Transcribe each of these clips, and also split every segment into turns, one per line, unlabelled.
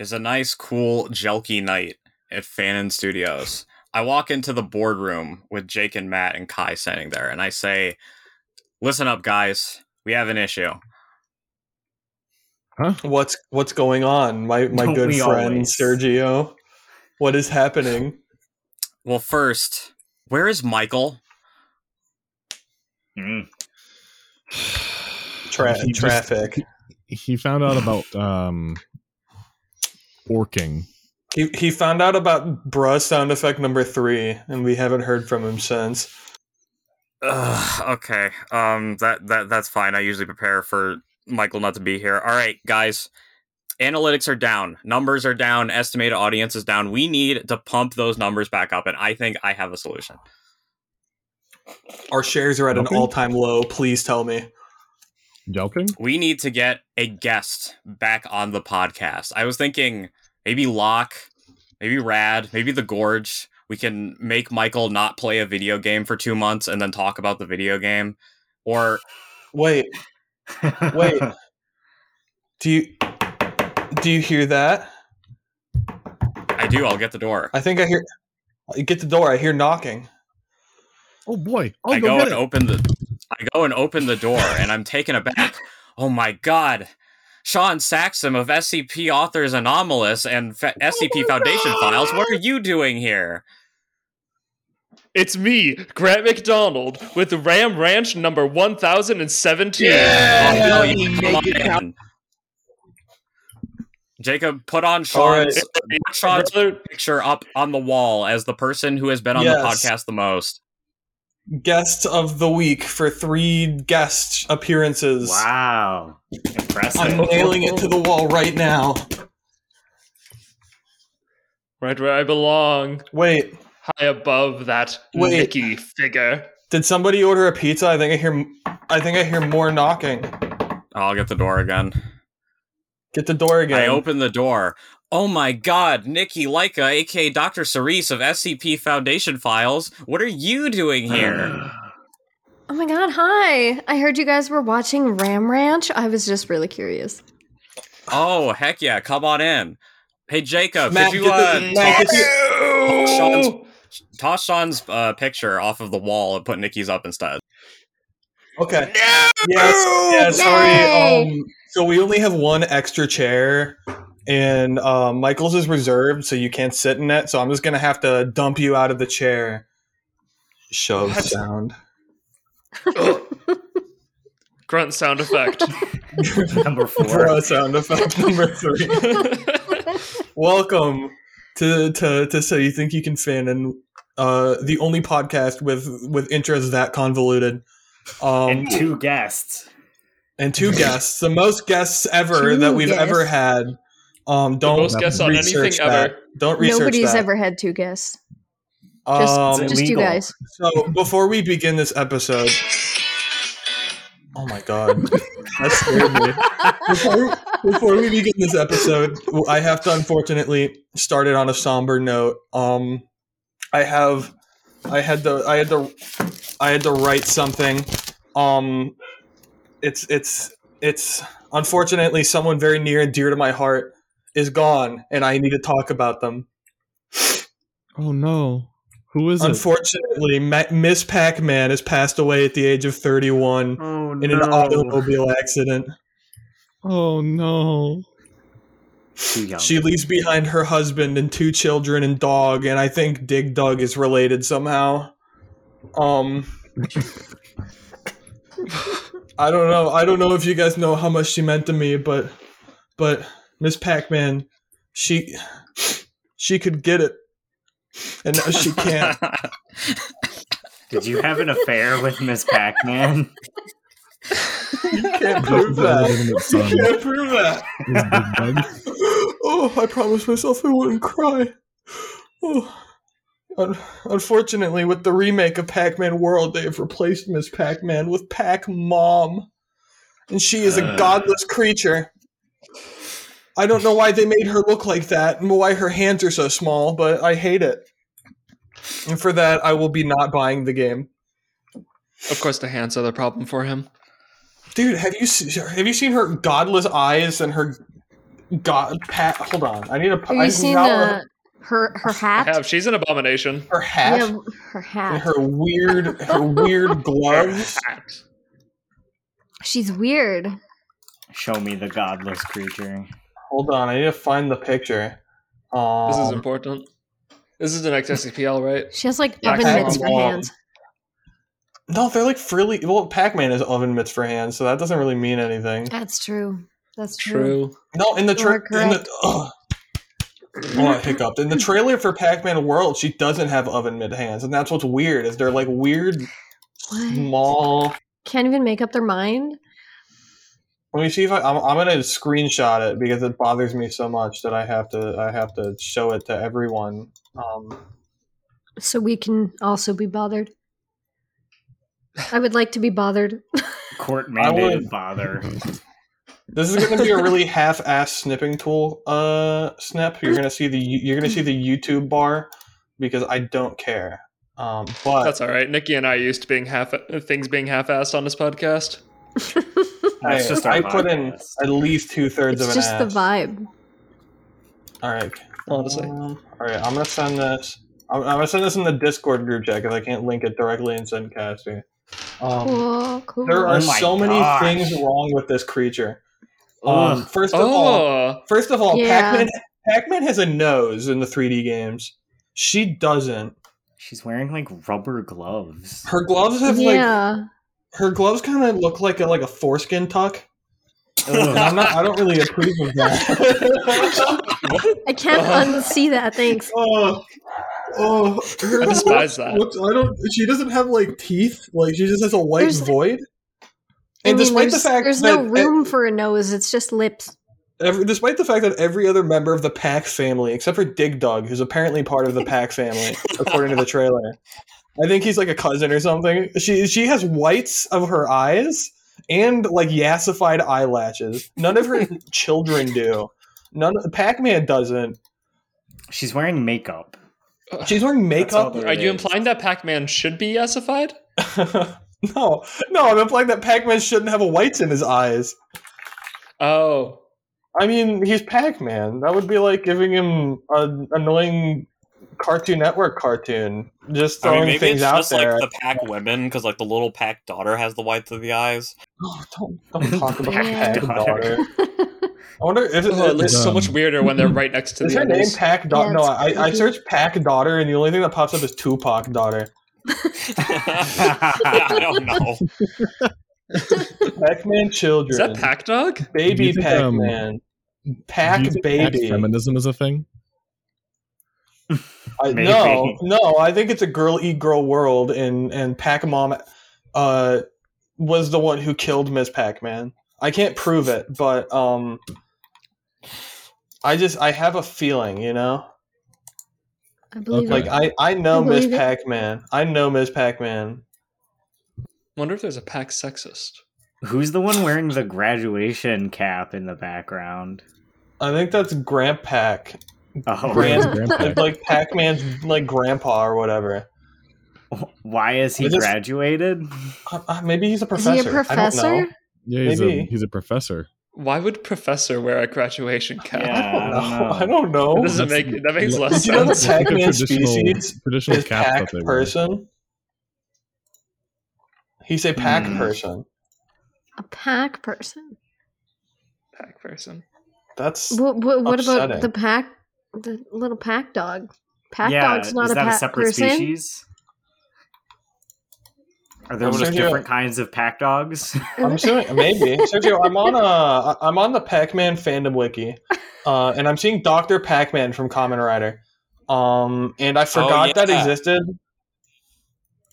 is a nice, cool, jelky night at Fanon Studios. I walk into the boardroom with Jake and Matt and Kai standing there, and I say, "Listen up, guys. We have an issue."
What's what's going on, my my
Don't
good friend
always?
Sergio? What is happening?
Well, first, where is Michael?
Mm.
Tra-
He just-
traffic.
He found out about um orking.
He he found out about bruh sound effect number three, and we haven't heard from him since.
Ugh, okay. Um that that that's fine. I usually prepare for Michael not to be here. All right, guys. Analytics are down. Numbers are down. Estimated audience is down. We need to pump those numbers back up and I think I have a solution.
Our shares are at an all time low. Please tell me.
Joking?
We need to get a guest back on the podcast. I was thinking maybe Locke, maybe Rad, maybe the Gorge. We can make Michael not play a video game for 2 months and then talk about the video game or
Wait, wait. do you do you hear that?
I do, I'll get the door.
I think I hear. You get the door. I hear knocking.
Oh boy. I'll
I
go,
go and
it.
open the I go and open the door and I'm taken aback. Oh my god. Sean Saxon of SCP Authors Anomalous and Fa- SCP Foundation Files, what are you doing here?
It's me, Grant MacDonald, with Ram Ranch number 1017.
Oh, no,
you
you come on in. Jacob, put on
All right.
Sean's, put Sean's
Brother,
picture up on the wall as the person who has been on the podcast the most.
Guest of the week for three guest appearances.
Wow. Impressive.
I'm nailing it to the wall right now.
right where I belong,
Wait,
high above that
Wait.
Nicky figure.
did somebody order a pizza? I think I hear. I think I hear more knocking.
Oh, I'll get the door again.
Get the door again.
I open the door. Oh my god, Nikki Leica, aka Dr. Cerise of SCP Foundation Files, what are you doing here?
Oh my god, hi. I heard you guys were watching Ram Ranch. I was just really curious.
oh, heck yeah, come on in. Hey, Jacob,
Matt,
could you
get
uh,
the- Matt,
toss,
get
toss Sean's, toss Sean's uh, picture off of the wall and put Nikki's up instead?
Okay. Yes. Yeah. Sorry. Um. So we only have one extra chair, and um, Michael's is reserved, so you can't sit in it. So I'm just gonna have to dump you out of the chair. Shove
What?
sound.
Grunt sound effect.
Number four.
Bro sound effect number three. Welcome to to to so you think you can fan and uh the only podcast with with intros that convoluted. Um
and two guests.
and two guests, the most guests ever
Two
that we've
guests.
ever had. Um, don't
most guests on
research
anything
that.
ever.
Don't research
Nobody's
that.
ever had two guests. Just,
Um,
just you guys.
so before we begin this episode, oh my god, that scared me. Before, before we begin this episode, I have to unfortunately start it on a somber note. Um, I have, I had to, I had to, I had to write something. Um, it's it's it's unfortunately someone very near and dear to my heart is gone, and I need to talk about them.
Oh no. Who is it?
Unfortunately, Ma- Miss Pac-Man has passed away at the age of 31
Oh
in an automobile accident.
Oh no.
Too young.
She leaves behind her husband and two children and dog, and I think Dig Dug is related somehow. Um, I don't know. I don't know if you guys know how much she meant to me, but but Miss Pac-Man, she she could get it, and now she can't.
Did you have an affair with Miss Pac-Man?
You can't prove that. You can't prove that.
Is Big Bug.
oh, I promised myself I wouldn't cry. Oh. Un- unfortunately, with the remake of Pac-Man World, they have replaced Miss Pac-Man with Pac-Mom, and she is a
Uh.
godless creature. I don't know why they made her look like that, and why her hands are so small, but I hate it. And for that, I will be not buying the game.
of course, the hands are the problem for him.
Dude, have you se- have you seen her godless eyes and her God, Pat, hold on. I need a.
Have
I
you seen
forgot
uh, her her
I
hat?
have. She's an abomination.
her hat
Yeah, her
and
hat.
her weird, her weird gloves.
Hat.
She's weird.
Show me the godless creature.
Hold on, I need to find the picture. Um,
This is important. This is the next SCPL, right?
She has like
Yeah,
oven
Pac-
mitts for hands.
no, they're like frilly. Well, Pac-Man is oven mitts for hands, so that doesn't really mean anything.
That's true. That's true.
True.
No, in the
You are
tra- in the ugh. oh, I hiccuped. In the trailer for Pac-Man World, she doesn't have oven mitt hands, and that's what's weird. Is they're like weird,
What?
small.
Can't even make up their mind.
Let me see if I, I'm, I'm gonna screenshot it because it bothers me so much that I have to I have to show it to everyone. Um,
So we can also be bothered. I would like to be bothered.
Court
I would-
mandated bother.
this is gonna be a really half-ass snipping tool. Uh, snip. You're gonna see the you're gonna see the YouTube bar because I don't care. Um, but
That's all right. Nikki and I used to being half things being half-assed on this podcast.
That's
I,
just our
I put in at least two thirds of an It's
just the vibe.
All right.
Honestly.
Um, all right. I'm gonna send this. I'm, I'm gonna send this in the Discord group chat because I can't link it directly in Zencastr. Um,
Cool, cool.
there are
Oh my
so many things wrong with this creature. Um, first of all,
Oh,
first of all,
Yeah.
Pac-Man, Pac-Man has a nose in the 3D games. She doesn't.
She's wearing like rubber gloves.
Her gloves have like
yeah.
Her gloves kind of look like a like a foreskin tuck. I'm not. I don't really approve of that.
I can't
Uh-huh.
unsee that. Thanks.
oh, oh, her
I despise that.
What's- I don't. She doesn't have like teeth. Like she just has a white
There's-
void.
I
And
mean,
despite the
there's,
fact
there's
that
no room for a nose, it's just lips.
every, despite the fact that every other member of the Pack family, except for Dig Dug, who's apparently part of the Pack family, according to the trailer, I think he's like a cousin or something. She she has whites of her eyes and like yassified eyelashes. None of her children do. None. Pac Man doesn't.
She's wearing makeup.
She's wearing makeup.
are you
is.
implying that Pac-Man should be yassified?
no, no, I'm implying that Pac Man shouldn't have a whites in his eyes.
Oh,
I mean, he's Pac Man. That would be like giving him an annoying Cartoon Network cartoon. Just throwing
I
throwing
mean, maybe
things
it's
out
just
there.
like the pack women because like the little pack daughter has the whites of the eyes.
Oh, don't, don't talk about
Yeah.
Pac daughter. I wonder if it,
oh it looks so much weirder when they're right next to
is
the
her name
others.
Pac daughter.
Yeah,
no, I, I
creepy.
searched Pac daughter, and the only thing that pops up is Tupac daughter.
I don't know.
Pac Man children.
Is that Pac Dog?
Baby
you
Pac
um,
Man.
Do
Pac
you pack
baby.
feminism is a thing.
I, no, no, I think it's a girl eat girl world, and and Pac Mom, uh, was the one who killed Miss Pac Man. I can't prove it, but um, I just I have a feeling, you know,
I believe
like. I I know Miss? Pac Man. I know Miss Pac Man.
Wonder if there's a Pac sexist.
Who's the one wearing the graduation cap in the background?
I think that's Grant Pac,
Oh,
Grand-
grandpa.
Like Pac Man's like grandpa or whatever.
why is he
Is this-
graduated?
Uh, uh, maybe he's a
Is
professor.
he a
I don't
professor?
know.
yeah, he's a
maybe.
he's a professor.
Why would Professor wear a graduation cap?
Yeah.
I don't
I don't
know.
know.
I don't know.
That doesn't
That's-
make that makes
Did
less
you know the
sense.
Pac-
Pac-Man
traditional-
species
traditional
is
caps
Pac
that they wear.
person. He's a pack
Hmm.
person.
A pack person.
Pac person.
That's
What, what, what about the pack? The little pack dog. Pack
yeah,
dog's not
is
a
that a separate
person.
species? Are there just
Sergio.
different kinds of pack dogs?
I'm assuming maybe Sergio. I'm on a I'm on the Pac-Man fandom wiki, uh, and I'm seeing Doctor Pac-Man from Common Rider, um, and I forgot that
yeah.
existed.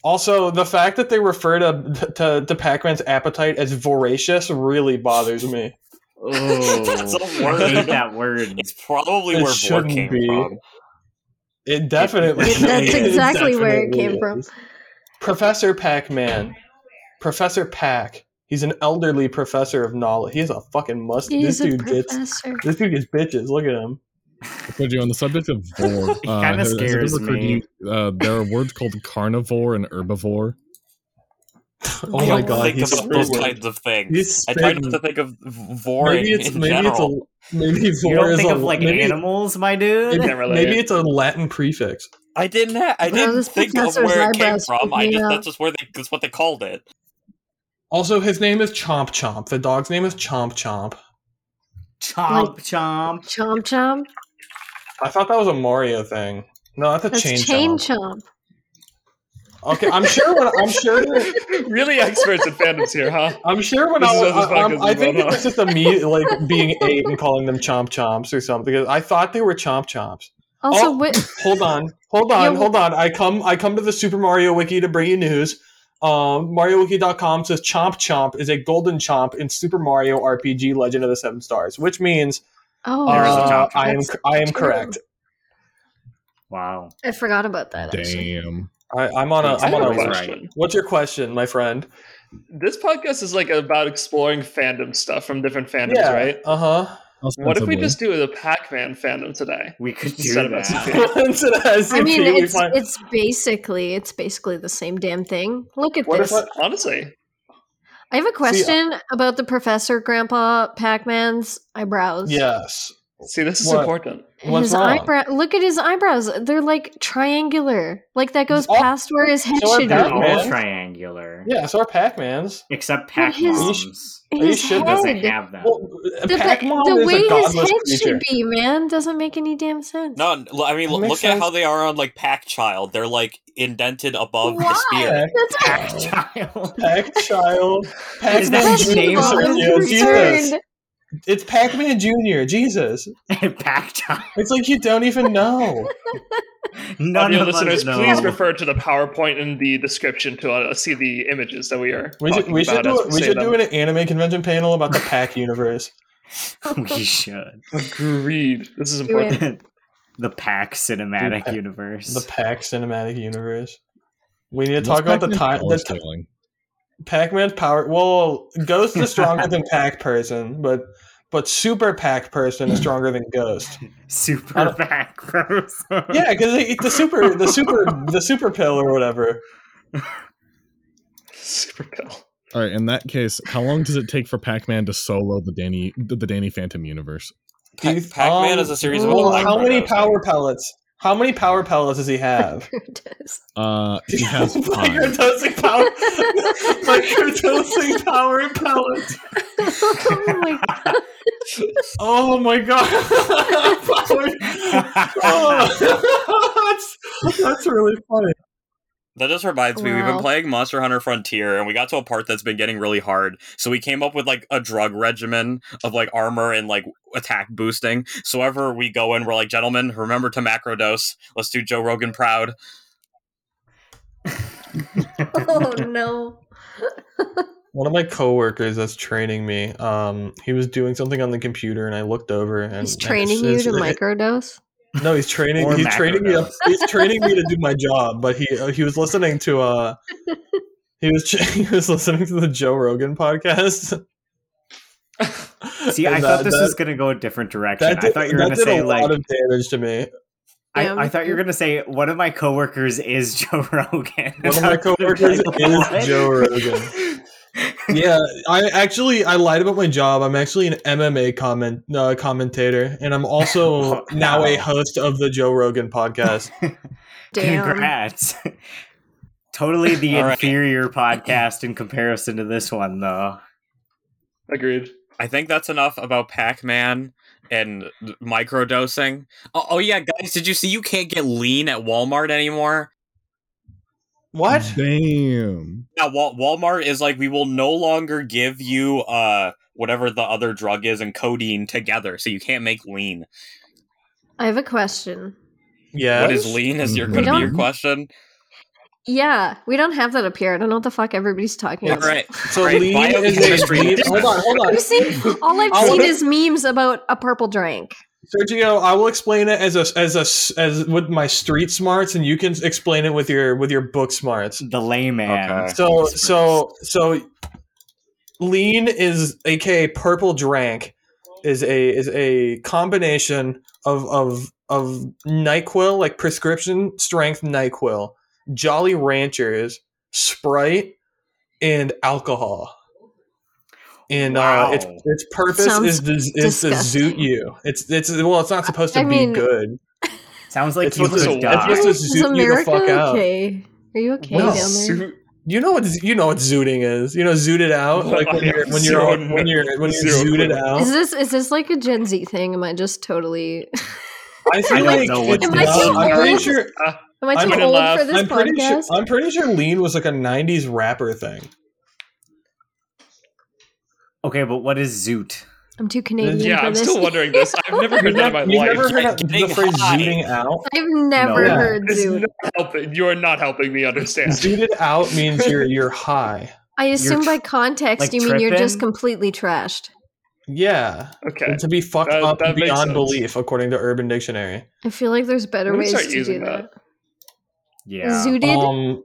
Also, the fact that they refer to to, to Pac-Man's appetite as voracious really bothers me.
Oh,
That's a
I
word.
hate that word.
It's probably
It
where Vor
shouldn't
came
be.
from.
It definitely.
That's
it
exactly where it
definitely
came from.
Professor Pac-Man, Professor Pac. He's an elderly professor of knowledge. He has a fucking must.
He's
This
a
dude gets. This dude gets bitches. Look at him.
I Told you on the subject of vor. Uh,
kinda
has- has it
scares
ever occurred to
me.
you, uh, there are words called carnivore and herbivore.
Oh my god,
think
he's
about those kinds of things.
He's
I try not to think of voring
Maybe it's
in
maybe
general.
it's a maybe
You don't
is
think
a,
of like
maybe,
animals, my dude?
Maybe,
Can't
maybe it's a Latin prefix.
I didn't. Ha- I didn't
this
think of where it came from. I just that's just where they that's what they called it.
Also, his name is Chomp Chomp. The dog's name is Chomp Chomp.
Chomp chomp.
Chomp chomp.
I thought that was a Mario thing. No, that's a
That's
chain,
chain
chomp.
chomp.
Okay, I'm sure. When, I'm sure.
really experts in fandoms here, huh?
I'm sure when
This
I, was, I, I'm- I think it was just a me like being eight and calling them chomp chomps or something. Because I thought they were chomp chomps.
Also,
Oh.
what?
Hold on, hold on,
Yeah,
hold on. I come, I come to the Super Mario Wiki to bring you news. Um, MarioWiki.com says Chomp Chomp is a golden chomp in Super Mario RPG Legend of the Seven Stars, which means
Oh,
There is a
uh,
Chomp Chomp.
I am, I am correct.
Wow.
I forgot about that. Actually.
Damn.
I, I'm on a,
I
I'm on
a
a.
Always
question.
What's your question, my friend?
This podcast is like about exploring fandom stuff from different fandoms,
yeah,
right?
uh huh.
What if we just do the Pac-Man fandom today?
We could do
Instead of
that.
SCP.
I mean, it's it's basically it's basically the same damn thing. Look at
What if
this.
I-
Honestly,
I have a question about the Professor Grandpa Pac-Man's eyebrows.
yes.
see, this is
What?
important.
What's
his
wrong?
eyebrow. Look at his eyebrows. They're like triangular. Like that goes
Oh,
past where his head
so
should be.
Pac-Man?
all triangular.
Yeah, so are Pac-Mans.
Except
But
Pac-Moms.
Are you
His
sure
head.
doesn't have them.
Well,
the,
Pac-Man
the
is
way
a
his head
creature.
should be, man, doesn't make any damn sense.
No, l- I mean,
That
l- look at
sense.
how they are on like Pack Child. They're like indented above the spear.
That's
Pac-Child.
Pac-Child. Pac-Man
that his
Jr.
name?
Sergio, Jesus.
Concerned.
It's Pac-Man Jr. Jesus.
Pac-Child.
It's like you don't even know.
None
Audio
of
listeners,
us know.
please refer to the PowerPoint in the description to uh, see the images that we are
We should we should
about
do
as
we should do an anime convention panel about the Pac universe.
we should.
Agreed. This is important.
the Pac cinematic
The-
universe.
The Pac cinematic universe. We need to
What's
talk about the
Pac-Man's
time. The t-
scaling?
Pac-Man's power. Well, Ghost is stronger than Pac person, but but Super Pac person is stronger than Ghost.
Super
Uh,
Pac person.
Yeah, because the super the super the super pill or whatever.
Super pill.
All right. In that case, how long does it take for Pac-Man to solo the Danny the, the Danny Phantom universe?
Pa- Pac-Man
um,
is a series of
well, how many power pellets? How many power pellets does he have?
Uh, he has five.
microdosing power. microdosing power pellets.
oh my god.
Oh my god! oh, that's, that's really funny.
That just reminds me, we've been playing Monster Hunter Frontier, and we got to a part that's been getting really hard. So we came up with like a drug regimen of like armor and like attack boosting. So ever we go in, we're like, gentlemen, remember to macro dose. Let's do Joe Rogan proud.
Oh no.
One of my coworkers that's training me, um, he was doing something on the computer, and I looked over and
He's training you to
it's-
microdose.
No, he's training.
Or
he's training me.
macrodose.
He's training me to do my job. But he uh, he was listening to uh he was he was listening to the Joe Rogan podcast.
See, I
And
thought this
that-
was going to go a different direction.
That
I thought you were going to
did
say
a
like
lot of damage to me.
I, I thought you were going to say one of my coworkers is Joe Rogan.
One of my coworkers
Like,
is? Joe Rogan. Yeah, I actually I lied about my job. I'm actually an MMA comment uh, commentator, and I'm also now a host of the Joe Rogan podcast.
Damn.
Congrats. totally the
All right.
inferior podcast in comparison to this one, though.
Agreed.
I think that's enough about Pac-Man and microdosing. Oh, oh yeah, guys, did you see you can't get lean at Walmart anymore?
What?
Damn.
Yeah, Wal- Walmart is like we will no longer give you uh whatever the other drug is and codeine together, so you can't make lean.
I have a question.
Yeah.
What is lean? Is your going to be your question?
Yeah, we don't have that up here. I don't know what the fuck everybody's talking
All
about.
right.
So
Great.
lean is a lean- Hold on, hold on.
You see, all I've seen is memes about a purple drink.
Sergio, I will explain it as a as a s- as with my street smarts, and you can explain it with your with your book smarts.
The layman.
Okay.
So so so, lean is aka purple drank is a is a combination of of of Nyquil like prescription strength Nyquil, Jolly Ranchers, Sprite, and alcohol. And
Wow.
uh, its its purpose
Sounds
is to, is to zoot you. It's it's well, it's not supposed to
I
be
mean-
good.
Sounds like
It's
you
supposed
could
to-
die.
it's supposed to
Is
zoot you the
America
fuck out.
okay? Are you okay
No.
down there?
Suit-
You know what you know what zooting is. You know zooted out like when
I
you're when you're when you're when you're zooted out.
Is this is this like a Gen Z thing? Am I just totally?
I feel
I don't
like
know what
it's
Am I
not-
too
I'm pretty
old?
sure
Am I
I'm
too old
laugh.
for this
I'm pretty sure
podcast?
I'm pretty sure lean was like a '90s rapper thing.
Okay, but what is zoot?
I'm too Canadian
yeah,
for
I'm
this.
still wondering this. I've never heard
You've
that in my
never, you've
life.
never heard of
Getting
the phrase
high.
zooting out?
I've never
No.
heard
It's
zoot.
helping. You are not helping me understand.
Zooted out means you're you're high.
I assume
tr-
by context
like
you mean you're just completely trashed.
Yeah,
Okay.
and to be fucked
That-
up
that
beyond belief, according to Urban Dictionary.
I feel like there's better ways to do that.
that.
Yeah.
Zooted.
Um,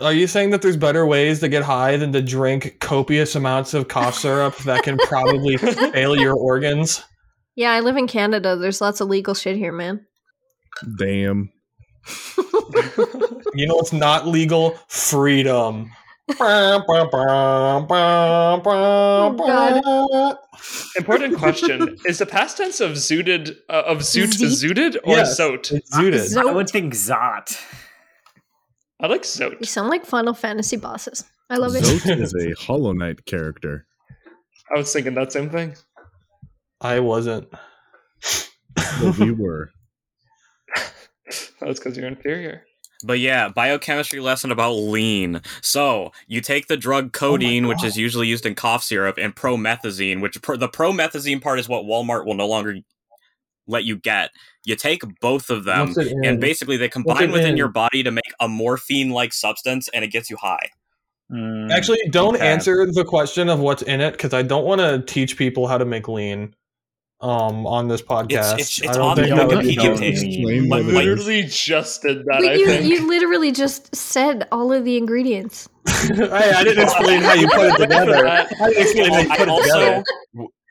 are you saying that there's better ways to get high than to drink copious amounts of cough syrup that can probably fail your organs?
yeah, I live in Canada. There's lots of legal shit here, man.
Damn.
You know what's not legal? Freedom.
God.
Important question: Is the past tense of zooted uh, of zoot
Zeet?
zooted or
Yes.
zote?
It's zooted.
I would think zot.
I like
You sound like Final Fantasy bosses. I love it.
Zote is a Hollow Knight character.
I was thinking that same thing.
I wasn't.
But we were.
That's because you're inferior.
But yeah, biochemistry lesson about lean. So you take the drug oh codeine, which is usually used in cough syrup, and promethazine, which pro- the promethazine part is what Walmart will no longer let you get. You take both of them,
What's it in?
and basically they combine within
in?
your body to make a morphine-like substance, and it gets you high.
Mm,
Actually, don't
Okay.
answer the question of what's in it because I don't want to teach people how to make lean um, on this podcast.
it's-
I
it's
don't
on
think
the
that would be
Wikipedia page.
Explain
Like-
what
I
it is.
literally just did that.
But
I
you,
think.
you literally just said all of the ingredients.
I, I didn't explain how you put it together. I didn't explain how you
I
put it
also
together.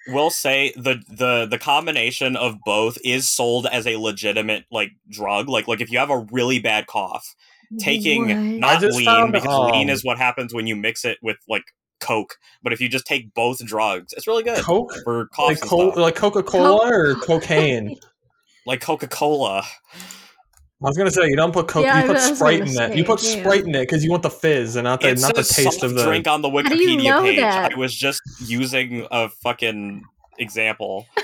W- will say the the the combination of both is sold as a legitimate like drug. Like like if you have a really bad cough, taking
What?
not lean
found,
because lean
um,
is what happens when you mix it with like coke. But if you just take both drugs, it's really good
Coke,
for coughs
like, co- like Coca Cola or cocaine.
like Coca Cola.
I was gonna say you don't put Coke.
Yeah,
you put Sprite in it. You put
yeah.
Sprite in it because you want the fizz and not the
It
not the taste of the.
drink on the
do you
Wikipedia
know
page.
that?
I was just using a fucking example.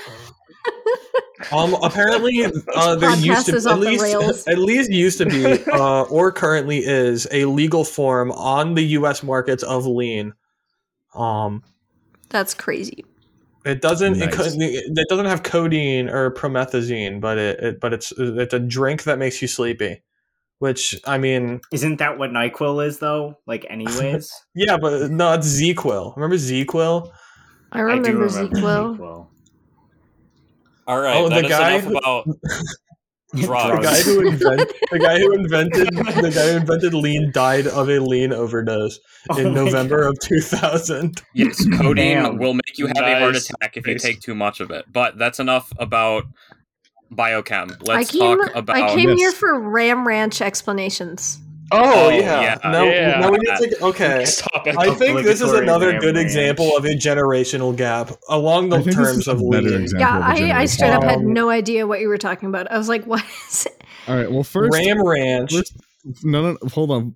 Um, apparently, uh, there
podcast
used to
is
at least at least used to be uh, or currently is a legal form on the U.S. markets of lean. Um,
That's crazy.
It doesn't it,
Nice.
co- it doesn't have codeine or promethazine, but it, it but it's it's a drink that makes you sleepy. Which I mean,
Isn't that what Nyquil is though? Like, anyways,
yeah, but no, it's ZzzQuil. Remember ZzzQuil?
I remember,
I do remember
ZzzQuil.
ZzzQuil.
All right,
Oh,
that
the
is
guy who-
about
The guy who invent, the guy who invented the guy who invented lean died of a lean overdose
Oh
in
my
November
God.
of 2000.
Yes, codeine
Damn.
will make you have a heart attack if you take too much of it. But that's enough about biochem. Let's
came,
talk about
I came
Yes.
here for Ram Ranch explanations.
Oh,
Oh,
yeah.
yeah.
Now,
Yeah.
now we need to okay.
Stop it.
I think this is another good
Ranch.
example of a generational gap along the
I think this
terms of
better
Yeah,
of a
I, I
generation.
straight up had no idea what you were talking about. I was like, what is it?
All right. Well, first,
Ram Ranch.
first, no, no, hold on.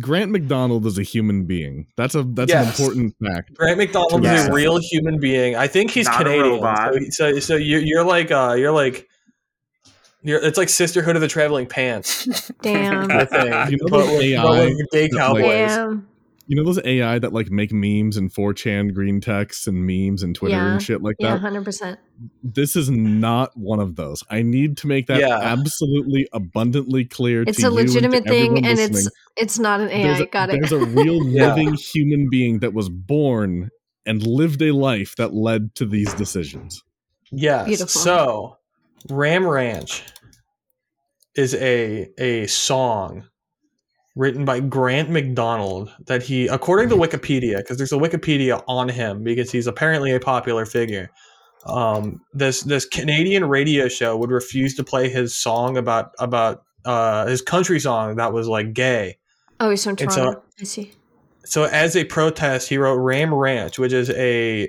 Grant MacDonald is a human being. That's a that's an important fact.
Grant MacDonald is a real human being. I think he's
Not a
Canadian.
robot.
So, so, so you're, you're like, uh, you're like, you're, it's like Sisterhood of the Traveling Pants.
Damn.
I think.
You know
but,
those
with,
AI
but with gay
that, like-
cowboys.
Damn.
You know those AI that like make memes and 4chan green text and memes and Twitter
Yeah.
and shit like
Yeah,
that.
100%.
This is not one of those. I need to make that
Yeah.
absolutely abundantly clear.
It's
to
a
you and to
legitimate thing, and it's
listening.
it's not an AI.
there's a,
Got it.
There's a real
Yeah.
living human being that was born and lived a life that led to these decisions.
Yes.
Beautiful.
So, Ram Ranch is a a song written by Grant MacDonald that he, according to Wikipedia, because there's a Wikipedia on him because he's apparently a popular figure. Um, this this Canadian radio show would refuse to play his song about about uh, his country song that was like gay.
oh, he's from
it's
Toronto. I see.
so as a protest, he wrote Ram Ranch, which is a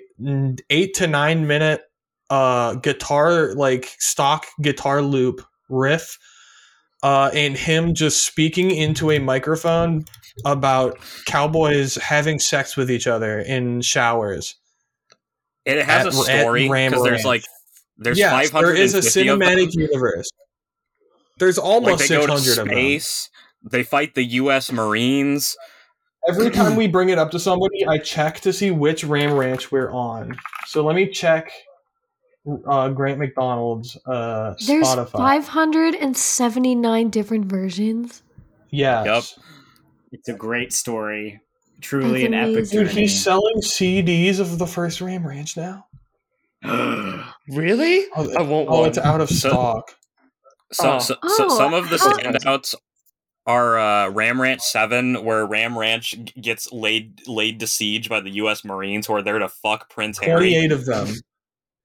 eight to nine minute uh guitar like stock guitar loop riff uh and him just speaking into a microphone about cowboys having sex with each other in showers.
And it has
At-
a story because there's like there's
yes,
five hundred.
there is a cinematic universe. There's almost six
to
hundred of them.
space. They fight the U.S. Marines.
Every time we bring it up to somebody, I check to see which Ram Ranch we're on. So let me check uh, Grant MacDonald's uh,
There's
Spotify.
579 different versions.
Yes.
Yep.
It's a great story. Truly
That's
an epic.
Dude,
journey.
he's selling CDs of the first Ram Ranch now.
Really?
Oh,
I won't.
Oh,
one.
it's out of stock.
So,
Oh.
so, so
Oh,
some of the standouts are uh, Ram Ranch Seven, where Ram Ranch gets laid laid to siege by the U.S. Marines who are there to fuck Prince Harry.
Twenty-eight of them.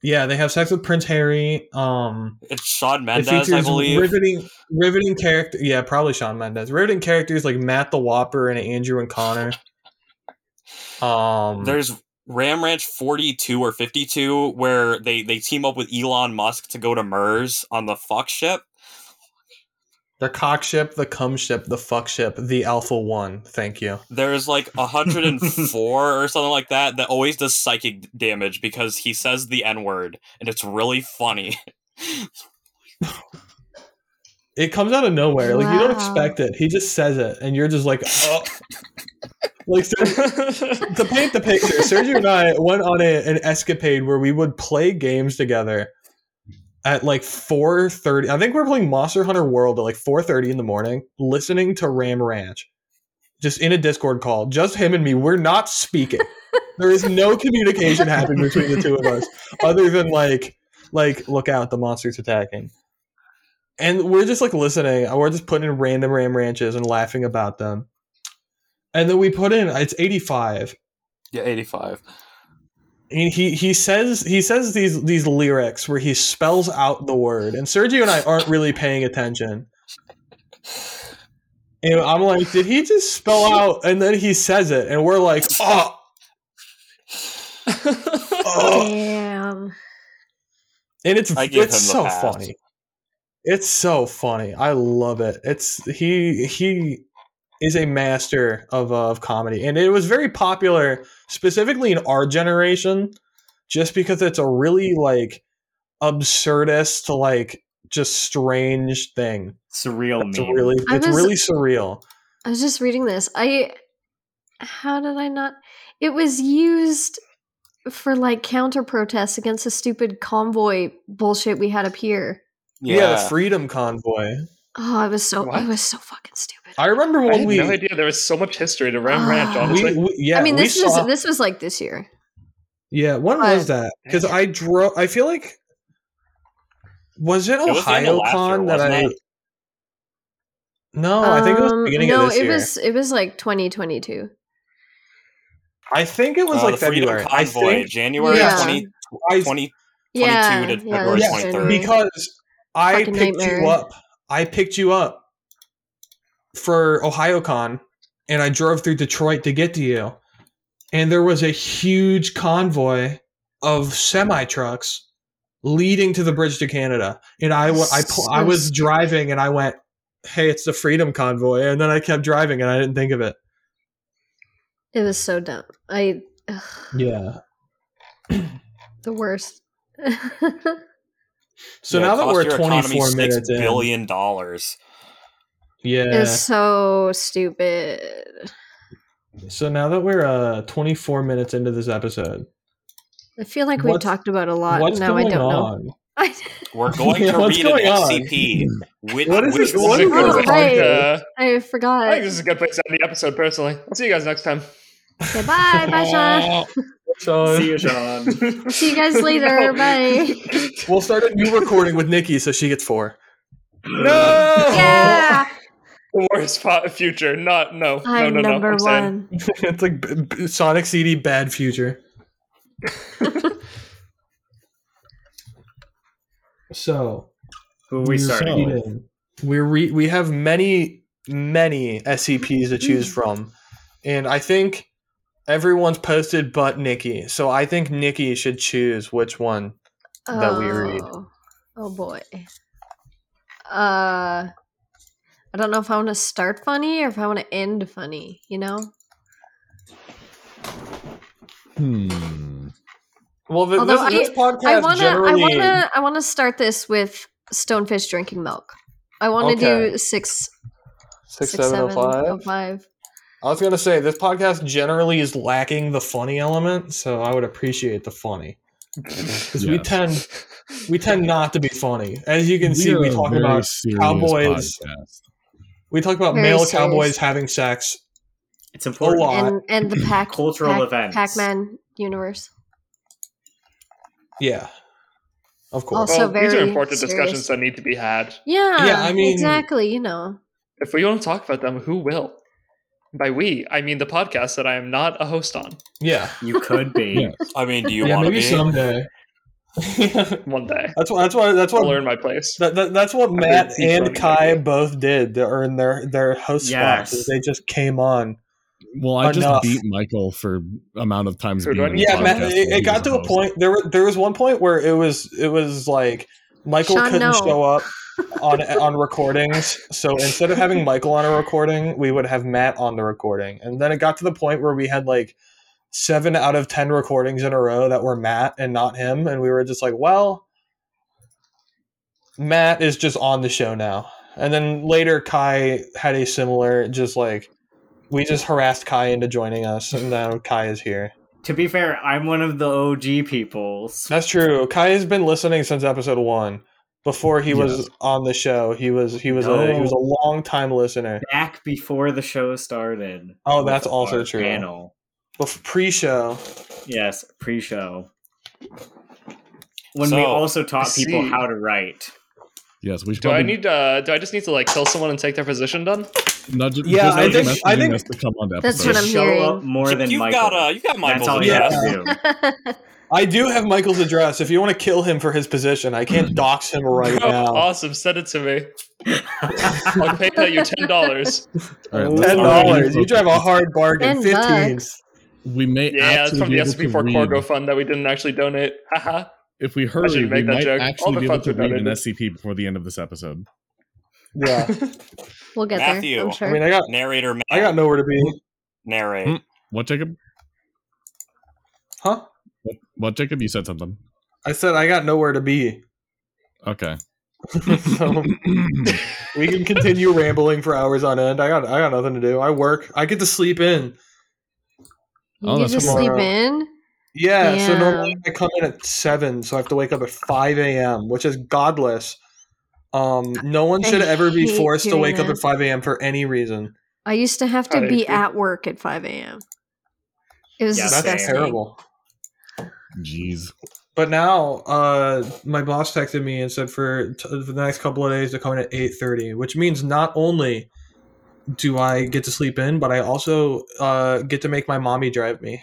Yeah, they have sex with Prince Harry. Um,
It's Shawn
it
Mendes, I believe.
riveting, riveting character. Yeah, probably Shawn Mendes. Riveting characters like Matt the Whopper and Andrew and Connor. Um,
There's Ram Ranch 42 or 52, where they they team up with Elon Musk to go to Mars on the fuck ship.
The cock ship, the cum ship, the fuck ship, the Alpha One. Thank you.
There's like 104 or something like that that always does psychic damage because he says the N word, and it's really funny.
It comes out of nowhere. Like you don't expect it. He just says it, and you're just like, oh. like so, to paint the picture, Sergio and I went on a, an escapade where we would play games together at like 4.30 i think we are playing monster hunter world at like 4.30 in the morning listening to ram ranch just in a discord call just him and me we're not speaking. There is no communication happening between the two of us other than like like look out the monster's attacking. And we're just like listening we're just putting in random ram ranches and laughing about them. And then we put in it's 85
Yeah, 85.
And he he says he says these these lyrics where he spells out the word. And sergio and i aren't really paying attention. And i'm like did he just spell out? And then he says it and we're like oh, oh.
Damn.
and it's it's so
pass.
funny. It's so funny. I love it. It's he he is a master of uh, of comedy. And it was very popular specifically in our generation just because it's a really like absurdist like just strange thing.
Surreal
it's really it's
was-
really surreal.
I was just reading this. I how did I not it was used for like counter protests against the stupid convoy bullshit we had up here.
yeah, the freedom convoy
Oh, I was so I
What?
was so fucking stupid.
i remember
I
when
had
we,
no idea there was so much history to Ram Ranch.
Ah.
Honestly,
we, we yeah
I mean,
we
this
saw,
was this was like this year.
Yeah, when
But-
was that? Because I drove. I feel like was it
It was the end of last
OhioCon
year,
that I?
it?
No, I think it was the
Um,
beginning
no,
of this
it
year.
was it was like 2022.
I think it was
Uh,
like
the Freedom
February. I think
January
Yeah.
20,
I,
20
Yeah,
22 to
yeah,
February
that's
yeah,
23rd.
Because I
Fucking
picked
nightmare.
you up. I picked you up for OhioCon, and I drove through Detroit to get to you. And there was a huge convoy of semi trucks leading to the bridge to Canada. And I, I, I was driving, and I went, "Hey, it's the Freedom Convoy," and then I kept driving, and I didn't think of it.
It was so dumb. I ugh,
Yeah.
the worst.
So
Yeah,
now that we're
your
24
six
minutes in,
billion dollars.
yeah.
It's so stupid.
So now that we're uh 24 minutes into this episode,
I feel like we've talked about a lot.
what's
Now I don't know.
on?
I,
We're going
Yeah,
to
what's
read an
going on?
SCP. Which,
What is
which
it- what
This
is
is a
Oh, right. I
I
forgot.
I think this is a good place to end the episode. Personally, I'll see you guys next time.
Okay, bye, bye, Sean.
So
See you, Sean.
See you guys later. Bye.
we'll start a new recording with Nikki, so she gets four.
No.
Yeah,
The worst po- future. Not no.
I'm
no no
number
no. I'm
one.
it's like b- b- Sonic CD bad future. so
Who are we
we're
starting with?
We're re- we have many many SCPs to choose mm. from. and I think everyone's posted but Nikki. So I think Nikki should choose which one. that we read.
Oh. Oh boy. Uh I don't know if I want to start funny or if I want to end funny, you know?
Hmm.
Well, th-
Although
this, this podcast
I want to I want to I want to start this with stonefish drinking milk. I want to
Okay.
do six
Six,
six,
seven, oh, five.
oh, five.
I was gonna say this podcast generally is lacking the funny element, so I would appreciate the funny because we tend we tend not to be funny. As you can see, we talk about cowboys.
podcast.
we talk about
Very
male
serious.
cowboys having sex.
It's important.
lot.
And and the pack
Cultural
pac,
events.
Pac-Man universe.
Yeah, of course.
Also
well, these are important
serious.
discussions that need to be had.
Yeah.
Yeah, I mean-
exactly, you know.
If we don't talk about them, who will? By we, I mean the podcast that I am not a host on.
yeah,
You could be.
Yeah.
I mean, do you
yeah,
want to
maybe
be?
someday.
One day,
that's what. That's what. That's
I'll
what.
learn my place.
That, that, that's what
I'm
Matt and Kai
maybe.
both did to earn their their host spots.
Yes.
is They just came on.
Well, I
Enough.
just beat Michael for amount of times
Who
being
I
on
need?
the
Yeah, Matt, it, it got to
a
a
host.
point. There, were, there was one point where it was, it was like Michael
Sean,
couldn't
no.
show up on on recordings. So instead of having Michael on a recording, we would have Matt on the recording. And then it got to the point where we had like seven out of ten recordings in a row that were Matt and not him, and we were just like, well, Matt is just on the show now. And then later, Kai had a similar, just like we just harassed Kai into joining us, and now Kai is here.
To be fair, I'm one of the OG people.
That's true. Kai has been listening since episode one. Before he was on the show, he was he was a he was a long time listener.
Back before the show started.
Oh, that's also true.
Panel.
Bef- pre-show.
Yes, pre-show. When we also taught people how to write.
Yes, we should.
Do I need? Uh, do I just need to like kill someone and take their position done?
nudge,
Yeah,
just
I think- I think-
us to come on to
That's
episode.
what I'm
Show
hearing.
up more than
You've
Michael.
got uh, you got
That's
Michael's
all you
Yeah.
have to.
I do have Michael's address. If you want to kill him for his position, I can't dox him right now.
awesome! Send it to me. I'll pay that you ten dollars.
All right, let's
Ten dollars. You drive a hard bargain.
Ten
Fifteen.
bucks.
We may
Yeah, that's
actually
from
be
the
able
SP
to
for Corgo fund that we didn't actually donate. Haha.
If we hurry,
should
we
that
might
joke.
Actually
the
be able
funds
to read an. SCP before the end of this episode.
Yeah.
We'll get
Matthew.
there. I'm
I mean, I got
narrator. Man.
I got nowhere to be.
narrate.
Hmm. What, Jacob?
Huh?
What, what, Jacob? You said something.
I said I got nowhere to be.
Okay.
so we can continue rambling for hours on end. I got I got nothing to do. I work. I get to sleep in.
Oh,
you
that's
just
tomorrow.
sleep in?
Yeah, so normally I come in at seven, so I have to wake up at five a.m., which is godless. Um, no one
I
should ever be forced to
hearing
wake up at five a.m. for any reason.
I used to have to be
agree.
at work at 5 a.m. It was
Yeah,
That's terrible.
Jeez.
But now, uh, my boss texted me and said for, t- for the next couple of days to come in at eight thirty, which means not only do I get to sleep in, but I also uh, get to make my mommy drive me,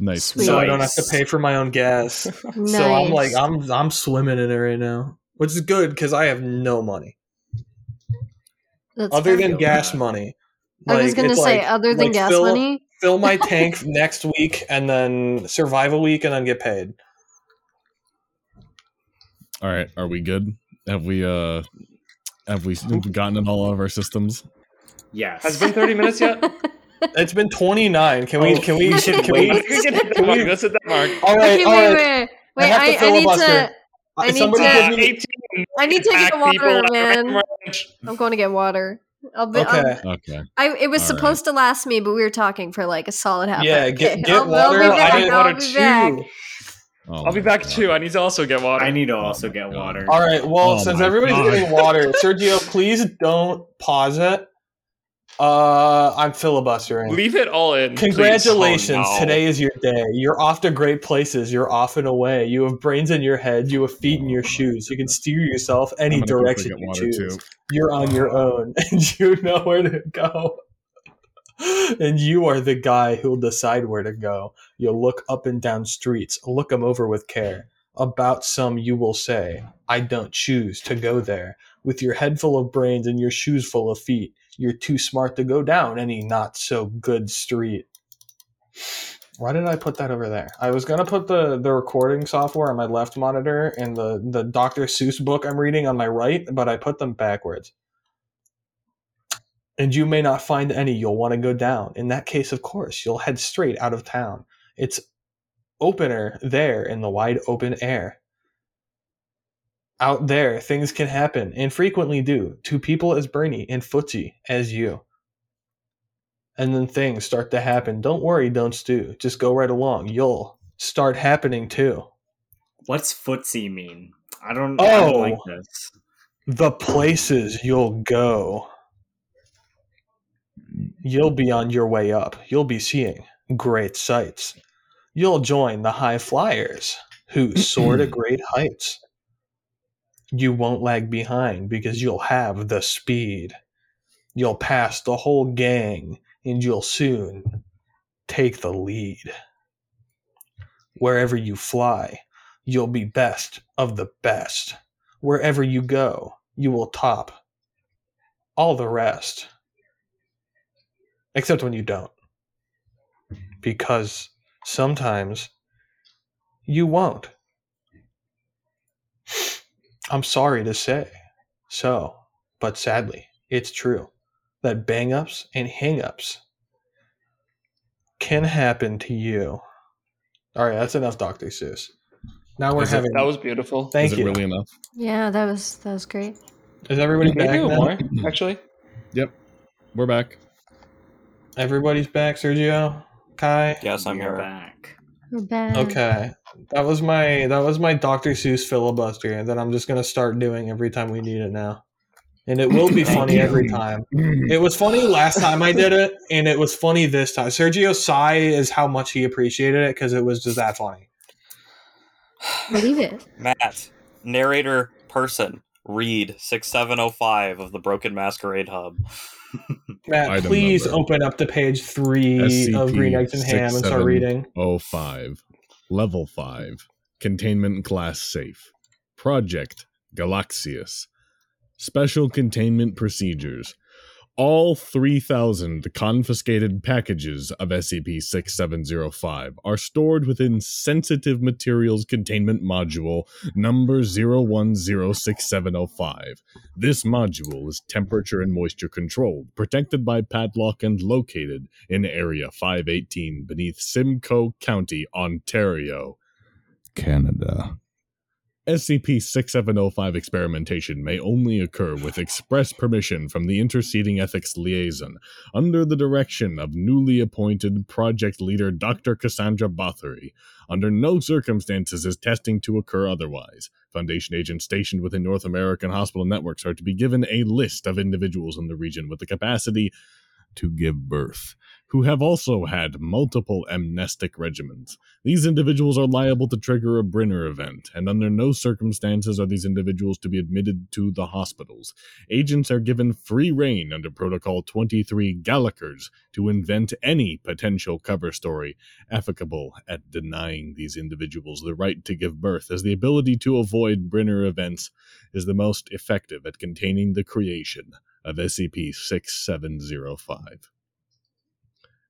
Nice.
Sweet.
so I don't have to pay for my own gas.
Nice.
So I'm like, I'm I'm swimming in it right now, which is good because I have no money
That's
other
fine.
than gas money.
I was gonna say,
like-
other than
like
gas
fill,
money,
fill my tank next week and then survive a week and then get paid.
All right. Are we good? Have we uh have we gotten in all of our systems?
Yes.
Has it been thirty minutes yet?
It's been 29. Can we?
Oh,
Can we?
we should
can
wait.
we?
we can hit mark. Let's hit that mark.
All right.
okay,
all
wait,
right.
wait, wait.
have to
I, I need to. I need
Somebody
to-
Uh,
me.
I need to
Pack
get water, man. I'm going to get water. I'll be, I'll-
Okay.
Okay.
I, it was
All
supposed to last me, but we were talking for like a solid half.
Yeah. Get
Okay,
get
I'll, I'll
water.
be back.
I need
I'll
water
be
too.
back.
Oh
I'll be back
God.
too. I need to also get water.
I need to
Oh
also
my
get
God.
water.
All right. Well,
Oh
since everybody's
God.
getting water, Sergio, please don't pause it. Uh, I'm filibustering.
Leave it all in.
Congratulations!
Oh, no.
Today is your day. You're off to great places. You're off and away. You have brains in your head. You have feet in your shoes. You can steer yourself any
I'm gonna quickly
direction you choose.
too.
You're on your own, and you know where to go. And you are the guy who'll decide where to go. You'll look up and down streets. Look them over with care. About some you will say, I don't choose to go there. With your head full of brains and your shoes full of feet, you're too smart to go down any not so good street. Why did I put that over there? I was gonna put the the recording software on my left monitor and the the Dr. Seuss book I'm reading on my right, but I put them backwards. And you may not find any you'll want to go down. In that case, of course, you'll head straight out of town. It's opener there in the wide open air. Out there, things can happen, and frequently do, to people as brainy and footsy as you and then things start to happen. Don't worry, don't stew. Just go right along. You'll start happening too.
What's footsie mean? I don't, I don't
Oh.
like this.
The places you'll go. You'll be on your way up. You'll be seeing great sights. You'll join the high flyers who soar to great heights. You won't lag behind because you'll have the speed. You'll pass the whole gang and you'll soon take the lead. Wherever you fly, you'll be best of the best. Wherever you go, you will top all the rest. Except when you don't. Because sometimes you won't. I'm sorry to say so, but sadly, it's true that bang ups and hang ups can happen to you. All right, that's enough, Dr. Seuss. Now we're
Is it-
having.
That was beautiful.
Thank
Is
you.
it really enough?
Yeah, that was that was great.
Is everybody
Maybe
back? now?
more, actually.
Yep, we're back.
Everybody's back, Sergio, Kai.
Yes, I'm
We're
here.
back.
Oh, We're back.
Okay, that was my that was my Dr. Seuss filibuster that I'm just gonna start doing every time we need it now, and it will be funny every time. It was funny last time I did it, and it was funny this time. Sergio sigh is how much he appreciated it because it was just that funny.
Believe it.
Matt, narrator person, read 6705 of the Broken Masquerade Hub.
Matt, please
number.
open up to page three of Green Eggs and Ham and start reading.
05. Level 5. Containment Class Safe. Project Galaxius. Special Containment Procedures. All 3,000 confiscated packages of SCP 6705 are stored within Sensitive Materials Containment Module number 01067005. This module is temperature and moisture controlled, protected by padlock, and located in Area 518 beneath Simcoe County, Ontario, Canada. SCP 6705 experimentation may only occur with express permission from the Interceding Ethics Liaison under the direction of newly appointed project leader Dr. Cassandra Bathory. Under no circumstances is testing to occur otherwise. Foundation agents stationed within North American hospital networks are to be given a list of individuals in the region with the capacity to give birth, who have also had multiple amnestic regimens. These individuals are liable to trigger a Brenner event, and under no circumstances are these individuals to be admitted to the hospitals. Agents are given free rein under Protocol 23 Gallickers to invent any potential cover story applicable at denying these individuals the right to give birth, as the ability to avoid Brenner events is the most effective at containing the creation of SCP 6705.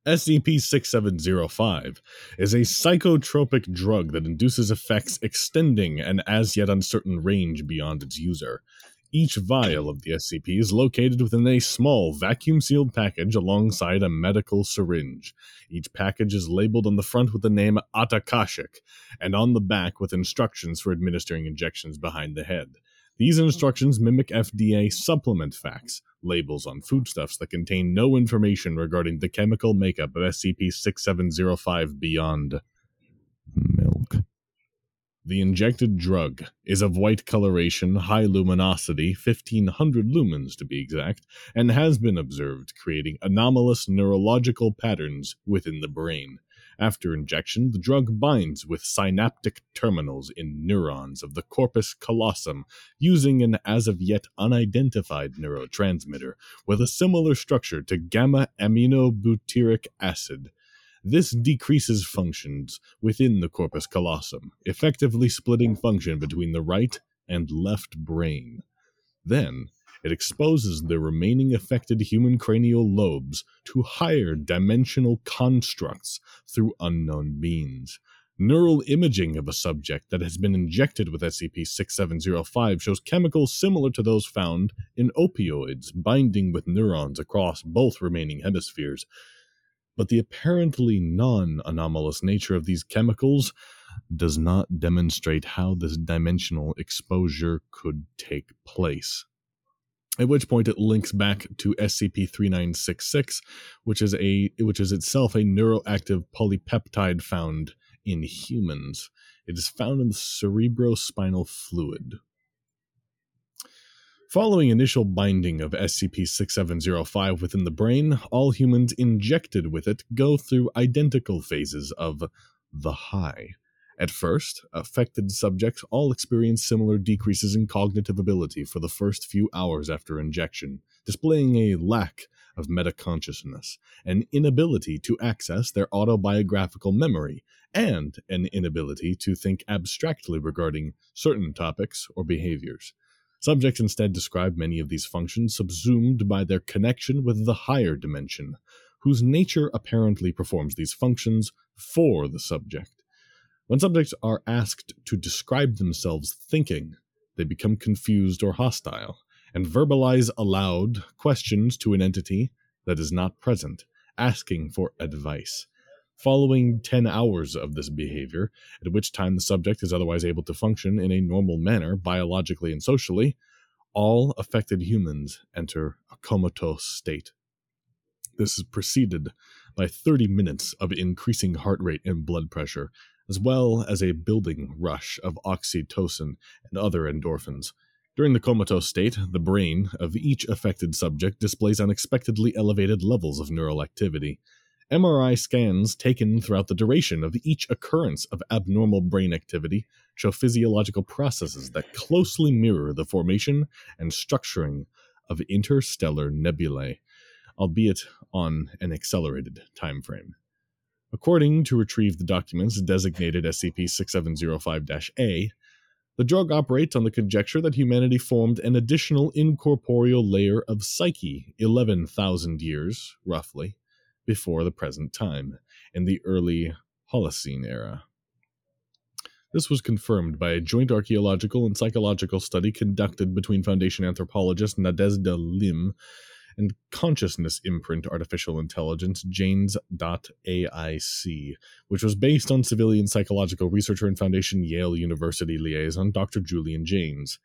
SCP 6705 is a psychotropic drug that induces effects extending an as yet uncertain range beyond its user. Each vial of the SCP is located within a small vacuum sealed package alongside a medical syringe. Each package is labeled on the front with the name Atakashik and on the back with instructions for administering injections behind the head. These instructions mimic FDA supplement facts, labels on foodstuffs that contain no information regarding the chemical makeup of SCP 6705 beyond milk. The injected drug is of white coloration, high luminosity, 1500 lumens to be exact, and has been observed creating anomalous neurological patterns within the brain. After injection, the drug binds with synaptic terminals in neurons of the corpus callosum using an as of yet unidentified neurotransmitter with a similar structure to gamma aminobutyric acid. This decreases functions within the corpus callosum, effectively splitting function between the right and left brain. Then, it exposes the remaining affected human cranial lobes to higher dimensional constructs through unknown means. Neural imaging of a subject that has been injected with SCP 6705 shows chemicals similar to those found in opioids binding with neurons across both remaining hemispheres. But the apparently non anomalous nature of these chemicals does not demonstrate how this dimensional exposure could take place. At which point it links back to SCP-3966, which is a which is itself a neuroactive polypeptide found in humans. It is found in the cerebrospinal fluid. Following initial binding of SCP 6705 within the brain, all humans injected with it go through identical phases of the high. At first, affected subjects all experience similar decreases in cognitive ability for the first few hours after injection, displaying a lack of metaconsciousness, an inability to access their autobiographical memory, and an inability to think abstractly regarding certain topics or behaviors. Subjects instead describe many of these functions subsumed by their connection with the higher dimension, whose nature apparently performs these functions for the subject. When subjects are asked to describe themselves thinking, they become confused or hostile, and verbalize aloud questions to an entity that is not present, asking for advice. Following 10 hours of this behavior, at which time the subject is otherwise able to function in a normal manner, biologically and socially, all affected humans enter a comatose state. This is preceded by 30 minutes of increasing heart rate and blood pressure, as well as a building rush of oxytocin and other endorphins. During the comatose state, the brain of each affected subject displays unexpectedly elevated levels of neural activity. MRI scans taken throughout the duration of each occurrence of abnormal brain activity show physiological processes that closely mirror the formation and structuring of interstellar nebulae, albeit on an accelerated time frame. According to retrieve the documents designated SCP 6705 A, the drug operates on the conjecture that humanity formed an additional incorporeal layer of psyche 11,000 years, roughly, before the present time, in the early Holocene era. This was confirmed by a joint archaeological and psychological study conducted between Foundation anthropologist Nadezhda Lim and consciousness imprint artificial intelligence Jaynes.aic, which was based on civilian psychological researcher and Foundation Yale University liaison Dr. Julian Jaynes.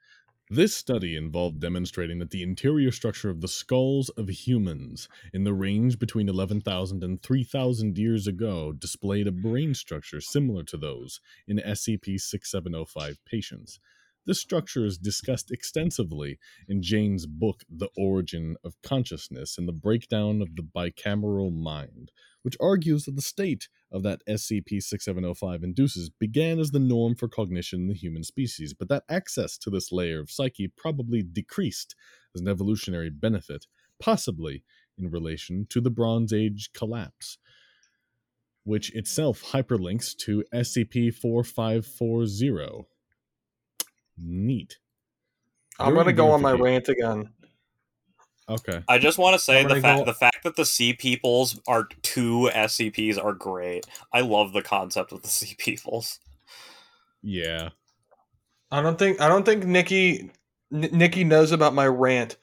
This study involved demonstrating that the interior structure of the skulls of humans in the range between 11,000 and 3,000 years ago displayed a brain structure similar to those in SCP 6705 patients. This structure is discussed extensively in Jaynes' book, The Origin of Consciousness and the Breakdown of the Bicameral Mind, which argues that the state of that SCP 6705 induces began as the norm for cognition in the human species, but that access to this layer of psyche probably decreased as an evolutionary benefit, possibly in relation to the Bronze Age collapse, which itself hyperlinks to SCP 4540. Neat.
I'm
Very
gonna go on my rant again.
Okay.
I just want to say the fact
go-
the fact that the Sea Peoples are two SCPs are great. I love the concept of the Sea Peoples.
Yeah.
I don't think I don't think Nikki N- Nikki knows about my rant.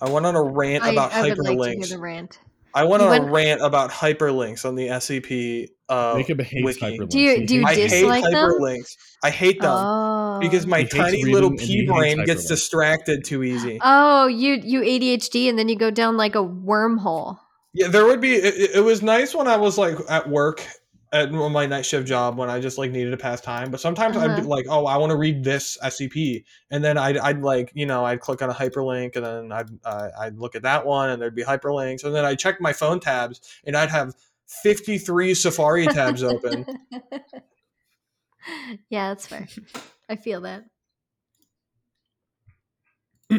I went on a rant
I,
about
I would like to hear
hyperlinks.
the rant.
I went
You
on a
went-
rant about hyperlinks on the SCP uh,
Jacob hates
wiki.
hyperlinks.
Do you- do you
I
hates
hate
dislike them?
hyperlinks. I hate them
Oh.
because my tiny little
and he
pea
hates
brain gets distracted too easy.
Oh, you you ADHD and then you go down like a wormhole.
Yeah, there would be. It, it- it was nice when I was like at work at my night shift job when I just like needed to pass time. But sometimes I'd be
Uh-huh.
like, oh, I want to read this SCP, and then I'd, I'd like you know I'd click on a hyperlink, and then I'd uh, I'd look at that one, and there'd be hyperlinks, and then I'd check my phone tabs, and I'd have fifty three Safari tabs open.
yeah, that's fair. I feel that.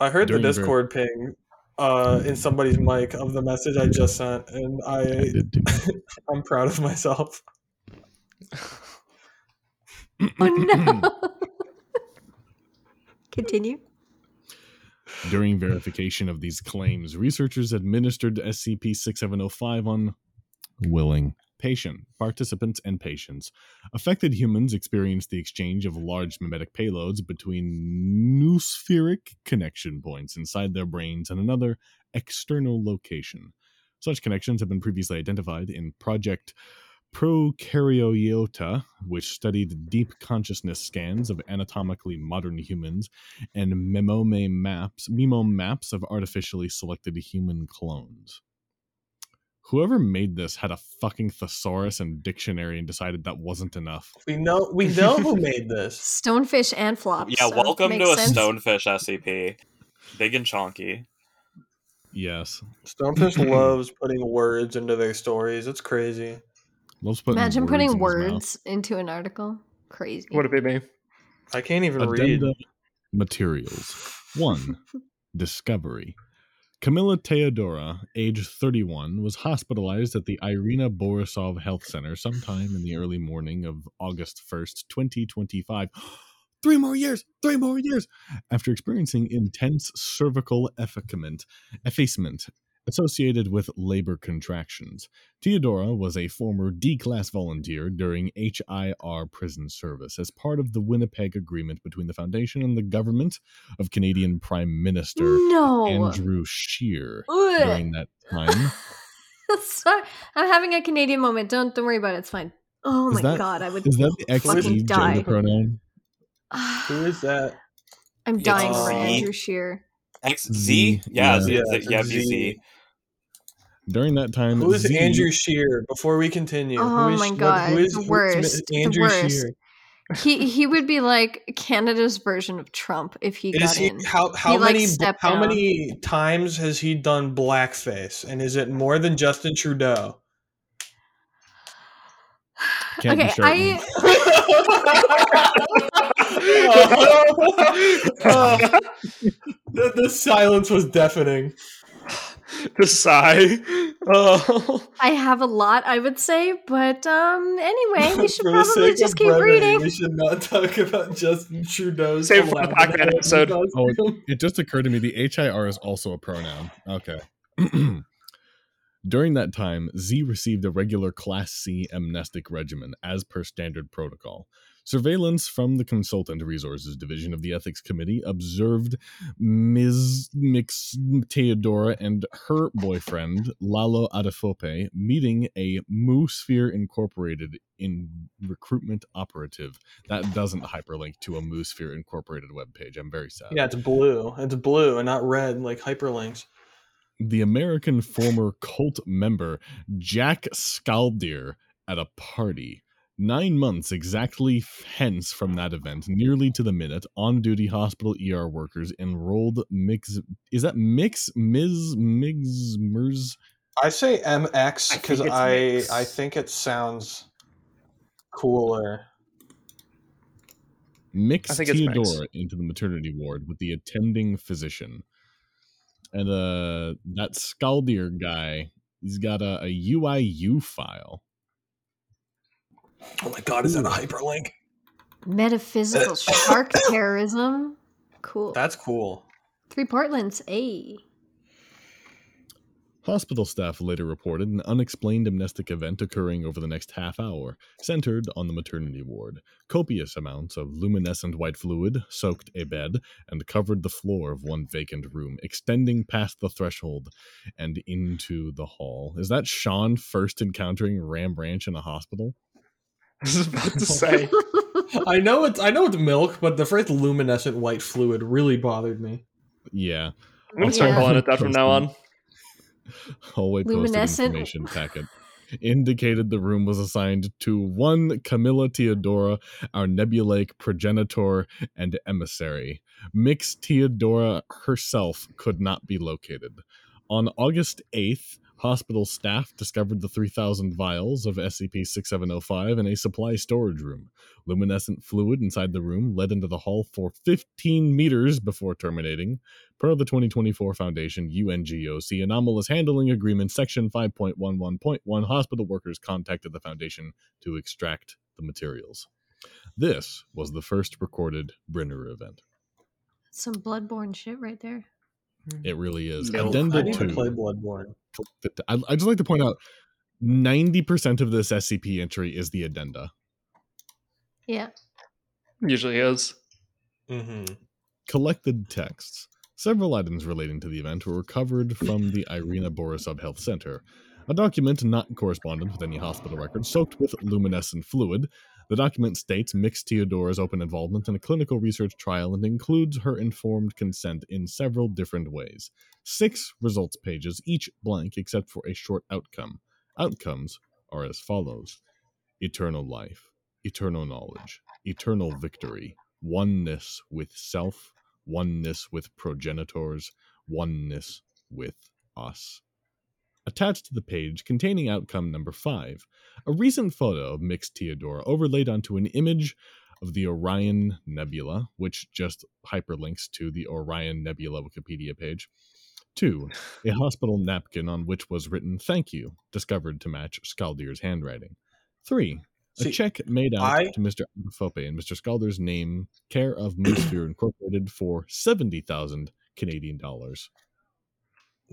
I heard
During
the
the-
Discord ping. Uh, in somebody's mic of the message I just sent, and
I
I I'm proud of myself.
Oh no. Continue.
During verification of these claims, researchers administered SCP 6705 on willing patient, participants, and patients. Affected humans experienced the exchange of large mimetic payloads between noospheric connection points inside their brains and another external location. Such connections have been previously identified in Project Prokaryote, which studied deep consciousness scans of anatomically modern humans, and Memome maps, Memome maps of artificially selected human clones. Whoever made this had a fucking thesaurus and dictionary and decided that wasn't enough.
We know we know who made this.
Stonefish and flop.
Yeah,
so
welcome to a
sense.
stonefish SCP. Big and chonky.
Yes.
Stonefish loves putting words into their stories. It's crazy.
Loves putting
Imagine
words
putting
in
words into an article. Crazy.
What Would it be me?
I can't even read.
Materials. 1. Discovery. Camilla Teodora, age 31, was hospitalized at the Irina Borisov Health Center sometime in the early morning of August 1st, 2025. Three more years! Three more years! After experiencing intense cervical effacement, effacement associated with labor contractions. Theodora was a former D class volunteer during HIR prison service as part of the Winnipeg Agreement between the Foundation and the government of Canadian Prime Minister
no.
Andrew Scheer.
Ugh.
During that time,
Sorry, I'm having a Canadian moment. Don't don't worry about it. It's fine. Oh
Is
my
that-
god, I would.
is that the
Fucking die.
gender pronoun?
Who is that?
I'm dying
It's
for
Z.
Andrew Scheer.
X
Z?
Z? Yeah,
Yeah.
Z,
Yeah,
Z- yeah,
Z.
BZ.
During that time,
Who is
Z-
Andrew Scheer? Before we continue,
Oh
who is,
my
what-
God,
who is
the
what's
worst, the worst.
Scheer.
He he would be like Canada's version of Trump if he
Is
got
he
in.
how how
like,
many
stepped
how
down.
many times has he done blackface? And is it more than Justin Trudeau?
Can't be
okay,
certain.
I
the, the silence was deafening.
The sigh. Oh.
I have a lot I would say, but um anyway, we should probably just
of
keep
brevity,
reading.
We should not talk about Justin Trudeau's.
Save it for the
elaborate
Pac-Man episode.
Oh, it just occurred to me the HIR is also a pronoun. Okay. During that time, Z received a regular Class C amnestic regimen as per standard protocol. Surveillance from the Consultant Resources Division of the Ethics Committee observed Ms. Mix Theodora and her boyfriend, Lalo Adefope, meeting a Moosphere Incorporated in recruitment operative. That doesn't hyperlink to a Moosphere Incorporated webpage. I'm very sad.
Yeah, it's blue. It's blue and not red like hyperlinks.
the American former cult member Jack Scaldier at a party. Nine months exactly hence from that event, nearly to the minute, on duty hospital ER workers enrolled Mix. Is that Mix? Ms. Migs Mers?
I say MX because
think it's
I. I think it sounds cooler.
Mix
I think Mix.
Theodora into the maternity ward with the attending physician. And uh that Scaldier guy, he's got a, a UIU file.
Oh my god, is that a hyperlink?
Metaphysical shark terrorism. Cool.
That's cool.
Three Portlands. A.
Hospital staff later reported an unexplained amnestic event occurring over the next half hour, centered on the maternity ward. Copious amounts of luminescent white fluid soaked a bed and covered the floor of one vacant room, extending past the threshold and into the hall. Is that Sean first encountering Ram Ranch in a hospital?
I was about to say.
I know it's I know it's milk, but the phrase luminescent white fluid really bothered me.
Yeah.
I'm gonna start
Yeah.
calling it that from now on.
hallway posted
Luminescent.
information packet indicated the room was assigned to one Camilla Theodora, our nebulaic progenitor and emissary. Mix Theodora herself could not be located. On August 8th, Hospital staff discovered the 3,000 vials of SCP 6705 in a supply storage room. Luminescent fluid inside the room led into the hall for 15 meters before terminating. Per the 2024 Foundation UNGOC Anomalous Handling Agreement, Section 5.11.1, hospital workers contacted the Foundation to extract the materials. This was the first recorded Brenner event.
Some bloodborne shit right there.
It really is.
Nope.
Addenda
I need to play Bloodborne.
I I just like to point out 90% of this SCP entry is the addenda.
Yeah.
Usually is.
Mm-hmm.
Collected texts. Several items relating to the event were recovered from the Irina Borisov Health Center. A document not correspondent with any hospital records, soaked with luminescent fluid. The document states Mix Theodora's open involvement in a clinical research trial and includes her informed consent in several different ways. Six results pages, each blank except for a short outcome. Outcomes are as follows eternal life, eternal knowledge, eternal victory, oneness with self, oneness with progenitors, oneness with us. Attached to the page containing outcome number five, a recent photo of Mix Theodora overlaid onto an image of the Orion Nebula, which just hyperlinks to the Orion Nebula Wikipedia page. Two, a hospital napkin on which was written "Thank you," discovered to match Skaldir's handwriting. Three, a
See,
check made out
I-
to Mr. Adefope and Mr. Skalder's name, care of Moosphere Incorporated, for seventy thousand Canadian dollars.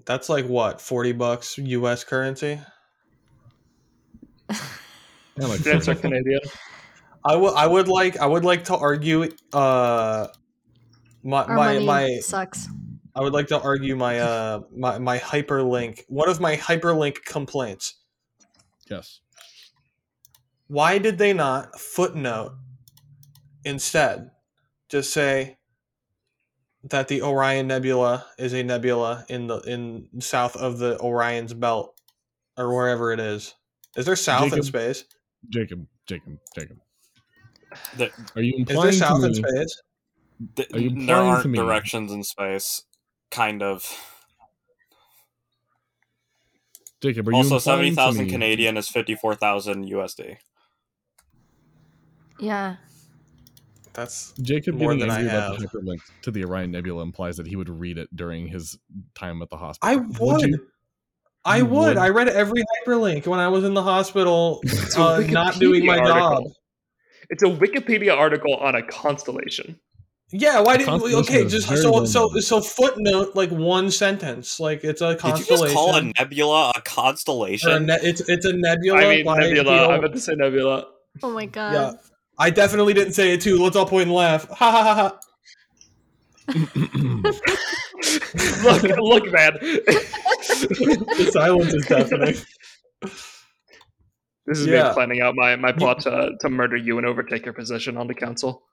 That's like what, forty bucks U.S. currency?
Yeah, like
Dance are Canadian.
I would, I would like, I would like to argue. Uh, my
Our
my
money
my,
sucks.
I would like to argue my uh my my hyperlink. One of my hyperlink complaints.
yes.
Why did they not footnote instead? Just say that the Orion Nebula is a nebula in the in south of the Orion's belt or wherever it is. Is there south in space?
Jacob, Jacob, Jacob.
The-
Are you implying
Is there
implying to
south in space?
th-
Are you
there aren't
me-
directions in space. Kind of.
Jacob, are you
Also,
implying
seventy
to
thousand
me-
Canadian is fifty four thousand USD.
Yeah.
That's
Jacob
more
getting
than I
angry about the hyperlink to the Orion Nebula implies that he would read it during his time at the hospital.
I would.
you?
I would.
would?
I read every hyperlink when I was in the hospital,
It's a
uh, not doing my
Wikipedia
job.
article. It's a Wikipedia article on a constellation.
Yeah, why didn't we? Okay, just so so so footnote like one sentence, like it's a constellation.
Did you
constellation.
just call a nebula a
or a
constellation?
ne- it's it's a nebula.
I mean, Nebula. I meant to say Nebula.
Oh my god.
Yeah. I definitely didn't say it too. Let's all point and laugh. Ha ha ha ha.
look, look, man.
The silence is deafening.
This is
Yeah.
me planning out my, my plot to, to murder you and overtake your position on the council.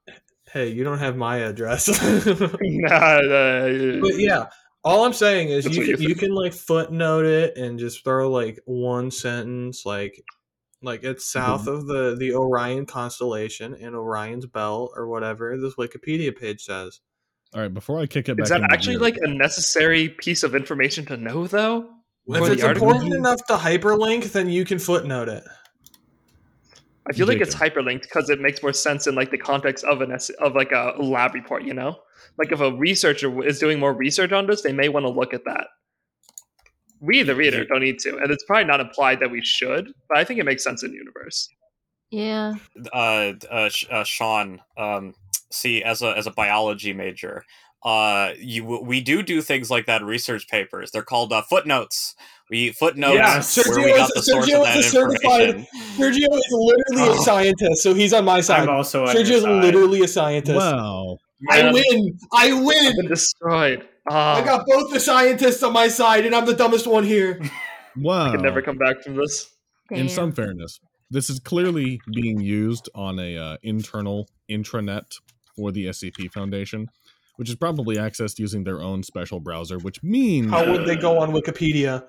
Hey, you don't have my address.
Nah, uh,
but yeah, all I'm saying is
That's
you
what you
you can like footnote it and just throw like one sentence, like like it's south mm-hmm. of the the Orion constellation and Orion's belt or whatever this Wikipedia page says.
All right, before I kick it back,
is that actually
gear-
like a necessary piece of information to know, though?
If it's
article?
important enough to hyperlink, then you can footnote it.
I feel like it's hyperlinked because it makes more sense in like the context of an S- of like a lab report. You know, like if a researcher is doing more research on this, they may want to look at that. We, the reader, don't need to, and it's probably not implied that we should, but I think it makes sense in the universe.
Yeah.
uh, uh, uh, Sean, um, see, as a as a biology major, uh, you we do do things like that in research papers. They're called uh, footnotes. We footnotes
Yeah,
where
Sergio
we got
is-
the source
Sergio
of that
is a certified-
information.
Sergio is literally
Oh.
a scientist, so he's on my side.
I'm also on
Sergio is literally a scientist.
wow.
I win. I
I've
win.
been destroyed. Ah,
I got both the scientists on my side, and I'm the dumbest one here.
Wow.
I can never come back from this.
in some fairness, this is clearly being used on a uh, internal intranet for the SCP Foundation, which is probably accessed using their own special browser, which means
How would they go on Wikipedia?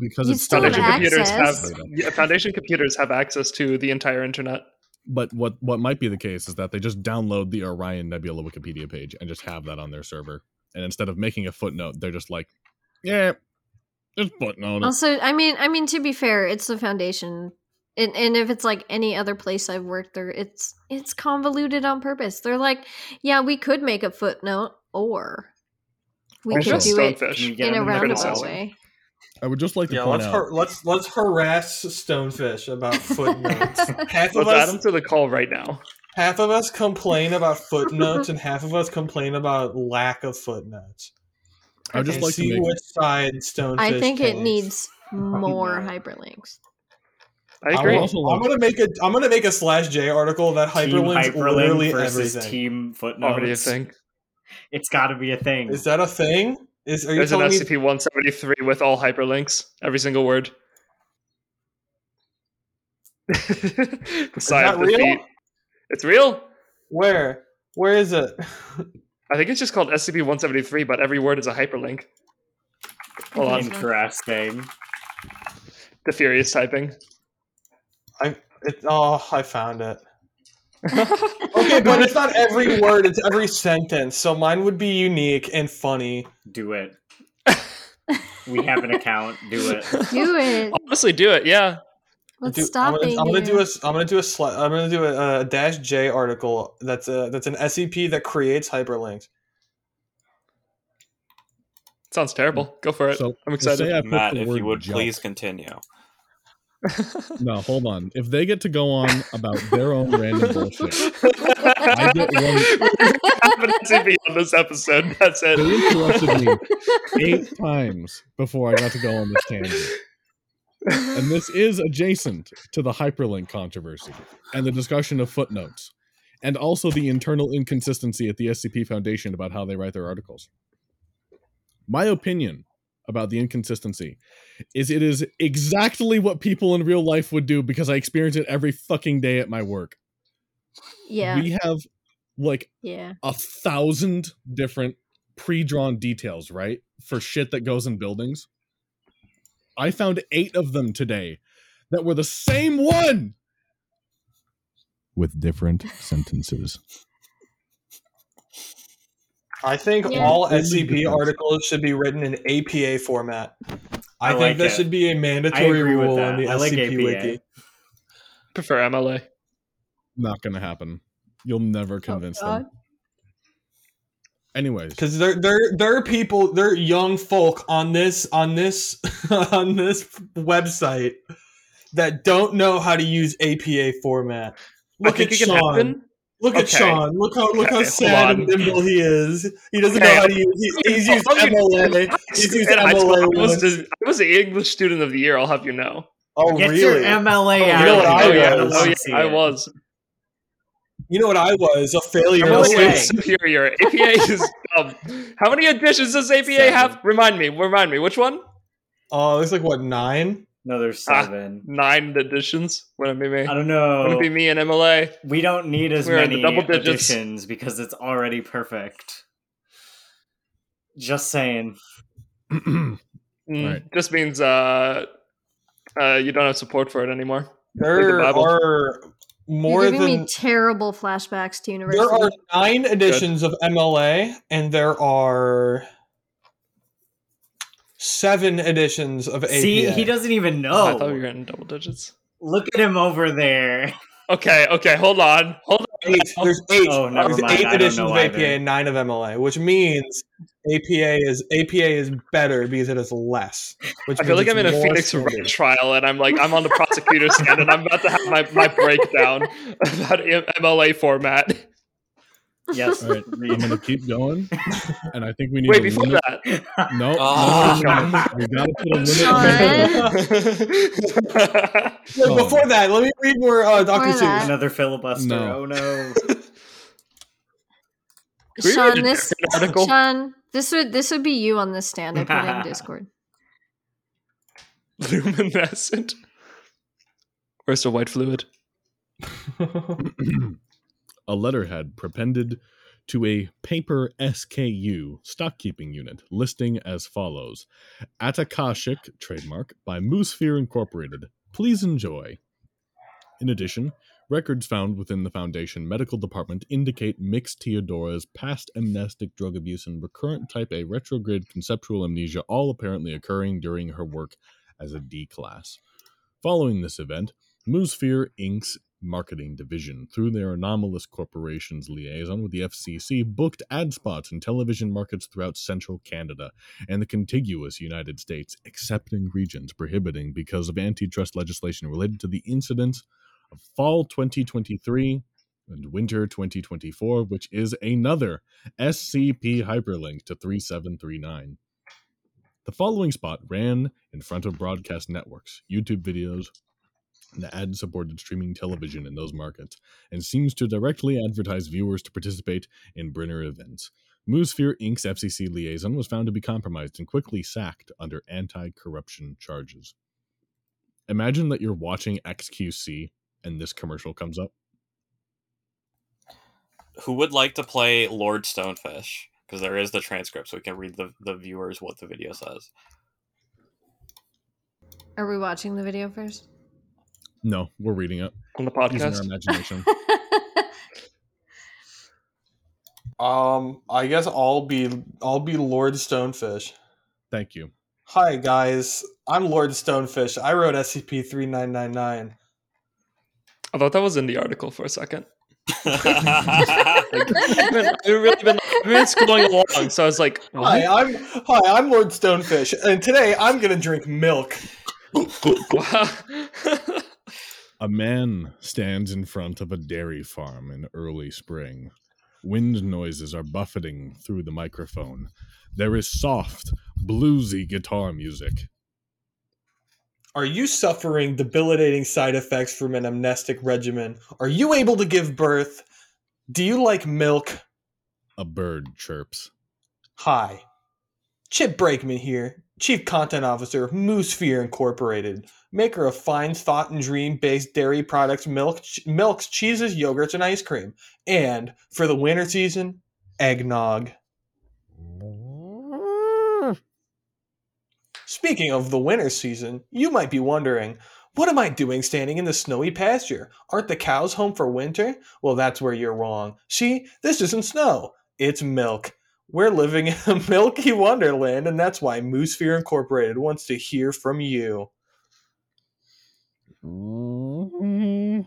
because
You
it's
still have
Foundation computers have yeah, Foundation computers have access to the entire internet.
But what what might be the case is that they just download the Orion Nebula Wikipedia page and just have that on their server, and instead of making a footnote, they're just like, yeah, Just footnote it.
Also, I mean, I mean to be fair, it's the foundation, and and if it's like any other place I've worked there, it's it's convoluted on purpose. They're like, yeah, we could make a footnote, or we
Also-
could do it
Stonefish.
Can we get
in a
him in the
roundabout way.
I would just like to
Yeah,
point
let's
out.
har- let's let's harass Stonefish about footnotes. half of
Let's add
us
him to the call right now.
half of us complain about footnotes, and half of us complain about lack of footnotes.
I would just
and
like to
see
make
which side Stonefish.
I think it needs more hyperlinks.
I
I'm
agree.
also
I'm
like-
gonna make a I'm gonna make a slash J article that
Team
hyperlinks
hyperlink
literally
versus
everything.
team footnotes.
Already a thing.
It's got to be a thing.
Is that a thing? Is are you
There's an? SCP 173 with all hyperlinks, every single word. the side
that
of the
real?
feet. It's real.
Where? Where is it?
I think it's just called SCP 173, but every word is a hyperlink. Hold on.
Interesting.
The furious typing.
I it, oh I found it. Okay, but it's not every word; it's every sentence. So mine would be unique and funny.
Do it. we have an account. Do it.
Do it.
Honestly, do it. Yeah.
What's
Do- I'm gonna, I'm gonna do a I'm gonna do a sli- I'm gonna do a, a dash J article that's a that's an SCP that creates hyperlinks.
Sounds terrible. Go for it.
So
I'm excited.
say I put
Matt, if you would
junk-
please continue.
No, hold on. If they get to go on about their own random bullshit, I get one.
an SCP on this episode. That's it.
They interrupted me eight times before I got to go on this tangent. And this is adjacent to the hyperlink controversy and the discussion of footnotes, and also the internal inconsistency at the SCP Foundation about how they write their articles. My opinion about the inconsistency is it is exactly what people in real life would do because I experience it every fucking day at my work.
yeah,
We have like
yeah.
a thousand different pre-drawn details, right? For shit that goes in buildings. I found eight of them today that were the same one with different sentences.
I think
Yeah.
all SCP articles should be written in APA format. I,
I
think
like
that
it.
should be a mandatory rule on the
I
SCP
APA.
wiki.
Prefer MLA.
Not gonna happen. You'll never oh, convince
God.
them. Anyways,
Because there, there, there are people, there are young folk on this, on this, on this website that don't know how to use APA format.
I
Look
think
at
it can
Sean.
happen.
Look at Sean. Look how look how
Okay, hold
sad and
on.
nimble he is. He doesn't
Okay.
know how to use. He, he's used
I'll give
MLA. He's used
In high school,
MLA
I was,
once.
the, I was the English student of the year. I'll have you know.
Oh
Get
really?
your MLA
Oh,
out.
you know what I
here.
was?
don't
Oh yeah, I was.
You know what I was? A failure.
MLA.
of
MLA
six.
is superior. APA is dumb. How many editions does APA
Seven.
have? Remind me. Remind me. Which one?
Oh, it's like what nine?
No, there's
Ah.
seven.
Nine editions. Wouldn't it be me?
I don't know.
Wouldn't
know.
it be me and MLA?
We don't need as
We're
many
double digits.
additions because it's already perfect. Just saying.
Mm,
Right.
Just means uh, uh, you don't have support for it anymore.
There
Bible.
are more
You're giving
than
me terrible flashbacks to university.
there are nine editions of MLA, and there are seven editions of APA.
See, he doesn't even know.
I thought we were in double digits.
Look at him over there.
Okay, okay, hold on, hold on.
Eight. There's eight.
Oh, never
There's
mind.
eight editions of APA
either.
and nine of MLA, which means APA is APA is better because it is less. Which
I feel like I'm in a Phoenix. Wright trial, and I'm like I'm on the prosecutor's stand, and I'm about to have my, my breakdown about MLA format.
Yes.
All right, I'm gonna keep going, and I think we need
Wait,
a
before
limit.
that,
No,
Oh,
no, no, no, no. we gotta put a limit.
Sean.
Wait, before that, let me read more uh, Doctor
Before
Seuss.
Another filibuster.
No.
Oh no.
Can we read
Sean, this
article?
Sean, this would this would be you on this stand. I put it in Discord.
luminescent. Where's the white fluid?
a letterhead prepended to a paper SKU stockkeeping unit listing as follows Atakashik trademark by Moosphere Incorporated. Please enjoy. In addition, Records found within the Foundation medical department indicate Mix Teodora's past amnestic drug abuse and recurrent type A retrograde conceptual amnesia all apparently occurring during her work as a D class. Following this event, Moosphere Inc.'s marketing division, through their anomalous corporation's liaison with the FCC, booked ad spots in television markets throughout central Canada and the contiguous United States, excepting regions prohibiting because of antitrust legislation related to the incidents of fall 2023 and winter 2024, which is another SCP hyperlink to 3739. The following spot ran in front of broadcast networks, YouTube videos, and ad supported streaming television in those markets, and seems to directly advertise viewers to participate in Brenner events. Moosphere Inc.'s FCC liaison was found to be compromised and quickly sacked under anti corruption charges. Imagine that you're watching XQC and this commercial comes up.
Who would like to play Lord Stonefish? Because there is the transcript, so we can read the, the viewers what the video says.
Are we watching the video first?
No, we're reading it
on the podcast.
using our imagination.
Um, I guess I'll be I'll be Lord Stonefish.
Thank you.
Hi guys, I'm Lord Stonefish. I wrote SCP three nine nine nine.
I thought that was in the article for a second. I've been, I've really been, I've been scrolling along, so I was like,
Hi. I'm hi, I'm Lord Stonefish, and today I'm gonna drink milk.
Wow.
A man stands in front of a dairy farm in early spring. Wind noises are buffeting through the microphone. There is soft, bluesy guitar music.
Are you suffering debilitating side effects from an amnestic regimen? Are you able to give birth? Do you like milk?
A bird chirps.
Hi. Chip Brakeman here, Chief Content Officer of Moosphere Incorporated, maker of fine thought and dream based dairy products, milk, milks, cheeses, yogurts, and ice cream. And for the winter season, eggnog. Speaking of the winter season, you might be wondering, what am I doing standing in the snowy pasture? Aren't the cows home for winter? Well, that's where you're wrong. See, this isn't snow, it's milk. We're living in a milky wonderland, and that's why Moosphere Incorporated wants to hear from you. Mm-hmm.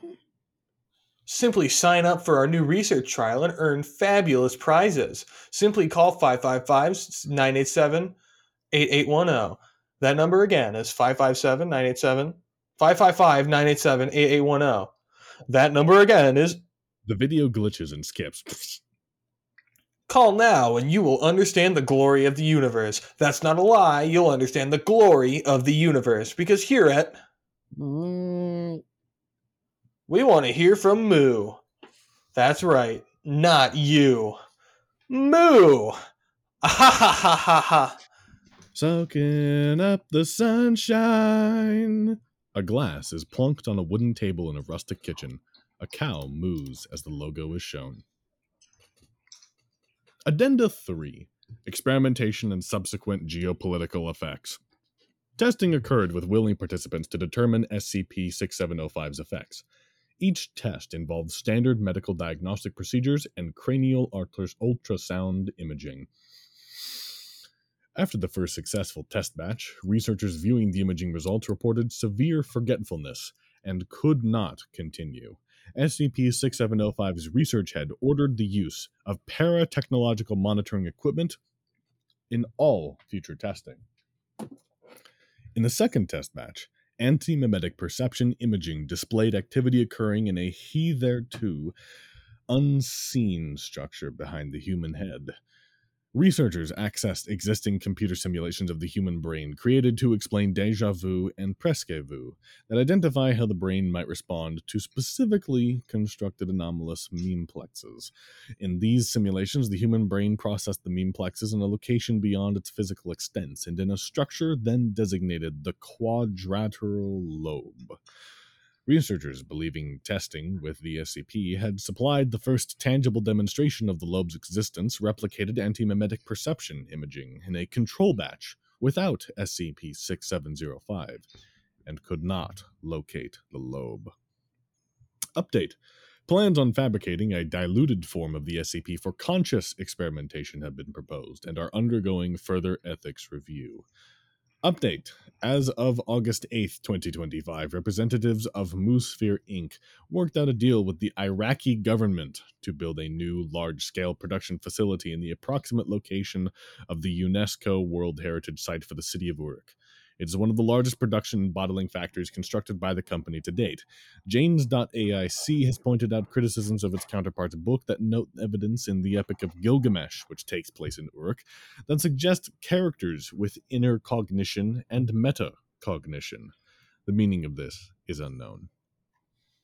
Simply sign up for our new research trial and earn fabulous prizes. Simply call 555 987 8810. That number again is 557 987 555 987 8810. That number again is
The video glitches and skips.
Call now and you will understand the glory of the universe. That's not a lie. You'll understand the glory of the universe because here at mm. we want to hear from Moo. That's right, not you. Moo. Ha ha ha ha ha.
Soaking up the sunshine. A glass is plunked on a wooden table in a rustic kitchen. A cow moos as the logo is shown. Addenda 3 Experimentation and subsequent geopolitical effects. Testing occurred with willing participants to determine SCP 6705's effects. Each test involved standard medical diagnostic procedures and cranial ultras- ultrasound imaging. After the first successful test batch, researchers viewing the imaging results reported severe forgetfulness and could not continue. SCP 6705's research head ordered the use of paratechnological monitoring equipment in all future testing. In the second test match, anti mimetic perception imaging displayed activity occurring in a hitherto unseen structure behind the human head. Researchers accessed existing computer simulations of the human brain created to explain deja vu and presque vu that identify how the brain might respond to specifically constructed anomalous memeplexes. In these simulations, the human brain processed the memeplexes in a location beyond its physical extents and in a structure then designated the quadrilateral lobe. Researchers, believing testing with the SCP had supplied the first tangible demonstration of the lobe's existence, replicated anti mimetic perception imaging in a control batch without SCP 6705 and could not locate the lobe. Update. Plans on fabricating a diluted form of the SCP for conscious experimentation have been proposed and are undergoing further ethics review. Update. As of August 8th, 2025, representatives of Moosphere Inc. worked out a deal with the Iraqi government to build a new large scale production facility in the approximate location of the UNESCO World Heritage Site for the city of Uruk. It is one of the largest production and bottling factories constructed by the company to date. Jaynes.aic has pointed out criticisms of its counterpart's book that note evidence in the Epic of Gilgamesh, which takes place in Uruk, that suggest characters with inner cognition and metacognition. The meaning of this is unknown.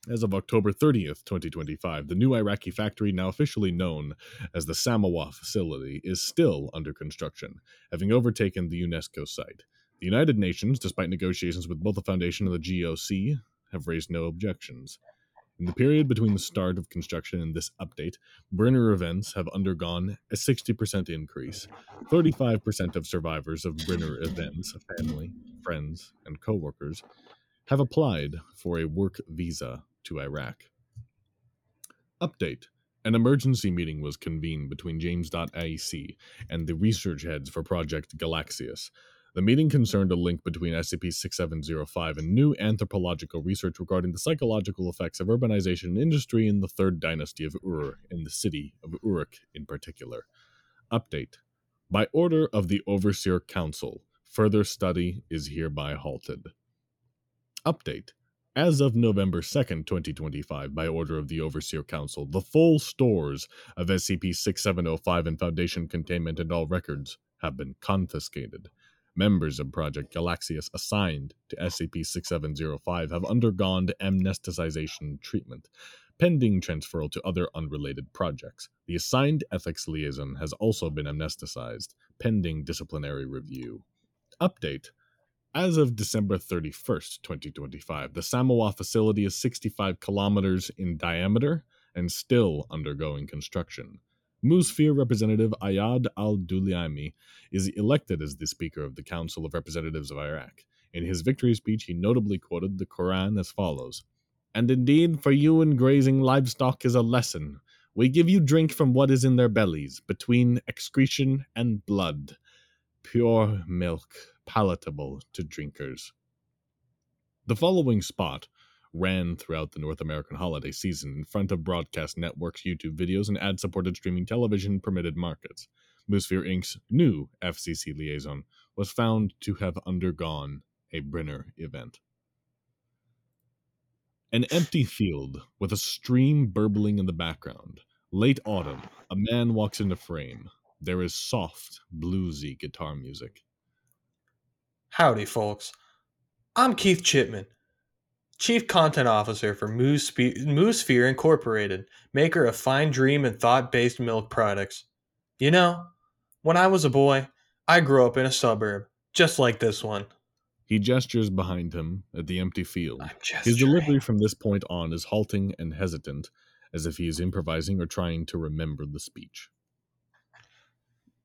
As of October 30th, 2025, the new Iraqi factory, now officially known as the Samawa facility, is still under construction, having overtaken the UNESCO site. The United Nations, despite negotiations with both the Foundation and the GOC, have raised no objections. In the period between the start of construction and this update, Brenner events have undergone a 60% increase. 35% of survivors of Brenner events, family, friends, and coworkers, have applied for a work visa to Iraq. Update. An emergency meeting was convened between Jaynes.aic and the research heads for Project Galaxius. The meeting concerned a link between SCP 6705 and new anthropological research regarding the psychological effects of urbanization and industry in the Third Dynasty of Ur, in the city of Uruk in particular. Update By order of the Overseer Council, further study is hereby halted. Update as of November 2nd, 2025, by order of the Overseer Council, the full stores of SCP 6705 and Foundation containment and all records have been confiscated. Members of Project Galaxius assigned to SCP 6705 have undergone amnesticization treatment, pending transferal to other unrelated projects. The assigned ethics liaison has also been amnesticized, pending disciplinary review. Update as of December 31st, 2025, the Samoa facility is 65 kilometers in diameter and still undergoing construction. Moosphere Representative Ayad al Duliami is elected as the Speaker of the Council of Representatives of Iraq. In his victory speech, he notably quoted the Quran as follows And indeed, for you in grazing livestock is a lesson. We give you drink from what is in their bellies, between excretion and blood. Pure milk, palatable to drinkers. The following spot ran throughout the North American holiday season in front of broadcast networks, YouTube videos, and ad supported streaming television permitted markets. Moosphere Inc.'s new FCC liaison was found to have undergone a Brenner event. An empty field with a stream burbling in the background. Late autumn, a man walks into frame. There is soft, bluesy guitar music.
Howdy, folks. I'm Keith Chipman, Chief Content Officer for Moosphere Incorporated, maker of fine dream and thought based milk products. You know, when I was a boy, I grew up in a suburb, just like this one.
He gestures behind him at the empty field.
I'm
His delivery from this point on is halting and hesitant, as if he is improvising or trying to remember the speech.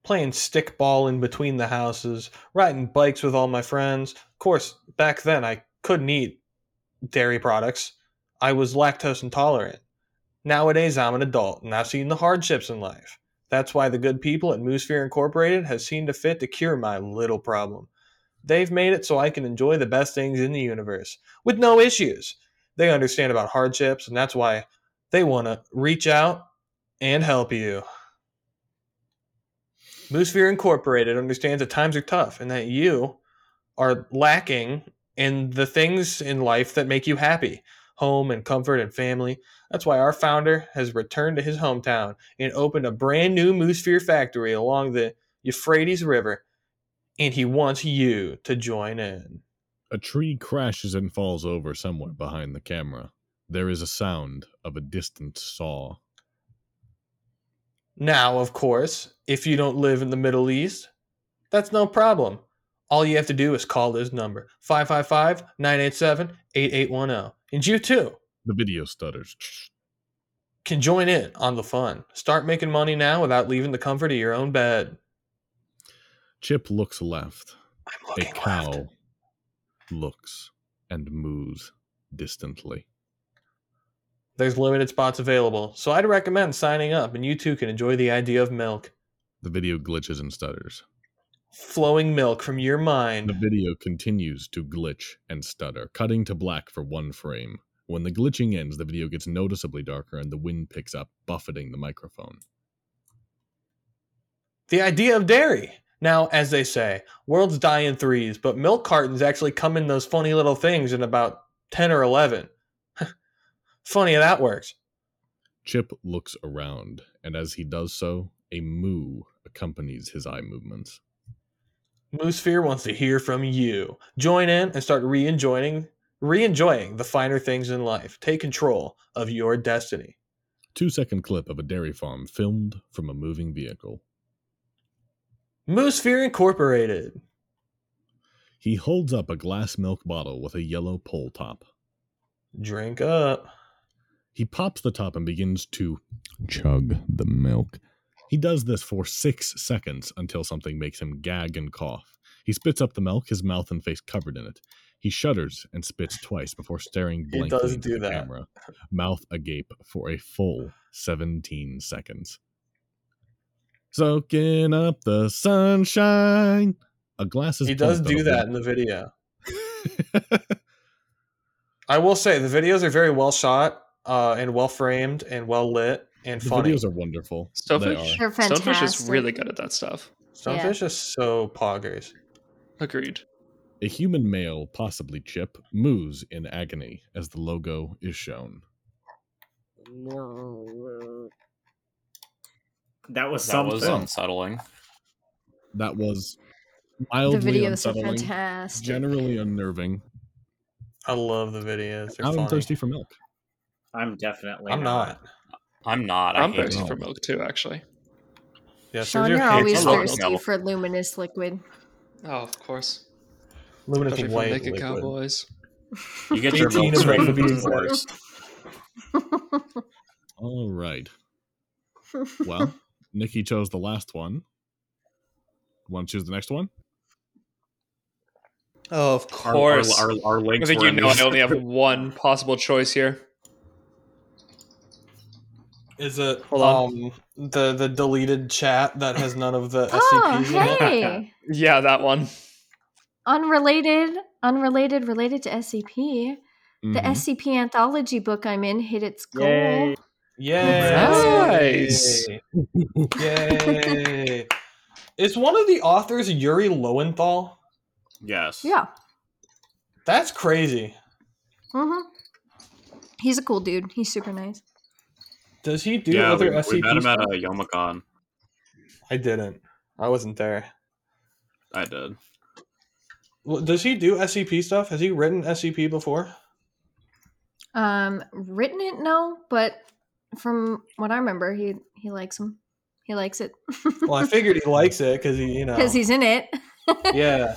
playing stickball in between the houses, riding bikes with all my friends. Of course, back then I couldn't eat dairy products. I was lactose intolerant. Nowadays I'm an adult and I've seen the hardships in life. That's why the good people at Moosphere Incorporated have seen to fit to cure my little problem. They've made it so I can enjoy the best things in the universe with no issues. They understand about hardships and that's why they want to reach out and help you. Moosphere Incorporated understands that times are tough and that you are lacking in the things in life that make you happy home and comfort and family. That's why our founder has returned to his hometown and opened a brand new Moosphere factory along the Euphrates River. And he wants you to join in.
A tree crashes and falls over somewhere behind the camera. There is a sound of a distant saw.
Now, of course, if you don't live in the Middle East, that's no problem. All you have to do is call this number 555 987 8810. And you too
The video stutters.
can join in on the fun. Start making money now without leaving the comfort of your own bed.
Chip looks left.
I'm looking A
cow
left.
looks and moves distantly.
There's limited spots available, so I'd recommend signing up and you too can enjoy the idea of milk.
The video glitches and stutters.
Flowing milk from your mind.
The video continues to glitch and stutter, cutting to black for one frame. When the glitching ends, the video gets noticeably darker and the wind picks up, buffeting the microphone.
The idea of dairy. Now, as they say, worlds die in threes, but milk cartons actually come in those funny little things in about 10 or 11. funny how that works.
Chip looks around, and as he does so, a moo accompanies his eye movements.
Moosphere wants to hear from you. Join in and start re-enjoying, re-enjoying the finer things in life. Take control of your destiny.
Two second clip of a dairy farm filmed from a moving vehicle.
Moosphere Incorporated.
He holds up a glass milk bottle with a yellow pull top.
Drink up.
He pops the top and begins to chug the milk. He does this for six seconds until something makes him gag and cough. He spits up the milk, his mouth and face covered in it. He shudders and spits twice before staring
He
blankly
does
into
do
the
that.
camera, mouth agape for a full 17 seconds. Soaking up the sunshine. A glass is
He does do that in the video. I will say the videos are very well shot uh, and well framed and well lit and
the
funny.
videos are wonderful. They
Stonefish?
are.
They're
Stonefish is really good at that stuff.
Stonefish is so poggers.
Agreed.
A human male, possibly Chip, moos in agony as the logo is shown.
That was
That
something.
was unsettling.
That was
The
mildly
videos are
unsettling,
fantastic.
generally unnerving.
I love the videos. They're
Now
funny.
I'm thirsty for milk.
I'm definitely
I'm not.
I'm not. I
I'm
hate
thirsty
it.
for milk too, actually.
Yes,
Shawn,
there's your
you're always
hate.
love
thirsty
milk.
for luminous liquid.
Oh, of course.
Luminous
Especially from
white
Naked
liquid.
Cowboys.
You get your
18
milk
of
straight from
to be
the
exact.
source.
All right. Well, Nikki chose the last one. Want to choose the next one?
Oh, of
Our, our,
course.
our, our
I think you know I only have one possible choice here.
Is it
Hold on.
um the the deleted chat that has none of the
oh,
SCPs in it?
hey!
Yeah, that one.
unrelated, unrelated, related to SCP. The
Mhm.
SCP anthology book I'm in hit its goal.
Yay.
Yay!
Nice.
Yay! Is one of the authors Yuri Lowenthal?
Yes.
Yeah.
That's crazy.
hmm He's a cool dude. He's super nice.
Does he do
Yeah,
other
we,
SCP
we met him at
stuff?
a Youmacon.
I didn't. I wasn't there.
I did.
Well, Does he do SCP stuff? Has he written SCP before?
Um, written it no, but from what I remember, he he likes him. He likes it
Well, I figured he likes it because he, you know,
because he's in it.
yeah.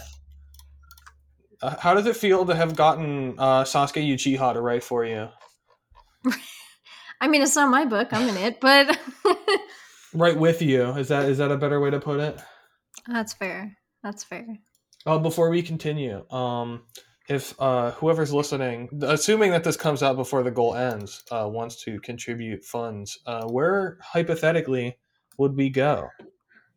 Uh, how does it feel to have gotten uh, Sasuke Uchiha to write for you?
I mean, it's not my book. I'm in it, but
Right with you. Is that is that a better way to put it?
that's fair. That's fair.
Oh, before we continue, um, if uh, whoever's listening, assuming that this comes out before the goal ends, uh, wants to contribute funds, uh, where hypothetically would we go?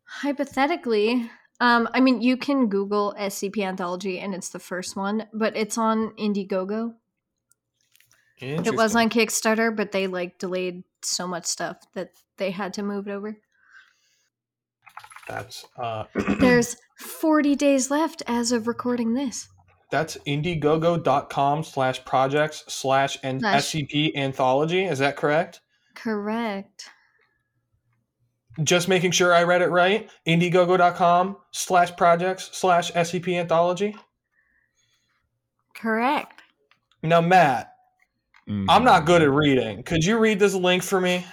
Hypothetically, um, I mean, you can Google SCP anthology, and it's the first one, but it's on Indiegogo. It was on Kickstarter, but they like delayed so much stuff that they had to move it over.
That's uh,
There's 40 days left as of recording this.
that's indiegogo.com slash projects slash and. SCP anthology. Is that correct?
Correct.
Just making sure I read it right. Indiegogo.com slash projects slash SCP anthology.
Correct.
Now, Matt,
Mhm.
I'm not good at reading. Could you read this link for me?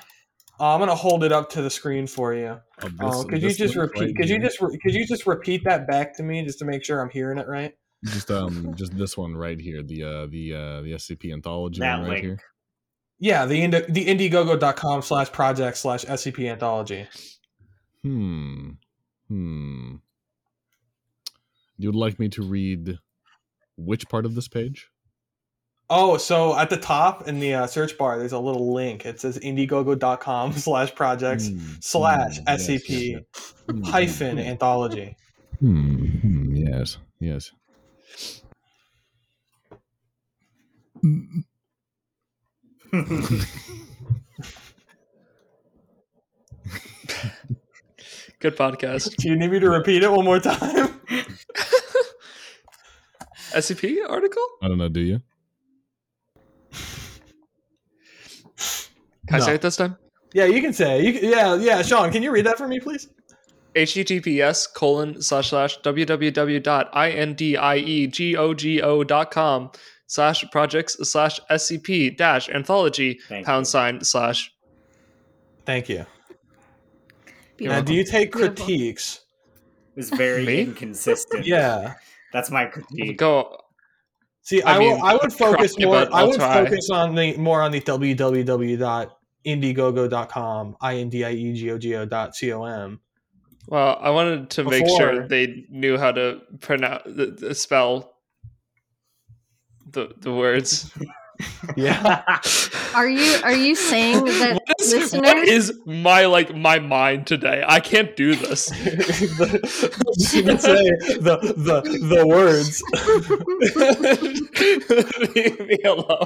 Uh, I'm gonna hold it up to the screen for you. Oh,
this-
could you just repeat?
right
could you just re- could you just repeat that back to me just to make sure I'm hearing it right?
just um just this one right here the uh the uh the scp anthology
That
one right
link.
here
Yeah, the Indi- the Indiegogo.com slash project slash SCP anthology.
hmm hmm you'd like me to read which part of this page
Oh, so at the top in the uh, search bar, there's a little link. It says indiegogo.com slash projects
Mm,
slash
mm, yes,
SCP
yes, yes. Mm,
hyphen anthology.
Hmm, hmm, yes, yes.
Good podcast.
Do you need me to repeat it one more time?
SCP article?
I don't know. Do you?
Can I
No.
say it this time?
Yeah, you can say. You can, yeah, yeah. Shawn, can you read that for me, please?
https colon slash slash www.indiegogo.com slash projects slash scp dash anthology
Thank
pound
you.
sign slash
Thank you. Now, do you take
Beautiful.
critiques?
It's very
Me?
inconsistent.
Yeah.
That's my critique.
go
See,
I
I,
mean,
will, I would focus more. I would
try.
focus on the more on the i i o dot c o m.
well i wanted to make sure they knew how to pronounce the, the spell the the words
Yeah.
Are you are you saying that
what, is,
listeners?
is my like my mind today i can't do this
the, you can say the the the words.
leave me alone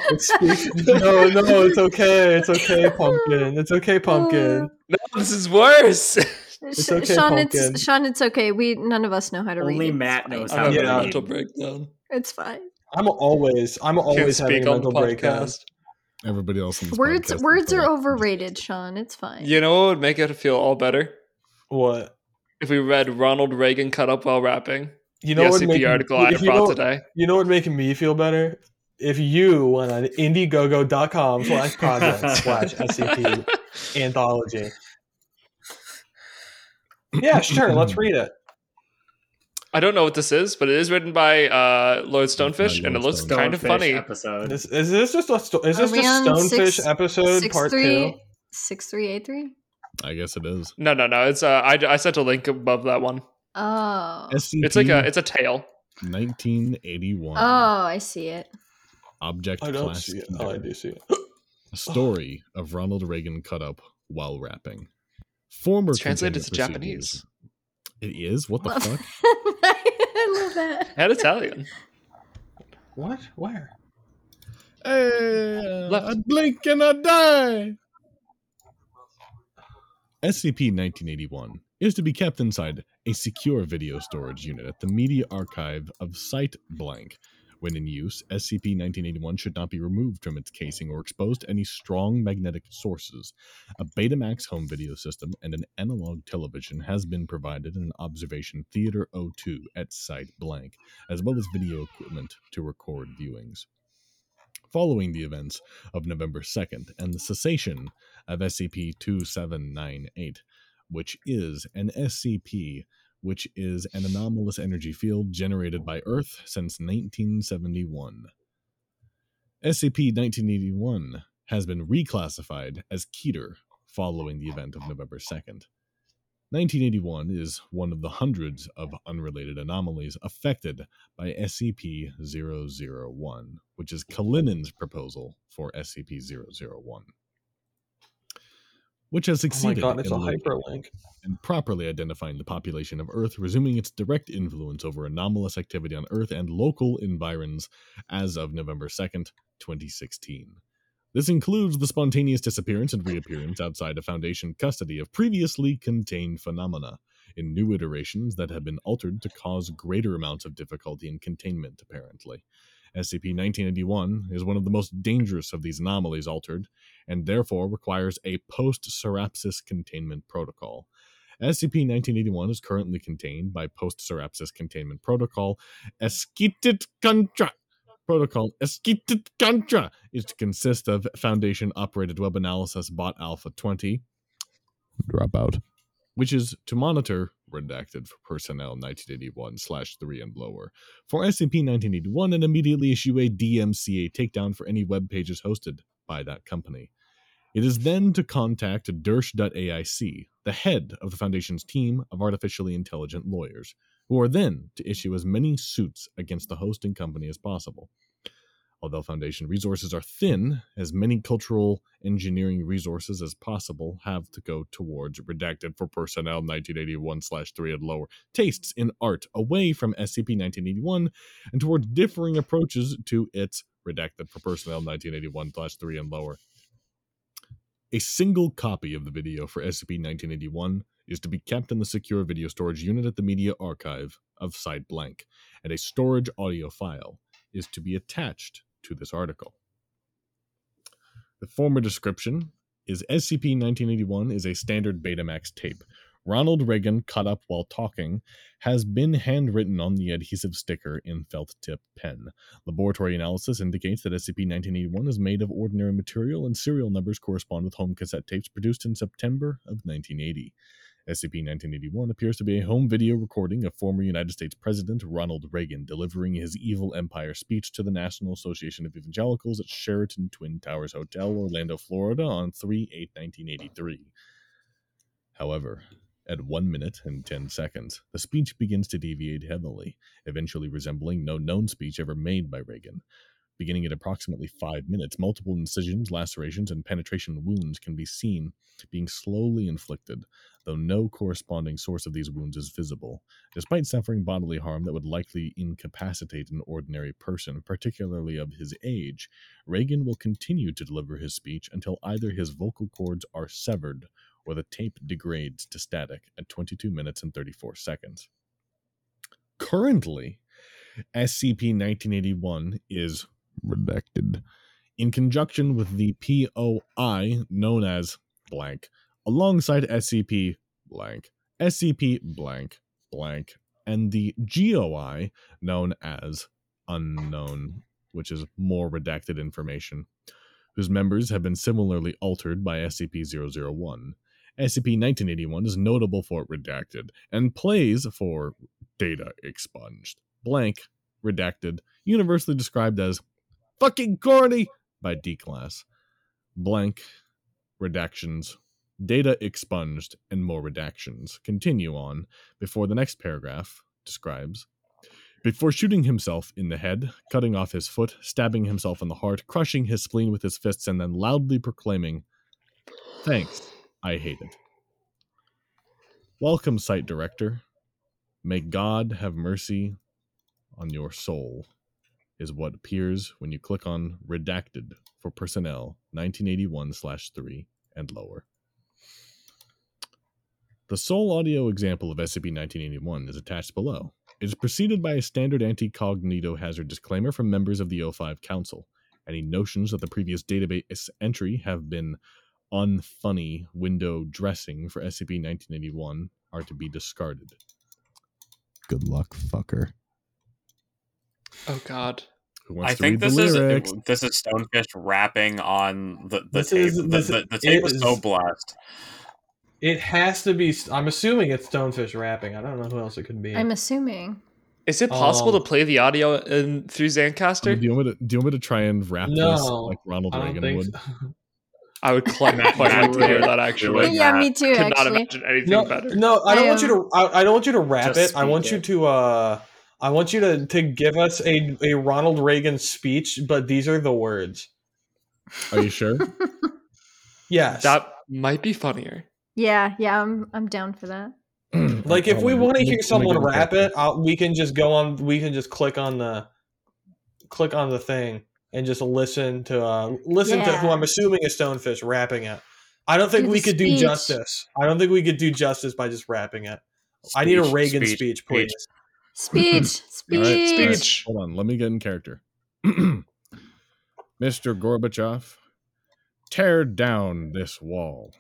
no, no, it's okay. It's okay, pumpkin. It's okay, pumpkin.
Uh, no this is worse
Sh-
okay,
Shawn,
pumpkin.
it's Shawn. It's okay. We none of us know how to read.
Only Matt
fine.
knows
i
how
have
to
a
Yeah.
read.
mental breakdown
It's fine.
I'm always, I'm always having a
on the
mental breakdown.
podcast
Everybody else in this
Words words are overrated, Shawn. It's fine.
you know what would make it feel all better
What?
if we read ronald reagan cut up while rapping
You know
the
what?
scp
would make-
article i
if you
brought
know-
today
You know what making me feel better? If you went on indiegogo.com slash project slash SCP anthology. Yeah, sure. Let's read it.
I don't know what this is, but it is written by uh, Lord Stonefish,
Lord
and it looks
Stonefish.
kind of funny.
episode.
Is, is this just a sto- is this
we
just Stonefish
six-
episode
Six
part
three
two?
six three eight three.
I guess it is.
No, no, no. It's uh, I, I sent a link above that one.
Oh.
SCP
It's like a it's a tale.
1981.
Oh, I see it.
Object
I don't
Class
see it. Oh, I do see it.
A story of Ronald Reagan cut up while rapping. Former
It's translated to
containment procedures-
Japanese
It is? What the fuck?
I love that.
and Italian.
What? Where?
Hey,
Left.
I blink and I die. SCP-1981 is to be kept inside a secure video storage unit at the Media Archive of Site Blank. When in use, SCP-1981 should not be removed from its casing or exposed to any strong magnetic sources. A Betamax home video system and an analog television has been provided in Observation Theater 02 at Site Blank, as well as video equipment to record viewings. Following the events of November 2nd and the cessation of SCP 2798, which is an SCP which is an anomalous energy field generated by Earth since 1971. SCP 1981 has been reclassified as Keter following the event of November 2nd. 1981 is one of the hundreds of unrelated anomalies affected by SCP 001, which is Kalinin's proposal for SCP 001, which has
Oh
succeeded
god, it's
in locating and properly identifying the population of Earth, resuming its direct influence over anomalous activity on Earth and local environs as of November 2nd, 2016. This includes the spontaneous disappearance and reappearance outside of Foundation custody of previously contained phenomena in new iterations that have been altered to cause greater amounts of difficulty in containment, apparently. SCP 1981 is one of the most dangerous of these anomalies altered, and therefore requires a post Serapsis containment protocol. SCP 1981 is currently contained by Post Serapsis Containment Protocol Escitit Contra. Protocol Escitit Contra is to consist of Foundation operated web analysis bot Alpha 20. Dropout. Which is to monitor redacted for personnel 1981 slash 3 and lower for SCP 1981 and immediately issue a DMCA takedown for any web pages hosted by that company. It is then to contact Dersh.aic, the head of the Foundation's team of artificially intelligent lawyers, who are then to issue as many suits against the hosting company as possible. Although Foundation resources are thin, as many cultural engineering resources as possible have to go towards redacted for personnel 1981 3 and lower tastes in art away from SCP 1981 and towards differing approaches to its redacted for personnel 1981 3 and lower. A single copy of the video for SCP 1981 is to be kept in the secure video storage unit at the media archive of Site Blank, and a storage audio file is to be attached to this article. The former description is SCP 1981 is a standard Betamax tape. Ronald Reagan, cut up while talking, has been handwritten on the adhesive sticker in felt tip pen. Laboratory analysis indicates that SCP 1981 is made of ordinary material and serial numbers correspond with home cassette tapes produced in September of 1980. SCP-1981 appears to be a home video recording of former United States President Ronald Reagan delivering his Evil Empire speech to the National Association of Evangelicals at Sheraton Twin Towers Hotel, Orlando, Florida on 3-8-1983. However, at 1 minute and 10 seconds, the speech begins to deviate heavily, eventually resembling no known speech ever made by Reagan. Beginning at approximately five minutes, multiple incisions, lacerations, and penetration wounds can be seen being slowly inflicted, though no corresponding source of these wounds is visible. Despite suffering bodily harm that would likely incapacitate an ordinary person, particularly of his age, Reagan will continue to deliver his speech until either his vocal cords are severed or the tape degrades to static at 22 minutes and 34 seconds. Currently, SCP 1981 is redacted in conjunction with the POI known as blank alongside SCP blank SCP blank blank and the GOI known as unknown which is more redacted information whose members have been similarly altered by SCP-001. SCP-1981 is notable for redacted and plays for data expunged. Blank redacted universally described as fucking corny by D class. Blank redactions, data expunged, and more redactions continue on before the next paragraph describes. Before shooting himself in the head, cutting off his foot, stabbing himself in the heart, crushing his spleen with his fists, and then loudly proclaiming, Thanks, I hate it. Welcome, site director. May God have mercy on your soul is what appears when you click on redacted for personnel 1981 3 and lower. The sole audio example of SCP-1981 is attached below. It is preceded by a standard anti-cognito hazard disclaimer from members of the O5 Council. Any notions that the previous database entry have been unfunny window dressing for SCP-1981 are to be discarded. Good luck, fucker.
Oh God.
Who wants
I
to
think
read
this
the
is
lyrics?
this is Stonefish rapping on the the
This
tape.
is-
the,
this
the, the tape was
is-
so blessed.
It has to be. I'm assuming it's Stonefish rapping. I don't know who else it could be.
I'm assuming.
Is it possible
Um,
to play the audio in, through
I mean,
Zencastr?
do, you want me to, do you want me to try and rap this like Ronald
I
Reagan would?
so.
I would quite,
that
quite like to hear that actually.
it.
yeah, me too.
Could not imagine anything
No,
better.
no, I don't
I,
want you to. I, I don't want you to rap it. I want
speak
you to. uh I want you to to give us a a Ronald Reagan speech, but these are the words.
Are you sure?
Yes.
That might be funnier.
yeah, yeah, I'm I'm down for that.
like if we want to hear someone rap it, I'll, we can just go on. We can just click on the click on the thing and just listen to uh listen to who I'm assuming is Stonefish rapping it. I don't think
Do
we
the
could do justice. I don't think we could do justice by just rapping it. I need a Reagan
speech,
speech,
speech.
please.
Speech, speech.
all right,
Speech.
Hold on, let me get in character. Mr. Gorbachev, tear down this wall.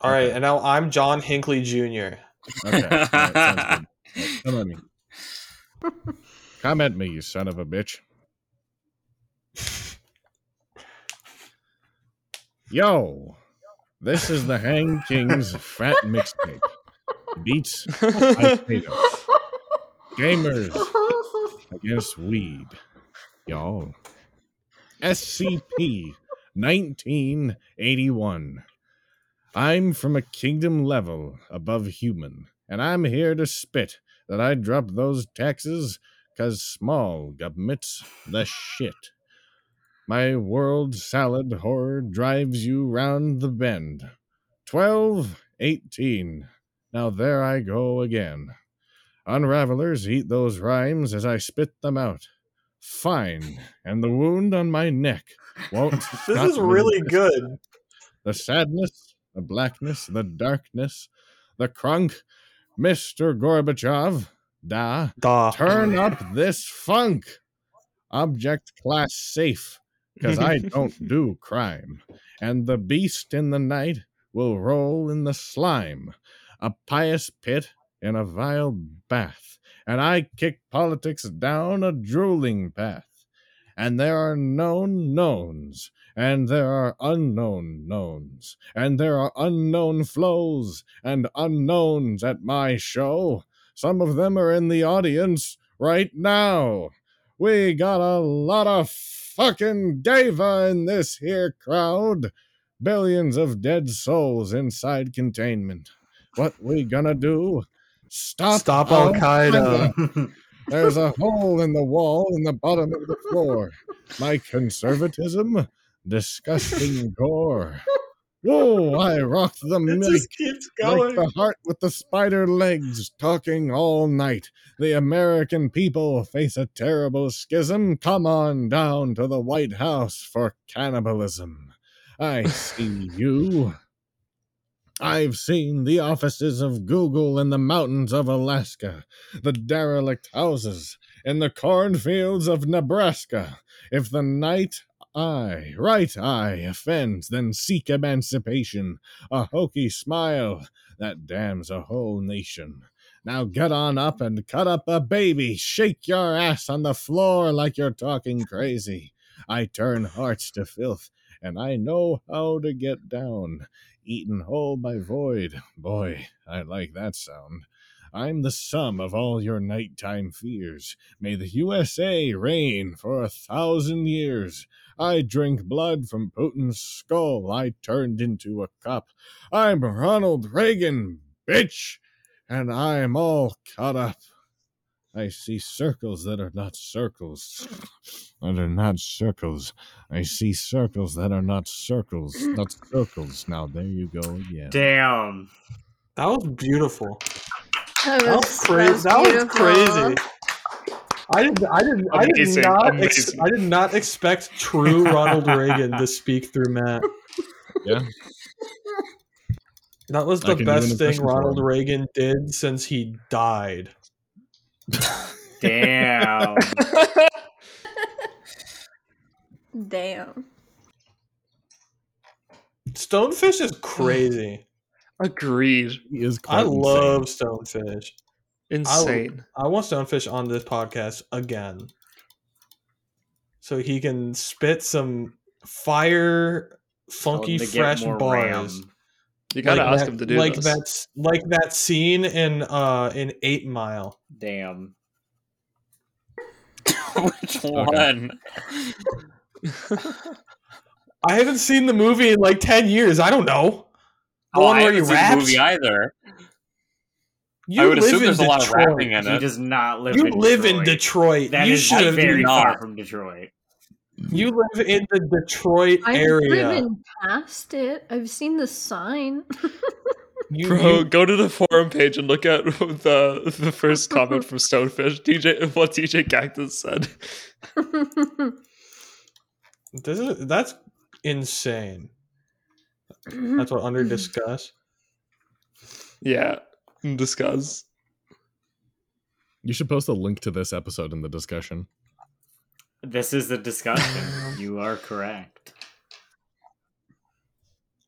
All right,
Okay.
and now I'm John Hinckley Jr.
Okay, all right, sounds good. Come at me. Come at me, you son of a bitch. Yo, this is the Hang King's Fat Mixtape. Beats. Gamers against weed. Y'all. SCP 1981. I'm from a kingdom level above human, and I'm here to spit that I drop those taxes America's small government's the shit. My world salad horror drives you round the bend. Twelve, eighteen. Now there I go again. Unravelers eat those rhymes as I spit them out. Fine, and the wound on my neck won't.
This is really good.
the sadness, the blackness, the darkness, the crunk, Mr. Gorbachev, da,
Duh.
turn up this funk. Object class safe, because I don't do crime. And the beast in the night will roll in the slime, a pious pit in a vile bath, and I kick politics down a drooling path. And there are known knowns, and there are unknown knowns, and there are unknown flows and unknowns at my show. Some of them are in the audience right now. We got a lot of fucking deva in this here crowd. Billions of dead souls inside containment. What we gonna do? Stop,
Stop Al
Al-Qaeda. There's a hole in the wall in the bottom of the floor. My conservatism? Disgusting gore. Whoa, I rocked the
It
mic
just keeps
like the heart with the spider legs, talking all night. The American people face a terrible schism. Come on down to the White House for cannibalism. I see you. I've seen the offices of Google in the mountains of Alaska, the derelict houses in the cornfields of Nebraska. If the night eye, right eye, offends, then seek emancipation. A hokey smile that damns a whole nation. Now get on up and cut up a baby. Shake your ass on the floor like you're talking crazy. I turn hearts to filth, and I know how to get down. Eaten whole by void. Boy, I like that sound. I'm the sum of all your nighttime fears. May the USA reign for a thousand years. I drink blood from Putin's skull I turned into a cup. I'm Ronald Reagan, bitch, and I'm all cut up. I see circles that are not circles. That are not circles. I see circles that are not circles. Not circles. Now there you go again.
Damn.
That was beautiful.
That
That was crazy. That was crazy. I did. I did. I did not. Ex- I did not expect true Ronald Reagan to speak through Matt.
Yeah.
That was the
can do an
best thing Ronald. Reagan did since he died.
Damn.
Damn.
Stonefish is crazy.
Agreed.
He is
I
insane.
love Stonefish.
Insane.
I want Stonefish on this podcast again, so he can spit some fire, funky,
Tell him to get
fresh
more
bars.
RAM.
You gotta
Like
ask
that-
him to do
like
this.
that's like that scene in uh in Eight Mile.
Damn.
Which one?
I haven't seen the movie in like ten years. I don't know. The
Oh,
one
I
where he
haven't seen the
raps.
movie either.
You
I would
live
assume
in
there's a lot of rapping in it.
He
it.
does not live
You
in
live
Detroit.
in Detroit.
That
you
is
should
very
not.
far from Detroit.
You live in the Detroit
I've
area.
driven past it. I've seen the sign.
You,
Bro,
you-
go to the forum page and look at the the first comment from Stonefish. DJ, what DJ Cactus said.
this is that's insane. That's what under discuss.
Yeah, discuss.
You should post a link to this episode in the discussion.
This is the discussion. you are correct.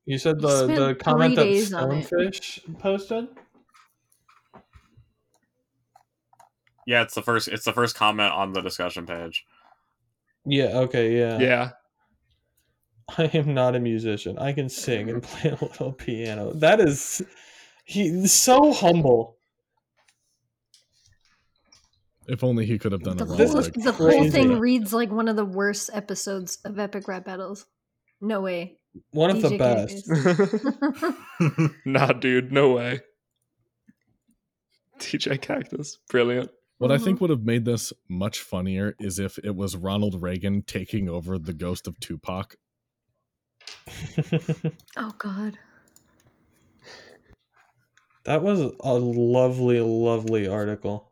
You said the the comment that
days on it.
Stonefish posted.
Yeah, it's the first. It's the first comment on the discussion page.
Yeah. Okay. Yeah.
Yeah.
I am not a musician. I can sing and play a little piano. That is, he's so humble.
If only he could have done
the
a
whole,
This is
Roderick.
the whole thing reads like one of the worst episodes of Epic Rap Battles. No way.
One of the
DJ
best.
Nah, dude, no way. DJ Cactus, brilliant.
What I
Mhm.
think would have made this much funnier is if it was Ronald Reagan taking over the ghost of Tupac.
Oh God.
that was a lovely, lovely article.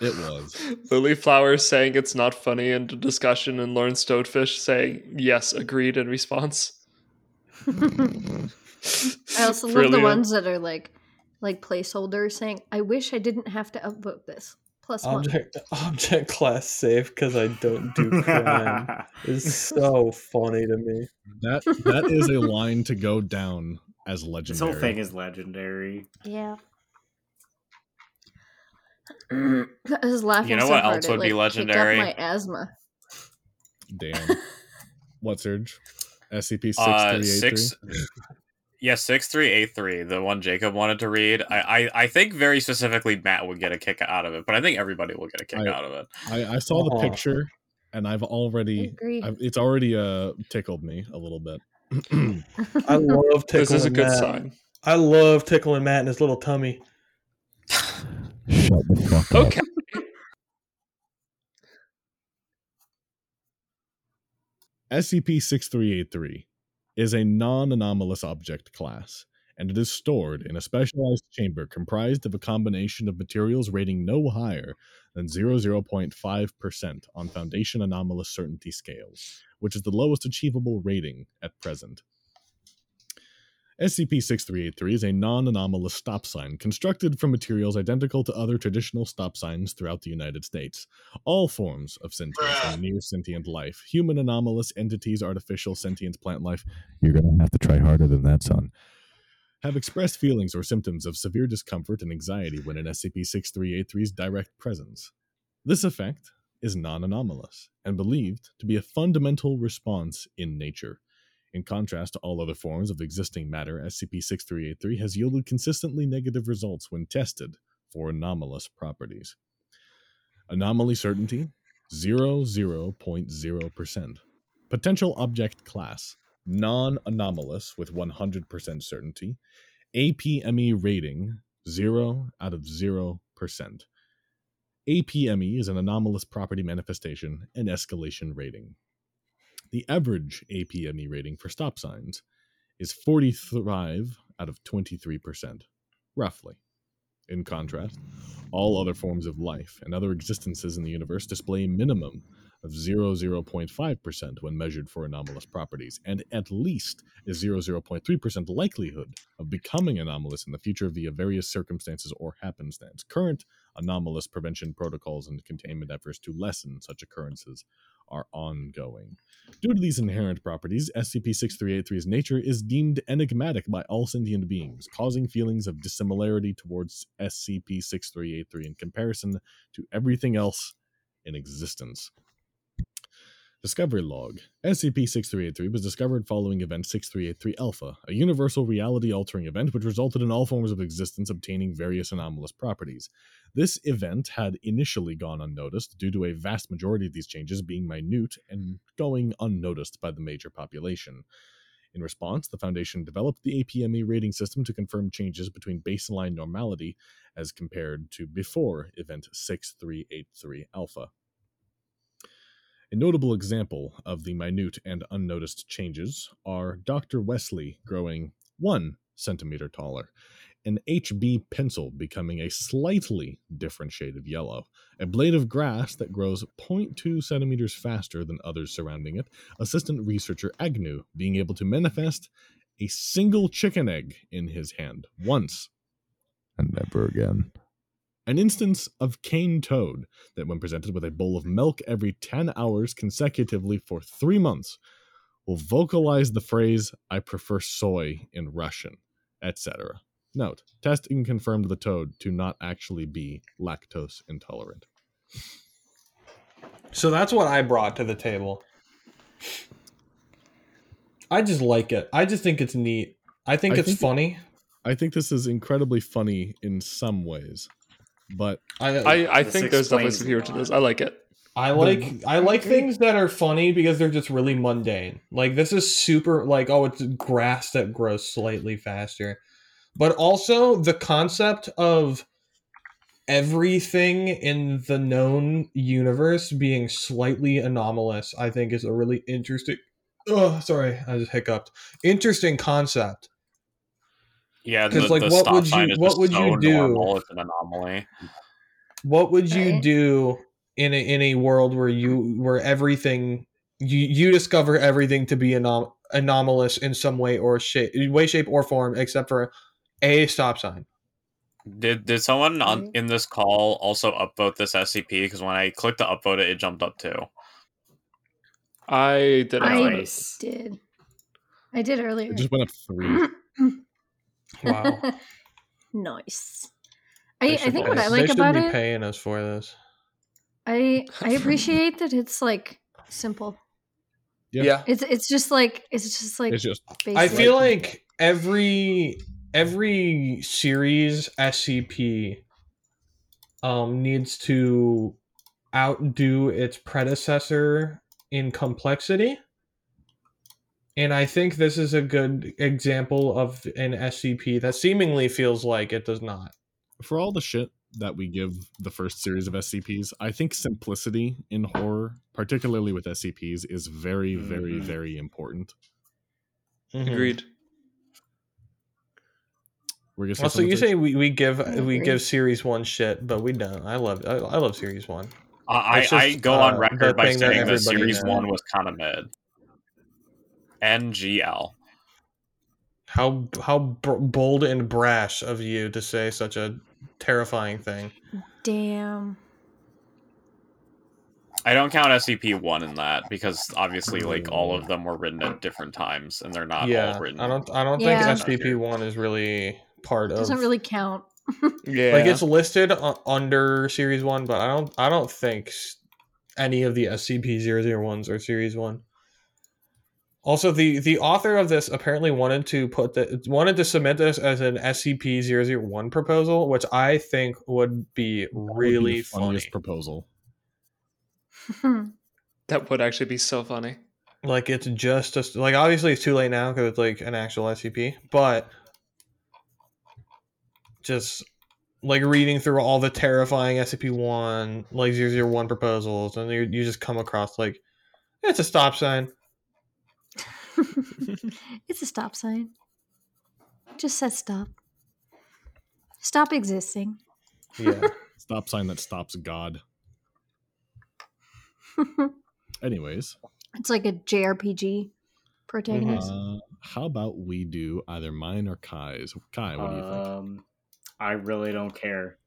It was.
Lily Flowers saying it's not funny in the discussion, and Lord Stonefish saying yes, agreed in response.
I also love the ones that are like like placeholders saying, I wish I didn't have to upvote this. Plus one.
Object object class safe because I don't do crime is so funny to me.
That that is a line to go down as legendary.
this whole thing is legendary.
Yeah. I was laughing.
You know
so
what
hard
else
it,
would be
like,
legendary?
My asthma.
Damn. what surge? SCP six
Uh,
three eight
six.
three.
Yeah, six three eight three, the one Jacob wanted to read. I, I I think very specifically Matt would get a kick out of it, but I think everybody will get a kick
I-
out of it.
I, I saw the picture, and I've already I've, it's already uh tickled me a little bit.
I love tickling
This is a good
Matt.
sign.
I love tickling Matt in his little tummy.
Shut the fuck
Okay.
SCP-6383 is a non-anomalous object class, and it is stored in a specialized chamber comprised of a combination of materials rating no higher than 00.5% on Foundation Anomalous Certainty scales, which is the lowest achievable rating at present. SCP-6383 is a non-anomalous stop sign constructed from materials identical to other traditional stop signs throughout the United States. All forms of sentience and near sentient life. Human anomalous entities artificial sentient plant life. You're gonna have to try harder than that son. Have expressed feelings or symptoms of severe discomfort and anxiety when in scp-6383's direct presence. This effect is non-anomalous and believed to be a fundamental response in nature in contrast to all other forms of existing matter scp-6383 has yielded consistently negative results when tested for anomalous properties Anomaly certainty 00.0%. Potential object class non anomalous with 100% certainty. APME rating 0 out of 0%. APME is an anomalous property manifestation and escalation rating. The average APME rating for stop signs is 45 out of 23%, roughly. In contrast, all other forms of life and other existences in the universe display a minimum of 0.5% when measured for anomalous properties, and at least a 0.3% likelihood of becoming anomalous in the future via various circumstances or happenstance. Current anomalous prevention protocols and containment efforts to lessen such occurrences are ongoing. Due to these inherent properties, SCP-6383's nature is deemed enigmatic by all sentient beings, causing feelings of dissimilarity towards SCP-6383 in comparison to everything else in existence. Discovery Log SCP-6383 was discovered following Event 6383 Alpha, a universal reality-altering event which resulted in all forms of existence obtaining various anomalous properties. This event had initially gone unnoticed due to a vast majority of these changes being minute and going unnoticed by the major population. In response, the Foundation developed the APME rating system to confirm changes between baseline normality as compared to before Event 6383 Alpha. A notable example of the minute and unnoticed changes are Dr. Wesley growing one centimeter taller, an HB pencil becoming a slightly different shade of yellow, a blade of grass that grows 0.2 centimeters faster than others surrounding it, assistant researcher Agnew being able to manifest a single chicken egg in his hand once and never again. An instance of cane toad that, when presented with a bowl of milk every 10 hours consecutively for three months, will vocalize the phrase, I prefer soy in Russian, etc. Note, testing confirmed the toad to not actually be lactose intolerant.
So that's what I brought to the table. I just like it. I just think it's neat. I think
I
it's
think-
funny.
I think this is incredibly funny in some ways, but
I
I, I
This
think there's definitely
explains
some humor to this. I like it.
I like I like things that are funny because they're just really mundane. Like this is super like oh it's grass that grows slightly faster. But also the concept of everything in the known universe being slightly anomalous, I think is a really interesting. Oh, sorry, I just hiccuped. Interesting concept.
Yeah,
'Cause,
the,
like,
the
what
stop
would
sign
you- what
just
would you do?
normal, It's an anomaly.
What would you do in a in a world where you where everything you you discover everything to be anom- anomalous in some way or shape, way, shape or form, except for a stop sign.
Did did someone on
mm-hmm.
in this call also upvote this SCP? Because when I clicked to upvote it, it jumped up too.
I did
I
not.
Nice.
did. I did earlier.
It just went up three.
Wow.
nice.
They
I, I think what I
they
like
should
about
be
it,
paying us for this.
I I appreciate that it's like simple.
Yeah.
It's it's just like it's just like
It's just
basic.
I feel like every every series SCP um needs to outdo its predecessor in complexity. And I think this is a good example of an SCP that seemingly feels like it does not.
for all the shit that we give the first series of SCPs, I think simplicity in horror, particularly with SCPs, is very, very,
Mhm.
very important.
Mhm.
Agreed.
We're gonna
Also, you
Trish?
say we, we give we give series one shit, but we don't. I love I, I love series one.
I,
It's
I go
uh,
on
the
record by
thing that
saying that series
knows.
one was kind of mid. NGL.
How how b- bold and brash of you to say such a terrifying thing.
damn.
I don't count SCP one in that because obviously, like all of mm. them were written at different times, and they're not
yeah,
all written.
I don't I don't
Yeah.
think SCP one is really part of.
It doesn't really count.
Yeah.
like it's listed u- under series one, but I don't I don't think any of the SCP 001s are series one. Also, the the author of this apparently wanted to put the wanted to submit this as an SCP one proposal, which I think would be
That would be the
really funny.
funniest proposal.
that would actually be so funny.
like it's just a, like obviously it's too late now because it's like an actual SCP, but just like reading through all the terrifying SCP one like zero zero one proposals, and you you just come across like it's a stop sign.
it's a stop sign. Just says stop. Stop existing.
Yeah,
Stop sign that stops God. Anyways,
It's like a JRPG protagonist.
uh, how about we do either mine or Kai's? Kai, what do you think?
Um, I really don't care.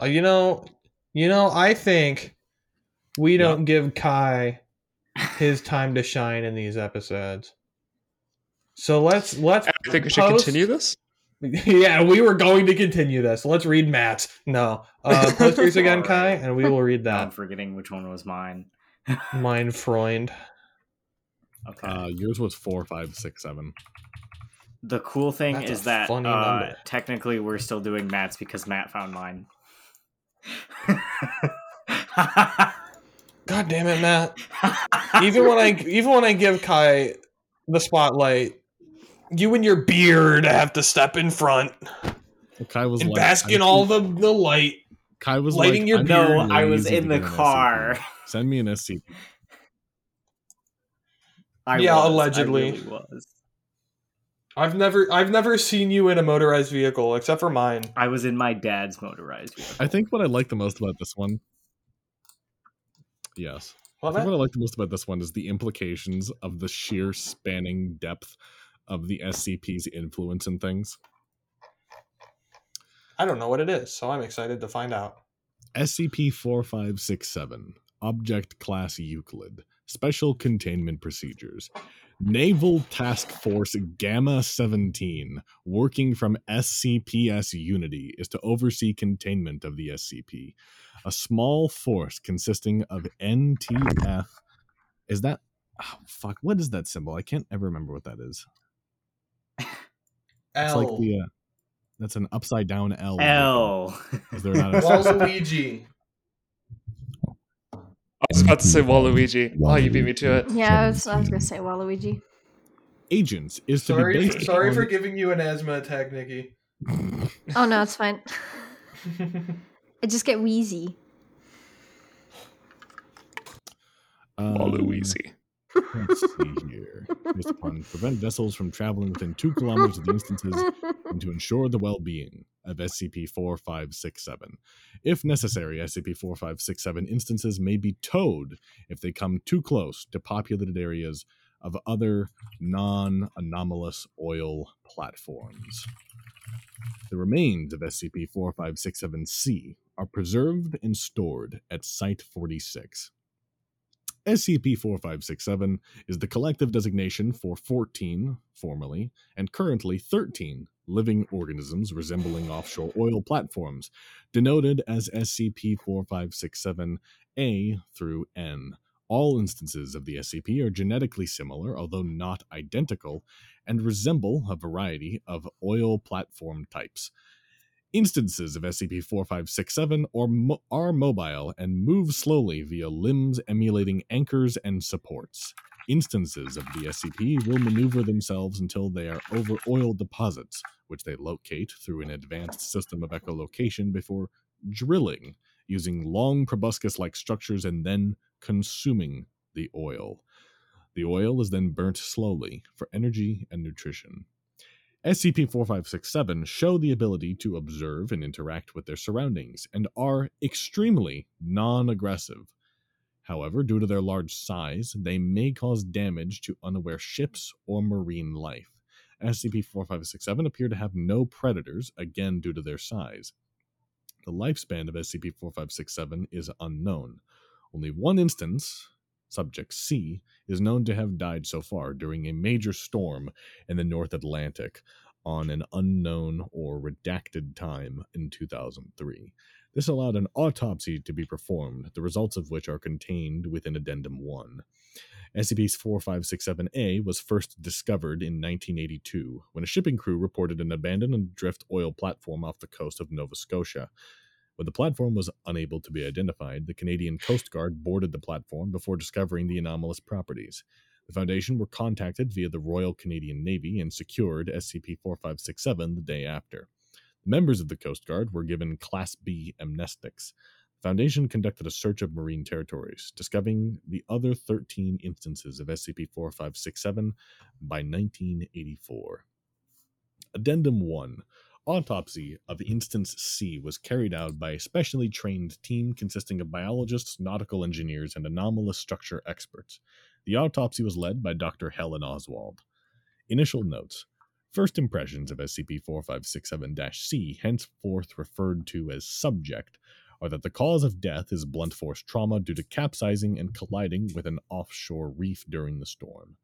uh, you know, you know, I think we
Yeah.
don't give Kai his time to shine in these episodes. So let's let's
I think we should continue this.
Yeah, we were going to continue this. Let's read Matt's. No. Uh post yours again, Kai, and we will read
that. I'm forgetting which one was mine.
mine, Freund.
Okay.
Uh, yours was four, five, six, seven.
the cool thing
That's
is that uh, technically we're still doing Matt's because Matt found mine.
God damn it, Matt. Even when I even when I give Kai the spotlight, you and your beard have to step in front
Kai was
and
like,
bask
I
in all the, the light.
Kai was
lighting
like,
your
I'm
beard.
no, I was in the car.
SCP. Send me an SCP.
I
Yeah,
was, I
allegedly.
really was.
I've never I've never seen you in a motorized vehicle except for mine.
I was in my dad's motorized vehicle.
I think what I like the most about this one. Yes.
What,
I think what I like the most about this one is the implications of the sheer spanning depth of the SCP's influence in things.
I don't know what it is, so I'm excited to find out.
SCP 4567, Object Class Euclid, Special Containment Procedures. Naval Task Force Gamma 17, working from SCPS Unity, is to oversee containment of the SCP. A small force consisting of NTF. Is that. Oh, fuck. What is that symbol? I can't ever remember what that is. It's
L.
like the. Uh, that's an upside down L.
L.
Is there not a
Waluigi.
I was about to say Waluigi. Oh, you beat me to it.
Yeah, I was, I was gonna say Waluigi.
agents is to be
Sorry,
based
sorry
on-
for giving you an asthma attack, Nikki.
Oh no, it's fine. I just get wheezy.
Uh,
Waluigi.
Let's see here. Based upon prevent vessels from traveling within two kilometers of the instances and to ensure the well-being of SCP-4567. If necessary, SCP-4567 instances may be towed if they come too close to populated areas of other non-anomalous oil platforms. The remains of SCP-4567-C are preserved and stored at Site 46. SCP-4567 is the collective designation for 14, formerly, and currently 13 living organisms resembling offshore oil platforms, denoted as SCP-4567-A through N. All instances of the SCP are genetically similar, although not identical, and resemble a variety of oil platform types. Instances of SCP-4567 are, mo- are mobile and move slowly via limbs emulating anchors and supports. Instances of the SCP will maneuver themselves until they are over oil deposits, which they locate through an advanced system of echolocation before drilling using long proboscis like structures and then consuming the oil. The oil is then burnt slowly for energy and nutrition. SCP 4567 show the ability to observe and interact with their surroundings and are extremely non aggressive. However, due to their large size, they may cause damage to unaware ships or marine life. SCP 4567 appear to have no predators, again due to their size. The lifespan of SCP 4567 is unknown. Only one instance, Subject C, is known to have died so far during a major storm in the North Atlantic on an unknown or redacted time in 2003. This allowed an autopsy to be performed, the results of which are contained within Addendum 1. SCP 4567A was first discovered in 1982 when a shipping crew reported an abandoned and drift oil platform off the coast of Nova Scotia. When the platform was unable to be identified, the Canadian Coast Guard boarded the platform before discovering the anomalous properties. The Foundation were contacted via the Royal Canadian Navy and secured SCP 4567 the day after. The members of the Coast Guard were given Class B amnestics. The Foundation conducted a search of marine territories, discovering the other 13 instances of SCP 4567 by 1984. Addendum 1 Autopsy of Instance C was carried out by a specially trained team consisting of biologists, nautical engineers, and anomalous structure experts. The autopsy was led by Dr. Helen Oswald. Initial notes First impressions of SCP 4567 C, henceforth referred to as subject, are that the cause of death is blunt force trauma due to capsizing and colliding with an offshore reef during the storm.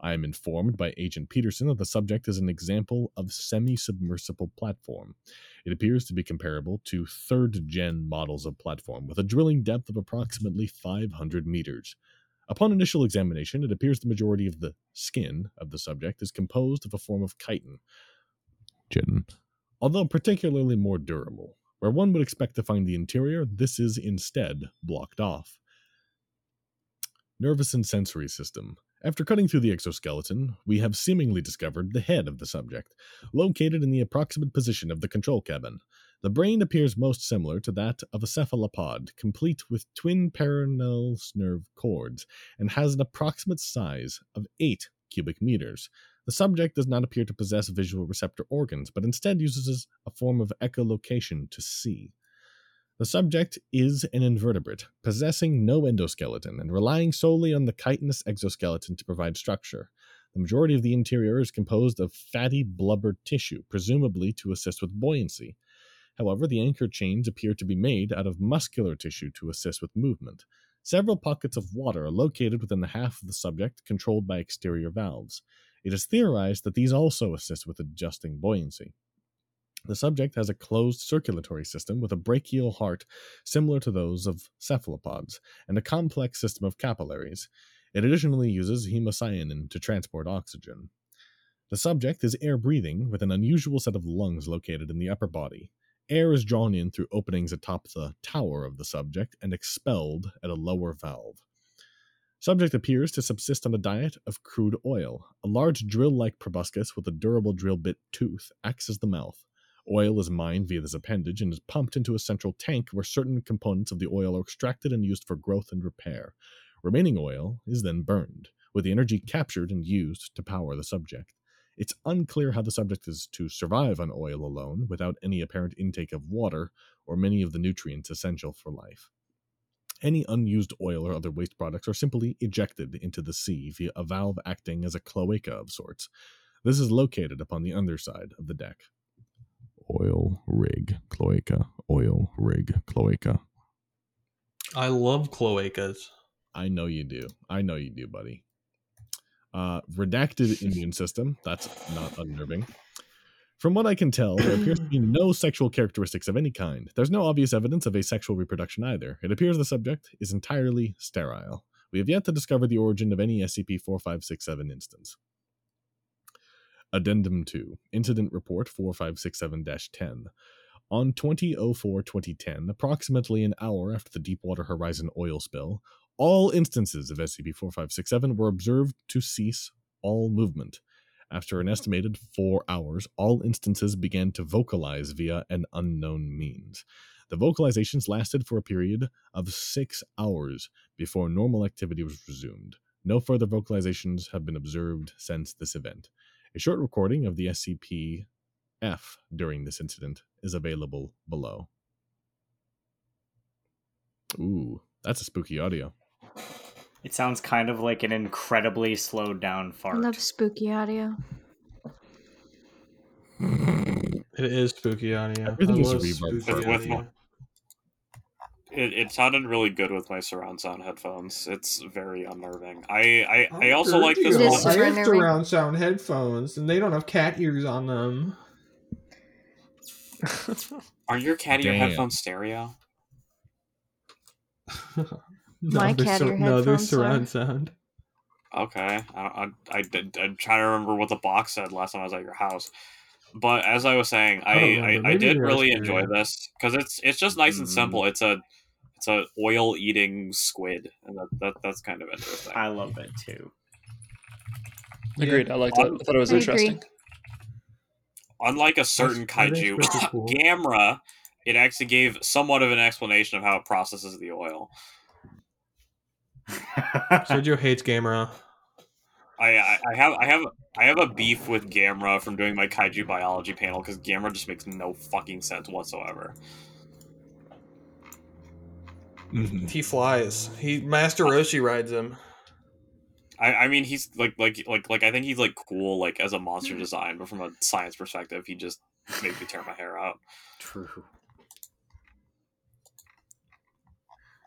I am informed by Agent Peterson that the subject is an example of semi submersible platform. It appears to be comparable to third gen models of platform with a drilling depth of approximately 500 meters. Upon initial examination, it appears the majority of the skin of the subject is composed of a form of chitin, chitin, although particularly more durable. Where one would expect to find the interior, this is instead blocked off. Nervous and sensory system. After cutting through the exoskeleton, we have seemingly discovered the head of the subject, located in the approximate position of the control cabin. The brain appears most similar to that of a cephalopod, complete with twin peroneal nerve cords, and has an approximate size of 8 cubic meters. The subject does not appear to possess visual receptor organs, but instead uses a form of echolocation to see. The subject is an invertebrate, possessing no endoskeleton and relying solely on the chitinous exoskeleton to provide structure. The majority of the interior is composed of fatty blubber tissue, presumably to assist with buoyancy. However, the anchor chains appear to be made out of muscular tissue to assist with movement. Several pockets of water are located within the half of the subject controlled by exterior valves. It is theorized that these also assist with adjusting buoyancy. The subject has a closed circulatory system with a brachial heart similar to those of cephalopods and a complex system of capillaries. It additionally uses hemocyanin to transport oxygen. The subject is air breathing with an unusual set of lungs located in the upper body. Air is drawn in through openings atop the tower of the subject and expelled at a lower valve. Subject appears to subsist on a diet of crude oil. A large drill like proboscis with a durable drill bit tooth acts as the mouth. Oil is mined via this appendage and is pumped into a central tank where certain components of the oil are extracted and used for growth and repair. Remaining oil is then burned, with the energy captured and used to power the subject. It's unclear how the subject is to survive on oil alone without any apparent intake of water or many of the nutrients essential for life. Any unused oil or other waste products are simply ejected into the sea via a valve acting as a cloaca of sorts. This is located upon the underside of the deck. Oil rig cloaca, oil rig cloaca.
I love cloacas.
I know you do. I know you do, buddy. Uh, redacted immune system. That's not unnerving. From what I can tell, there appears to be no sexual characteristics of any kind. There's no obvious evidence of asexual reproduction either. It appears the subject is entirely sterile. We have yet to discover the origin of any SCP 4567 instance. Addendum 2, Incident Report 4567 10. On 2004 2010, approximately an hour after the Deepwater Horizon oil spill, all instances of SCP 4567 were observed to cease all movement. After an estimated four hours, all instances began to vocalize via an unknown means. The vocalizations lasted for a period of six hours before normal activity was resumed. No further vocalizations have been observed since this event. A short recording of the SCP F during this incident is available below. Ooh, that's a spooky audio.
It sounds kind of like an incredibly slowed down fart.
I love spooky audio.
It is spooky audio.
Everything
I
is
love
reverb
spooky
with
audio.
Mo- It, it sounded really good with my surround sound headphones. It's very unnerving. I I, I also like this.
It is
Whole,
super
I have surround sound headphones, and they don't have cat ears on them.
are your cat ear
Damn.
headphones stereo?
no,
My
they're
cat ear
no, they're
headphones
surround
are.
sound.
Okay, I, I, I, did- I'm trying to remember what the box said last time I was at your house. But as I was saying,
I
I. I, I did really enjoy this because it's it's just nice and
Mhm.
simple. It's a it's a oil eating squid, and that, that that's kind of interesting.
I love it too.
Agreed. I liked it. I thought it was
I agree.
interesting.
Unlike a certain
that is
kaiju,
pretty cool.
Gamera, it actually gave somewhat of an explanation of how it processes the oil.
Sergio hates Gamera.
I, I, I have I have I have a beef with Gamera from doing my kaiju biology panel because Gamera just makes no fucking sense whatsoever. Mm-hmm.
He flies. He Master Roshi rides him.
I, I mean he's like like like like I think he's like cool like as a monster hmm. design, but from a science perspective, he just made me tear my hair out.
True.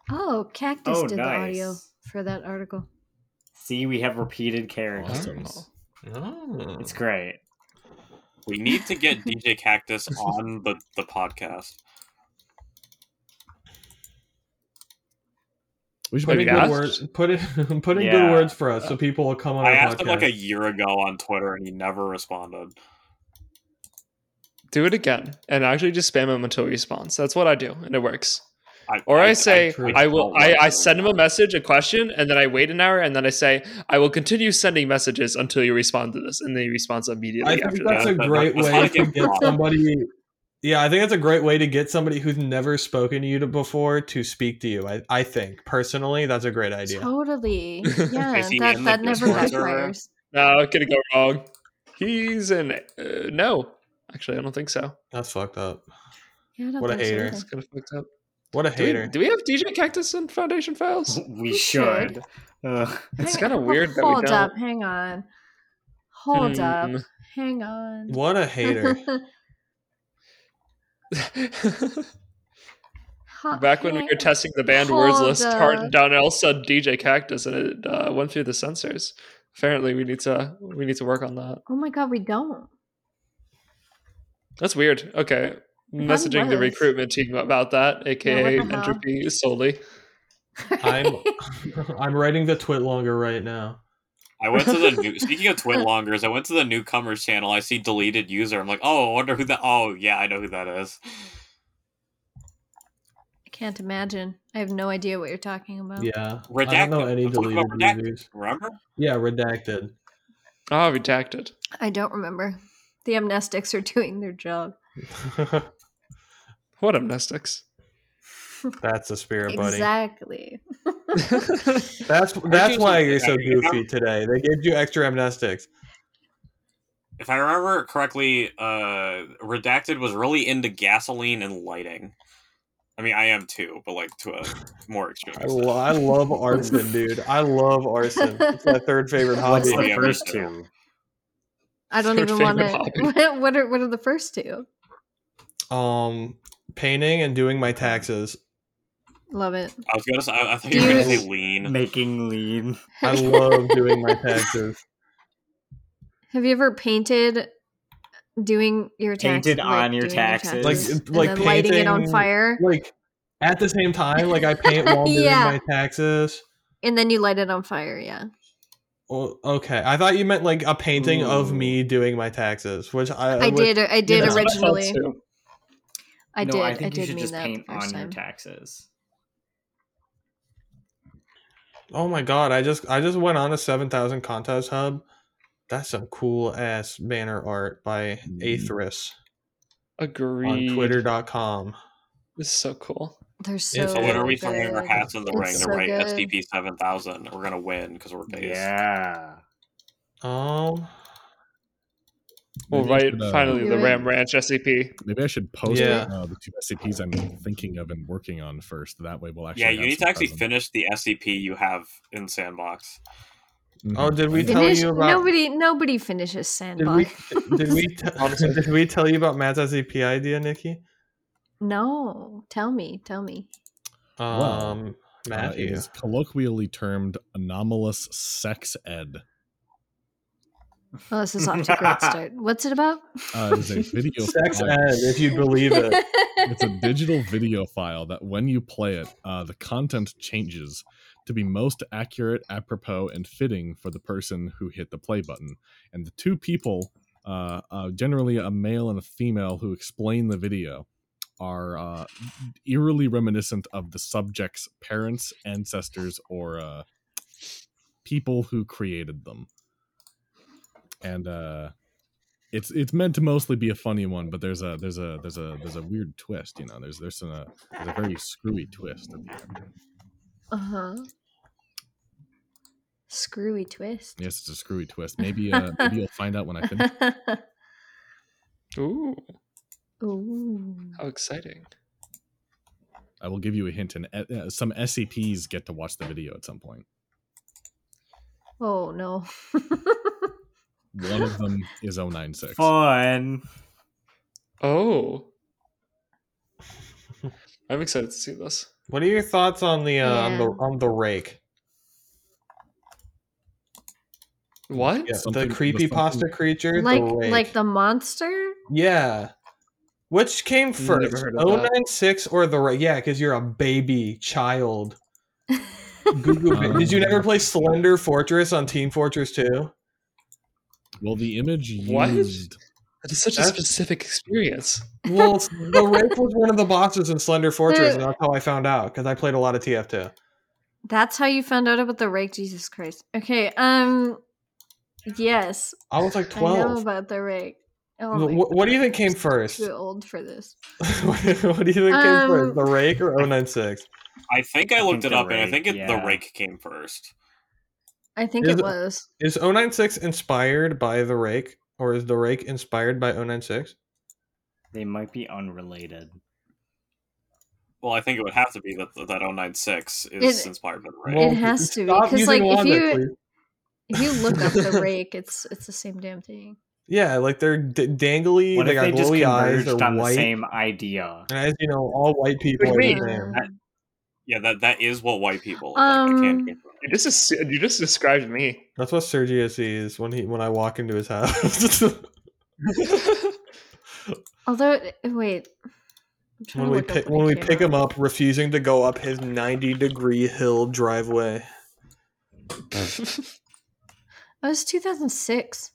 Oh, Cactus
Oh,
did the audio for that article.
See, we have repeated characters.
Awesome.
Oh.
It's great.
We need to get DJ Cactus on the, the podcast.
We should
Put
Have
in
you
good words. Put it. Put in
Yeah.
good words for us, so people will come on
I
our
asked
podcast.
him like a year ago on Twitter, and he never responded.
Do it again and actually just spam him until he responds. That's what I do, and it works.
I,
Or I, say
true.
I, will. I, I send him a message, a question, and then I wait an hour, and then I say I will continue sending messages until you respond to this, and then he responds immediately
I think that's
that.
a great way to
get
get somebody. Yeah, I think that's a great way to get somebody who's never spoken to you to before to speak to you. I, I think personally, that's a great idea.
Totally. Yeah,
Is he
that,
in the
that never
Discord server?
backfires.
No, it could go wrong. He's in. Uh, no, actually, I don't think so.
That's fucked up.
Yeah,
What a hater.
either.
It's kind of fucked up.
What a
Do we,
hater.
do we have DJ Cactus in Foundation Files?
We
should.
should. Ugh.
It's kind of
on,
weird that we
Hold
don't.
up, hang on. Hold up,
Hmm.
hang on.
What a hater.
Ha-
Back when we were testing the banned
Hold
words list, Tart
up.
Donnell said DJ Cactus, and it uh, went through the censors. Apparently, we need to we need to work on that.
Oh my god, we don't.
That's weird. Okay, messaging the recruitment team about that, aka
what the hell?
entropy solely.
I'm I'm writing the Twitlonger right now.
I went to the new, speaking of Twitlongers, I went to the newcomers channel. I see deleted user. I'm like, oh, I wonder who that. Oh, yeah, I know who that is.
I can't imagine. I have no idea what you're talking about.
Yeah. I
Redacted.
don't know any
I'm
deleted
redacted.
users.
Remember?
Yeah, redacted.
Oh, redacted.
I don't remember. The amnestics are doing their job.
What amnestics?
That's a spirit, buddy.
Exactly.
That's that's why you're so goofy today. They gave you extra amnestics.
If I remember correctly, uh, Redacted was really into gasoline and lighting. I mean, I am too, but like to a more extreme
I, lo- I love arson, dude. I love arson. It's my third favorite
What's
hobby.
the
Yeah,
first two?
I don't
Third
even want to. What, what are what are the first two?
Um, painting and doing my taxes.
Love it.
I was gonna say, I, I thought you were gonna
you-
say lean.
Making lean.
I love doing my taxes.
Have you ever painted doing your taxes?
Painted on your taxes?
Like-
and
like
then lighting it on fire,
Like at the same time, like I paint while doing my taxes.
and then you light it on fire. Yeah.
Well, okay, I thought you meant like a painting of me doing my taxes, which I
I
which-
did. I did
know.
originally. I
no,
did.
I think you
did
should
mean
just paint on
time.
your taxes.
Oh my god, I just I just went on a seven thousand contest hub. That's some cool ass banner art by
Mm.
Aethris on
Agreed.
Twitter.com.
This is so cool.
They're so.
It's-
So when are we throwing our hats in the
It's
ring to
so
write
good.
SCP seven thousand? We're gonna win because we're based.
Yeah.
Um,
Well,
Maybe I
right,
should, uh,
finally, the Ram. Ranch SCP.
Maybe I should post
Yeah.
uh, the two SCPs I'm thinking of and working on first. That way, we'll actually.
Yeah, you need to actually
presence.
finish the SCP you have in Sandbox.
Mhm.
oh, did we tell
Finish,
you about?
nobody. Nobody finishes
Did we
sandbox.
did we t-
Honestly.
did we tell you about Matt's SCP idea, Nikki?
No, tell me. Tell me.
Well,
Um,
Uh,
Matthew.
is colloquially termed anomalous sex ed.
Oh, this is off to a great start. What's it about?
Uh, it is a video.
Sex
file.
ed, if you believe it.
It's a digital video file that when you play it, uh, the content changes to be most accurate, apropos, and fitting for the person who hit the play button. And the two people, uh, uh, generally a male and a female, who explain the video are uh, eerily reminiscent of the subject's parents, ancestors, or uh, people who created them. And uh, it's it's meant to mostly be a funny one, but there's a there's a there's a there's a weird twist. You know, there's there's a there's a very screwy twist. At the end.
Uh huh. Screwy twist.
Yes, it's a screwy twist. Maybe uh, maybe you'll find out when I finish.
Ooh,
Ooh.
how exciting.
I will give you a hint, and uh, some SCPs get to watch the video at some point.
Oh no.
One of them is 096.
Fun.
Oh. I'm excited to see this.
What are your thoughts on the uh, on the on the rake?
What?
Yeah, the
the
creepy pasta creature.
like
the rake.
like the monster?
yeah. Which came first,
heard of that.
096 or the rake? Yeah, because you're a baby child. Google it. Did you
Um,
never play Slender Fortress on Team Fortress 2?
Well, the image
What?
used.
That is such a specific experience.
Well, the rake was one of the bosses in Slender Fortress, and that's how I found out because I played a lot of TF2.
That's how you found out about the rake? Jesus Christ. Okay, um yes.
I was like
I know
12.
about the rake. Oh
what, what do you think came
I'm
first?
Too old for this.
what do you think came
Um,
first, the rake or 096?
I think I
I
looked
think
it
the
up, and I think it, the rake came first.
I think
Is
it
it-
was.
Is 096 inspired by the rake, or is the rake inspired by 096?
They might be unrelated.
Well, I think it would have to be that that 096 is
It-
inspired by the rake.
It has to be,
because,
like, if you-
please.
If you look up the rake, it's it's the same damn thing.
Yeah, like they're d- dangly,
What
they
if
got
they just
glowy eyes,
converged
they're
on the same idea?
And as you know, all white people
Wait,
yeah, that that is what white people look like. I
Um,
can't.
You just as- you just described me.
That's what Sergio sees when he when I walk into his house.
Although, wait.
When we pick
when
when we pick him up, refusing to go up his ninety degree hill driveway.
that was 2006.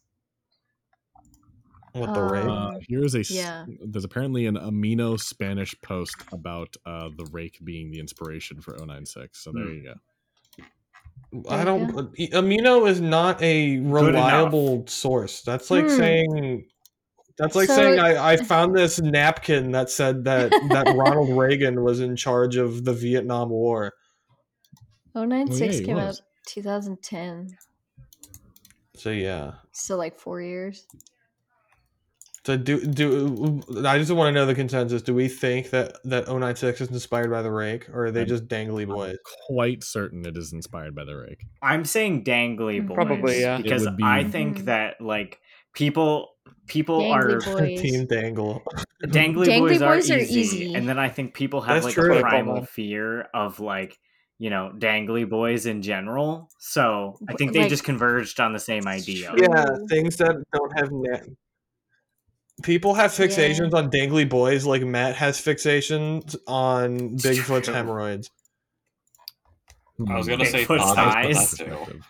What the
Um,
rake?
Uh, here's a
Yeah.
There's apparently an Amino Spanish post about uh, the rake being the inspiration for 096. So there
Hmm.
you go.
I don't.
you
Amino is not a reliable source. That's like
Hmm.
saying That's like
So-
saying I, I found this napkin that said that that Ronald Reagan was in charge of the Vietnam War.
096
yeah, he
came out 2010.
So yeah.
So like four years.
So do do I just want to know the consensus. Do we think that that 096 is inspired by the Rake, or are they
I'm-
just dangly boys?
Quite certain it is inspired by the rake.
I'm saying dangly
Mhm.
boys.
Probably, yeah.
Because
be-
I think
Mhm.
that like people people
Dangly
are
boys.
Team Dangle.
dangly,
Dangly
boys,
boys
are,
are
easy.
easy.
and then I think people have
That's
like
true.
a primal
Like,
fear of like you know dangly boys in general. So I think they
Like-
just converged on the same idea.
Yeah, things that don't have net. People have fixations on dangly boys, like Matt has fixations on Bigfoot's hemorrhoids.
I was
Hmm.
gonna say
Bigfoot's
thighs,
thighs.
too.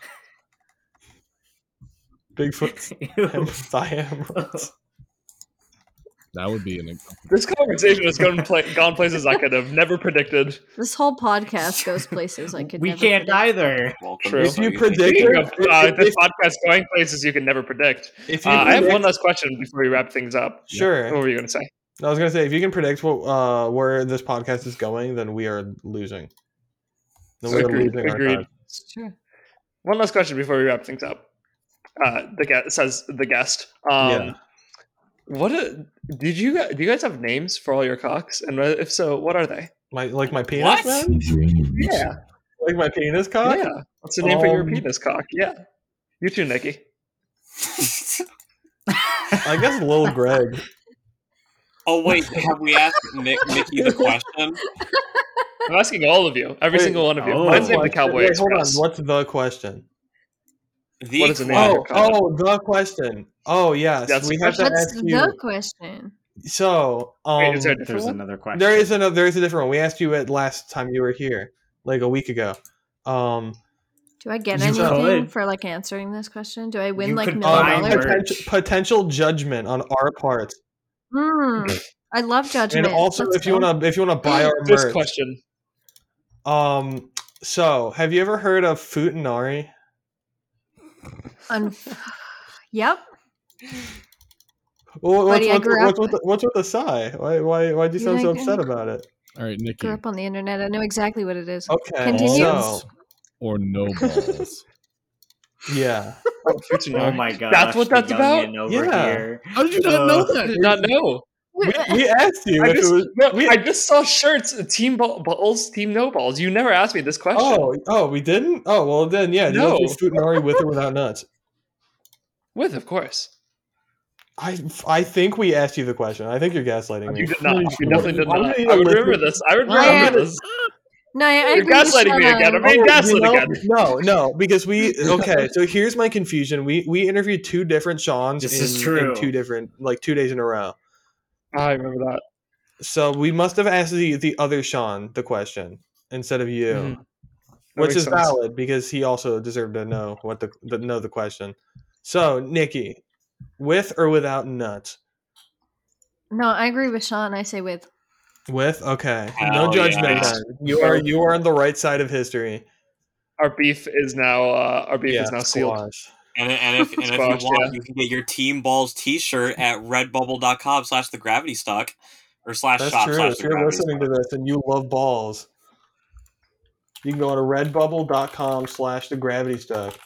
Bigfoot's thigh hemorrhoids.
That would be an
This conversation has gone, pla- gone places I could have never predicted.
This whole podcast goes places I could never
we
never
can't
predict.
either.
Welcome
True.
If you predict
Speaking of uh, this
if-
podcast going places you can never predict,
If
uh,
you
I have one last question before we wrap things up.
Sure.
What were you going to say?
I was gonna say if you can predict what uh, where this podcast is going, then we are losing. Then we are
Agreed,
losing our
agreed.
time.
Sure.
One last question before we wrap things up. Uh, the guest says the guest. Um,
Yeah.
What a, did you guys, do? You guys have names for all your cocks, and if so, what are they?
My like my penis,
What?
man?
Yeah,
Like my penis cock?
yeah. What's the name for your
Um,
penis cock? Yeah, you too, Nikki.
I guess Lil Greg.
Oh wait, have we asked Nick Nikki the question?
I'm asking all of you, every
Wait,
single one of you.
oh.
Mine's named the Cowboy
Wait, hold on. What's the question?
The
What is the name of
Oh,
your
oh, the question. Oh, yes.
That's
we
the
have to
What's
ask
the
you.
question?
So,
Wait,
um,
is there a
There's
one?
another question.
there is another. There is a different one. We asked you it last time you were here, like a week ago. Um,
Do I get anything
could.
for like answering this question? Do I win
You
like
could
no
um,
dollars?
potential, potential judgment on our part,
Hmm. I love judgment.
and also
Let's
if you want to, if you want to buy our
This
merch.
question.
Um, so have you ever heard of Futanari?
Un- yep.
Well, what's,
Buddy, I
what's,
grew
what's, with the, what's with the sigh? Why why why'd you sound
Yeah,
so upset about it?
All right, Nikki.
Grew up on the internet. I know exactly what it is.
Okay,
Continue.
so
Or no balls.
yeah,
Oh, oh my god.
That's what that's about?
Over
Yeah.
here.
How did you
not know uh, that?
I did not know.
We, we asked you
I just,
was.
no,
we-
I just saw shirts. uh, Team balls, team no balls. You never asked me this question.
Oh, oh, we didn't. Oh, well then, yeah. Do you know
No.
if you Futanari with or without nuts?
With, of course.
I I think we asked you the question. I think you're gaslighting me.
You did not. You definitely did
I'm
not. I would remember this. I would
I am-
remember this.
No, I, I
You're gaslighting me again. I'm
Oh,
being
you
gaslit
know-
again.
No, no, because we okay. So here's my confusion. We we interviewed two different Shawn's
This
in,
is true.
in two different like two days in a row.
I remember that.
So we must have asked the the other Shawn the question instead of you,
Mhm. That
which is
sense.
valid because he also deserved to know what the, the know the question. So Nikki, with or without nuts?
No, I agree with Shawn. I say with.
With okay, no judgment.
yeah.
You are you are on the right side of history.
Our beef is now. Uh, our beef is now sealed.
squash.
And, and if and if you want,
yeah.
you can get your Team Balls T-shirt at redbubble.com slash the gravity stuck or slash
That's
shop
true.
slash
If
the
you're
gravity
listening to this and you love balls, you can go to redbubble.com slash the gravity stuck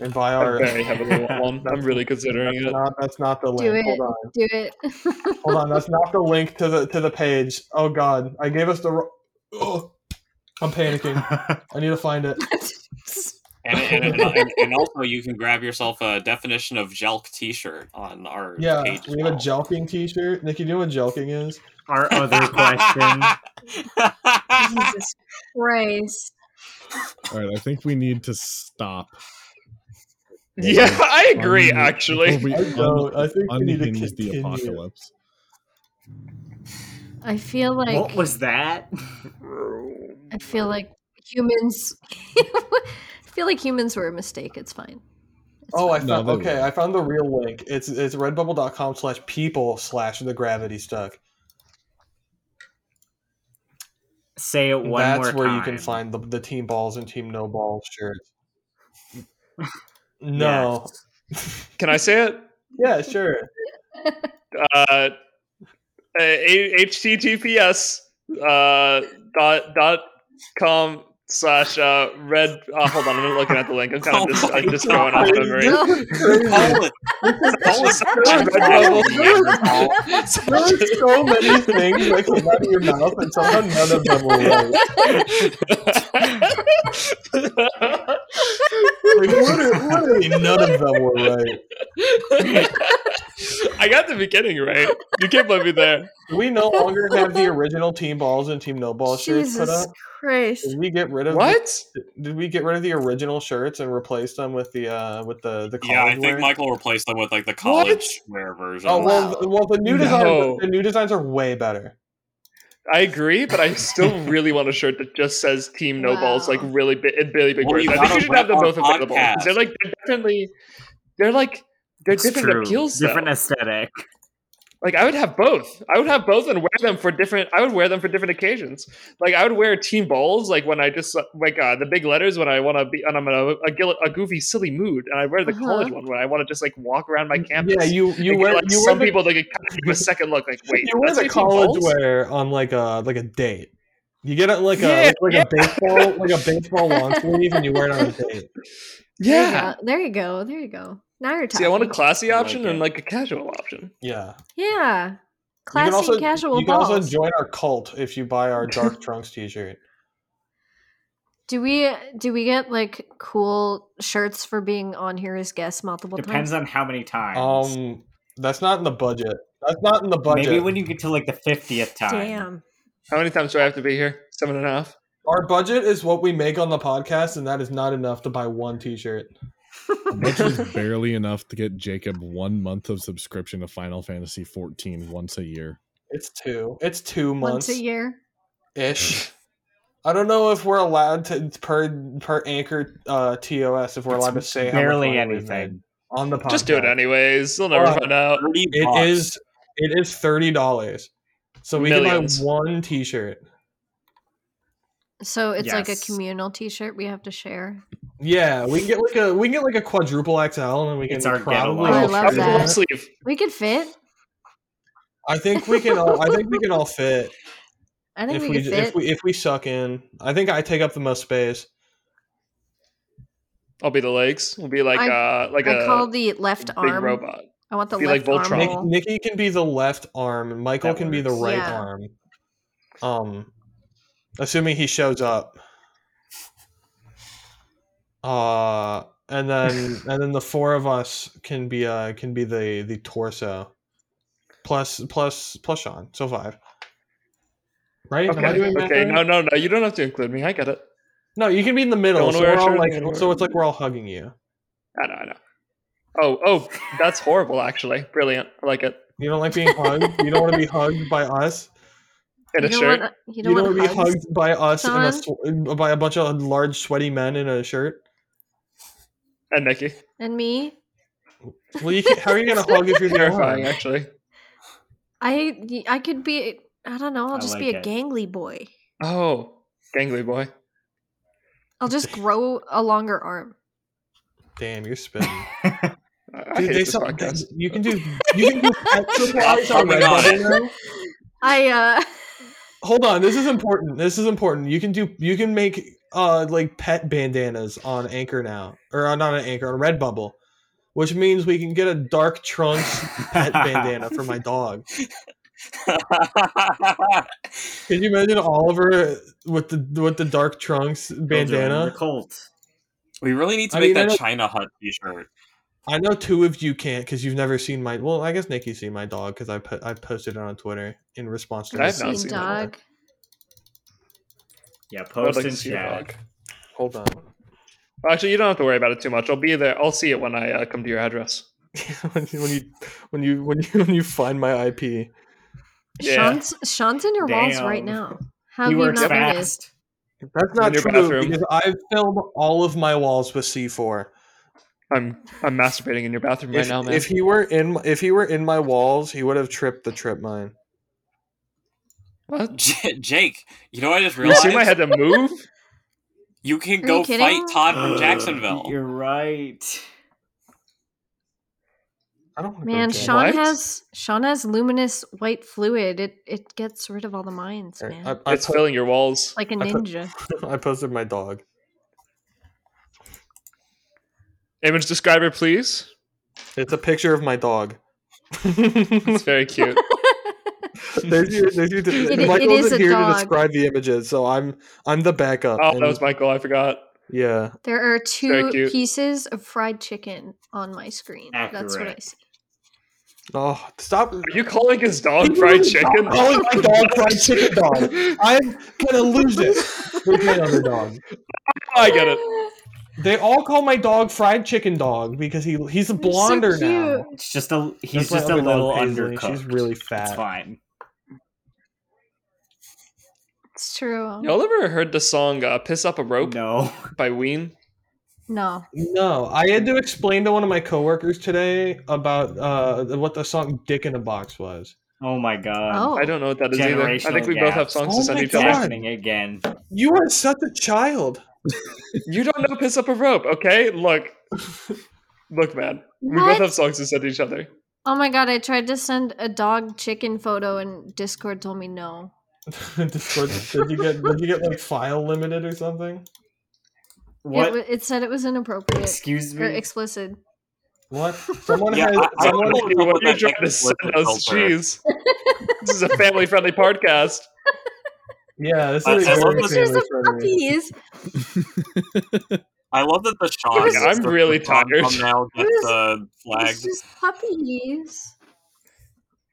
and buy
I
our.
very heavily want one. I'm really considering
That's
it.
not, that's not the link.
Do it.
Hold on.
Do it.
Hold on. That's not the link to the to the page. Oh God, I gave us the. wro- Ugh. I'm panicking. I need to find it.
And, and, and, and, and also, you can grab yourself a definition of Jelk T-shirt on our
Yeah,
page.
we have a
well.
jelking T-shirt. Nikki, do you know what jelking is?
Our other question.
Jesus Christ.
All right, I think we need to stop.
Yeah, I agree.
Un-
Actually,
we
I don't. I think we need to
unhinge the
continue.
apocalypse.
I feel like
what was that?
I feel like humans. I feel like humans were a mistake. It's fine. It's
Oh, I
fine.
No,
found.
they
okay,
won't.
I found the real link. It's it's redbubble.com slash people slash the gravity stuck.
Say it one
That's
more
where
time.
you can find the, the team balls and team no balls shirts. No.
can I say it?
Yeah, sure.
uh, a- https uh, dot dot com slash uh, red. Uh, hold on, I'm looking at the link. I'm kind of
Oh
just, I'm just
God.
going off memory.
Call it.
There are so many things that come out of your mouth, and somehow none of them were right. Like, literally, literally none of them were right.
I got the beginning right. You can't blame me there.
Do we no longer have the original Team Balls and Team No Ball shirts put
Jesus
up?
Christ.
Did we get rid of
What?
Did we get rid of the original shirts and replace them with the uh with the the college
Yeah, I think
wear?
Michael replaced them with like the college wear version.
Oh well,
Wow.
well the new designs
No.
the new designs are way better.
I agree, but I still really want a shirt that just says Team No Balls, like really big, in really big
Well,
words. I think
gotta
you should have them
rep
both
our
available. 'cause They're like they're definitely, they're like they're
It's
different
true.
appeals. Though.
Different aesthetic.
Like I would have both. I would have both and wear them for different. I would wear them for different occasions. Like I would wear Team Balls, like when I just like uh, the big letters when I want to be, and I'm in a, a, a goofy, silly mood, and I wear the
Uh-huh.
college one when I want to just like walk around my campus.
Yeah, you you wear
get, like
you wear
some
the,
people they could kind of give a second look, like wait,
you wear
that's
the college wear on like a like a date. You get it like
Yeah,
a like
yeah.
a baseball like a baseball long sleeve and you wear it on a date.
Yeah.
There you go. There you go. Now you're talking.
See, I want a classy
I like
option and like a casual option.
Yeah.
Yeah.
You
Classy
can also
casual
you can also
balls.
join our cult if you buy our Dark Trunks t-shirt.
do we do we get like cool shirts for being on here as guests multiple
Depends
times?
Depends on how many times.
Um that's not in the budget. That's not in the budget.
Maybe when you get to like the fiftieth time.
Damn.
How many times do I have to be here? Seven and a half.
Our budget is what we make on the podcast, and that is not enough to buy one T-shirt.
Which is barely enough to get Jacob one month of subscription to Final Fantasy XIV once a year.
It's two. It's two
Once
months
a year.
ish. I don't know if we're allowed to per per anchor uh, TOS if we're allowed to say
barely
money
anything.
on the podcast.
Just do it anyways. They'll never
Uh,
find out.
Thirty
It
bucks.
is it is thirty dollars. So we
Millions.
can buy one T-shirt.
So it's like a communal T-shirt we have to share.
Yeah, we can get like a we can get like a quadruple XL, and we can
It's our
probably.
Oh, I love
fit.
That.
sleeve.
We could fit.
I think we can all. I think we can all fit
I think
if
we,
we
fit.
if we if we suck in. I think I take up the most space.
I'll be the legs. We'll be like
I-
uh like
I
a
call the left
big
arm.
robot.
I want the
Be like
left arm.
Voltron.
Nick. Nikki can be the left arm, Michael
That
can be the right
Yeah.
arm. Um, assuming he shows up. Uh, and then and then the four of us can be uh can be the the torso, plus plus plus Shawn, so five. Right? Am I
Okay.
doing
Okay. No, no, no. You don't have to include me. I get it.
No, you can be in the middle.
Don't
So, we're all like, so it's like we're all hugging you.
I know. I know. Oh, oh, that's horrible. Actually, brilliant. I like it.
You don't like being hugged. you don't want to be hugged by us.
In a
you don't
shirt.
Want, you
You
don't
don't
want
want to be
hugs?
hugged by us in a, sw- by a bunch of large sweaty men in a shirt.
and Nikki.
And me?
Well, you can, how are you gonna hug if you're the
Terrifying,
arm?
actually.
I I could be. I don't know. I'll just
like
be a
it.
gangly boy.
Oh, gangly boy.
I'll just grow a longer arm.
Damn, you're spinning.
I I
Dude,
hate
they
this
sell,
podcast.
you can do you can do pet supplies on
Moving on.
Redbubble now.
I uh
Hold on, this is important. This is important. You can do you can make uh like pet bandanas on Anchor now, or uh, not on Anchor on Redbubble, which means we can get a Dark Trunks pet bandana for my dog. Can you imagine Oliver with the with the Dark Trunks bandana
The
bandana?
cult.
we really need to
I
make
mean,
that China Hut T-shirt.
I know two of you can't because you've never seen my. Well, I guess Nikki's seen my dog because I put I posted it on Twitter in response to.
I've not
seen
seen that
dog.
Yeah, post
like to
in
see a
chat.
dog.
Hold on.
Well, Actually, you don't have to worry about it too much. I'll be there. I'll see it when I uh, come to your address.
when, you, when you when you when you when you find my IP.
Yeah.
Shawn's Shawn's in your walls right now. How have you
works
not noticed?
That's not true
bathroom.
because I've filled all of my walls with C4.
I'm I'm masturbating in your bathroom right
If,
now, man.
if he were in my- if he were in my walls, he would have tripped the trip mine.
what?
J- Jake, you know what I just
You
realized?
see my head to move?
You can
Are
go
you
fight Todd from Jacksonville.
You're right.
I don't
Man,
go.
Shawn
What?
has Shawn has luminous white fluid. It it gets rid of all the mines, man.
I, I,
It's
po-
filling your walls.
like a
I put-
ninja.
I posted my dog.
Image describer, please.
It's a picture of my dog.
It's very cute.
there's your, there's your,
It-
Michael
it is
isn't
a
here
dog.
to describe the images, so I'm I'm the backup.
Oh,
and-
that was Michael. I forgot.
yeah.
There are two pieces of fried chicken on my screen. That's what I see.
Oh, stop!
Are you calling his dog fried chicken?
Stop calling my dog fried chicken dog. I'm gonna lose it with my other dog.
I get it.
They all call my dog fried chicken dog because he he's a blonder
so
now.
It's just a he's
That's
just a little undercooked.
She's really fat.
It's fine.
It's true.
Y'all ever heard the song uh, "Piss Up a Rope"
No.
by Ween?
No.
No, I had to explain to one of my coworkers today about uh, what the song "Dick in a Box" was.
Oh my god.
Oh.
I don't know what that is either. I think we both have songs
Oh
to send each other.
happening again.
You are such a child.
You don't know "Piss Up a Rope," okay? Look, look, man. We both have songs to send each other.
Oh my god, I tried to send a dog chicken photo and Discord told me no.
Discord, did you get did you get like file limited or something?
What?
It, it said it was inappropriate
Excuse
or
me.
explicit.
What? Someone
Yeah,
has
I- I
someone
don't
What
know
are
what
you
that
trying to send us?
filter.
Jeez. This is a family-friendly podcast.
Yeah, this
I-
is
I love
Pictures of
family friendly.
puppies.
I love that the Shawn.
was-
I'm
the-
really
the Shawn
tired.
Thumbnail
It
gets
was-
uh,
It's
flagged.
just puppies.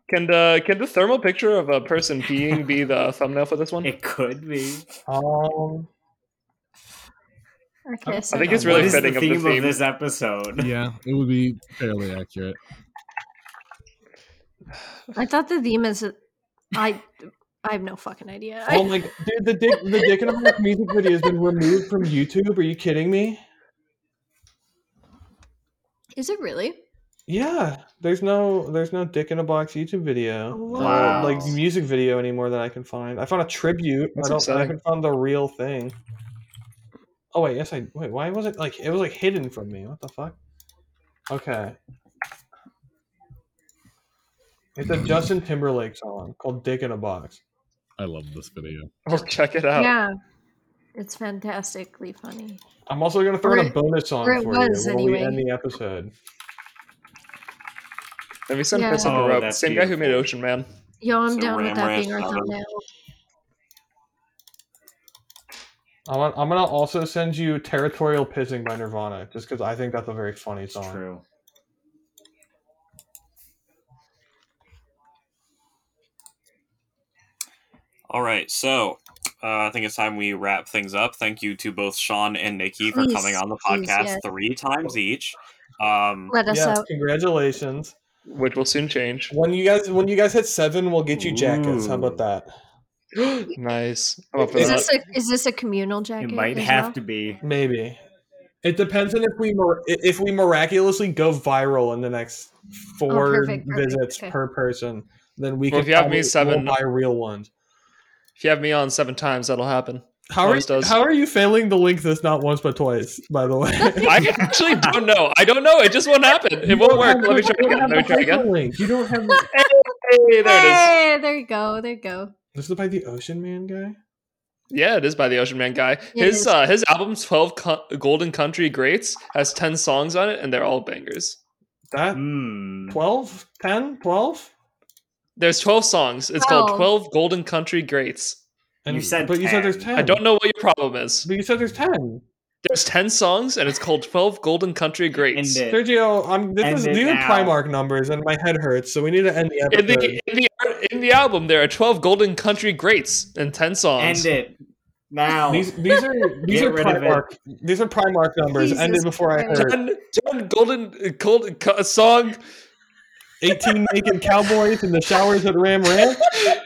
Can the can the thermal picture of a person peeing be the thumbnail for this one?
It could be.
Um,
Okay,
I think it's really
what is
fitting
the
of the
theme of, this episode?
Yeah, it would be fairly accurate.
I thought the theme is. I. I have no fucking idea.
oh my god, dude, the dick the Dick in a Box music video has been removed from YouTube. Are you kidding me?
Is it really?
Yeah, there's no there's no Dick in a Box YouTube video, uh,
Wow.
like music video anymore that I can find. I found a tribute.
That's
I don't. I
upsetting.
haven't found the real thing. Oh wait, yes I wait. Why was it like it was like hidden from me? What the fuck? Okay. It's a Justin Timberlake song called "Dick in a Box."
I love this video.
I'll check it out.
Yeah. It's fantastically funny.
I'm also gonna throw in
Or
a bonus song
or
for
was,
you when we end the episode.
Let me send
Yeah.
Piss Up a
Oh,
Rope.
that's
Same guy who made. Ocean Man.
Yo, I'm
So
down with that
Ranch
being our thumbnail.
I'm gonna, I'm gonna also send you "Territorial Pissing" by Nirvana, just because I think that's a very funny
It's
song.
true.
All right, so uh, I think it's time we wrap things up. Thank you to both Shawn and Nikki for
Please,
coming on the
please,
podcast
yes.
three times each. Um,
Let us
Yes,
out.
congratulations.
Which will soon change.
When you guys when you guys hit seven, we'll get you jackets. How about that?
nice. I'm up for
Is this a is this a communal jacket?
It might have
well?
to be.
Maybe. It depends on if we if we miraculously go viral in the next four
Oh, perfect, perfect,
visits
okay.
per person. Then we
Well,
can
if you have me seven-
buy real ones.
If you have me on seven times, that'll happen.
How are,
Always
you,
does.
how are you failing the link this not once but twice? By the way,
I actually don't know. I don't know. It just won't happen. It
You
won't work. Let me
the-
try
you don't
again. Let me try again.
hyperlink. You don't have.
Hey, there it is.
Hey, there you go. There you go.
This is by the Ocean Man guy.
Yeah, it is by the Ocean Man guy.
It
his
is.
uh, his album Twelve Co- Golden Country Greats has ten songs on it, and they're all bangers.
That
Hmm.
12, 10, 12?
There's twelve songs. It's called
Twelve.
Twelve Golden Country Greats.
And
You said
but you said there's ten.
I don't know what your problem is.
But you said there's ten.
There's ten songs, and it's called Twelve Golden Country Greats.
End it.
Sergio, I'm. This
End
is
it
these are. Primark numbers, and my head hurts. So we need to end the
In
episode.
the, in the in the album, there are twelve Golden Country Greats and ten songs.
End it now.
These these are these are
rid of it.
Primark. These are Primark numbers.
Jesus
Ended before I
Christ.
heard.
Ten, ten golden golden co- song.
18 naked cowboys in the showers at Ram Ranch.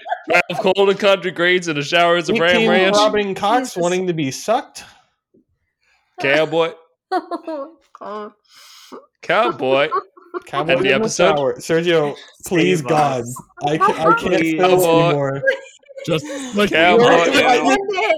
Twelve golden country greats in the showers of Ram Ranch.
robbing cocks
Jesus.
wanting to be sucked.
Cowboy,
oh,
cowboy.
Cowboys
End
the
episode?
shower. Sergio, please
Save
God,
us.
I, ca- I can't
Please.
feel this
Cowboy.
anymore.
Just like
Cowboy.
You're-
end it.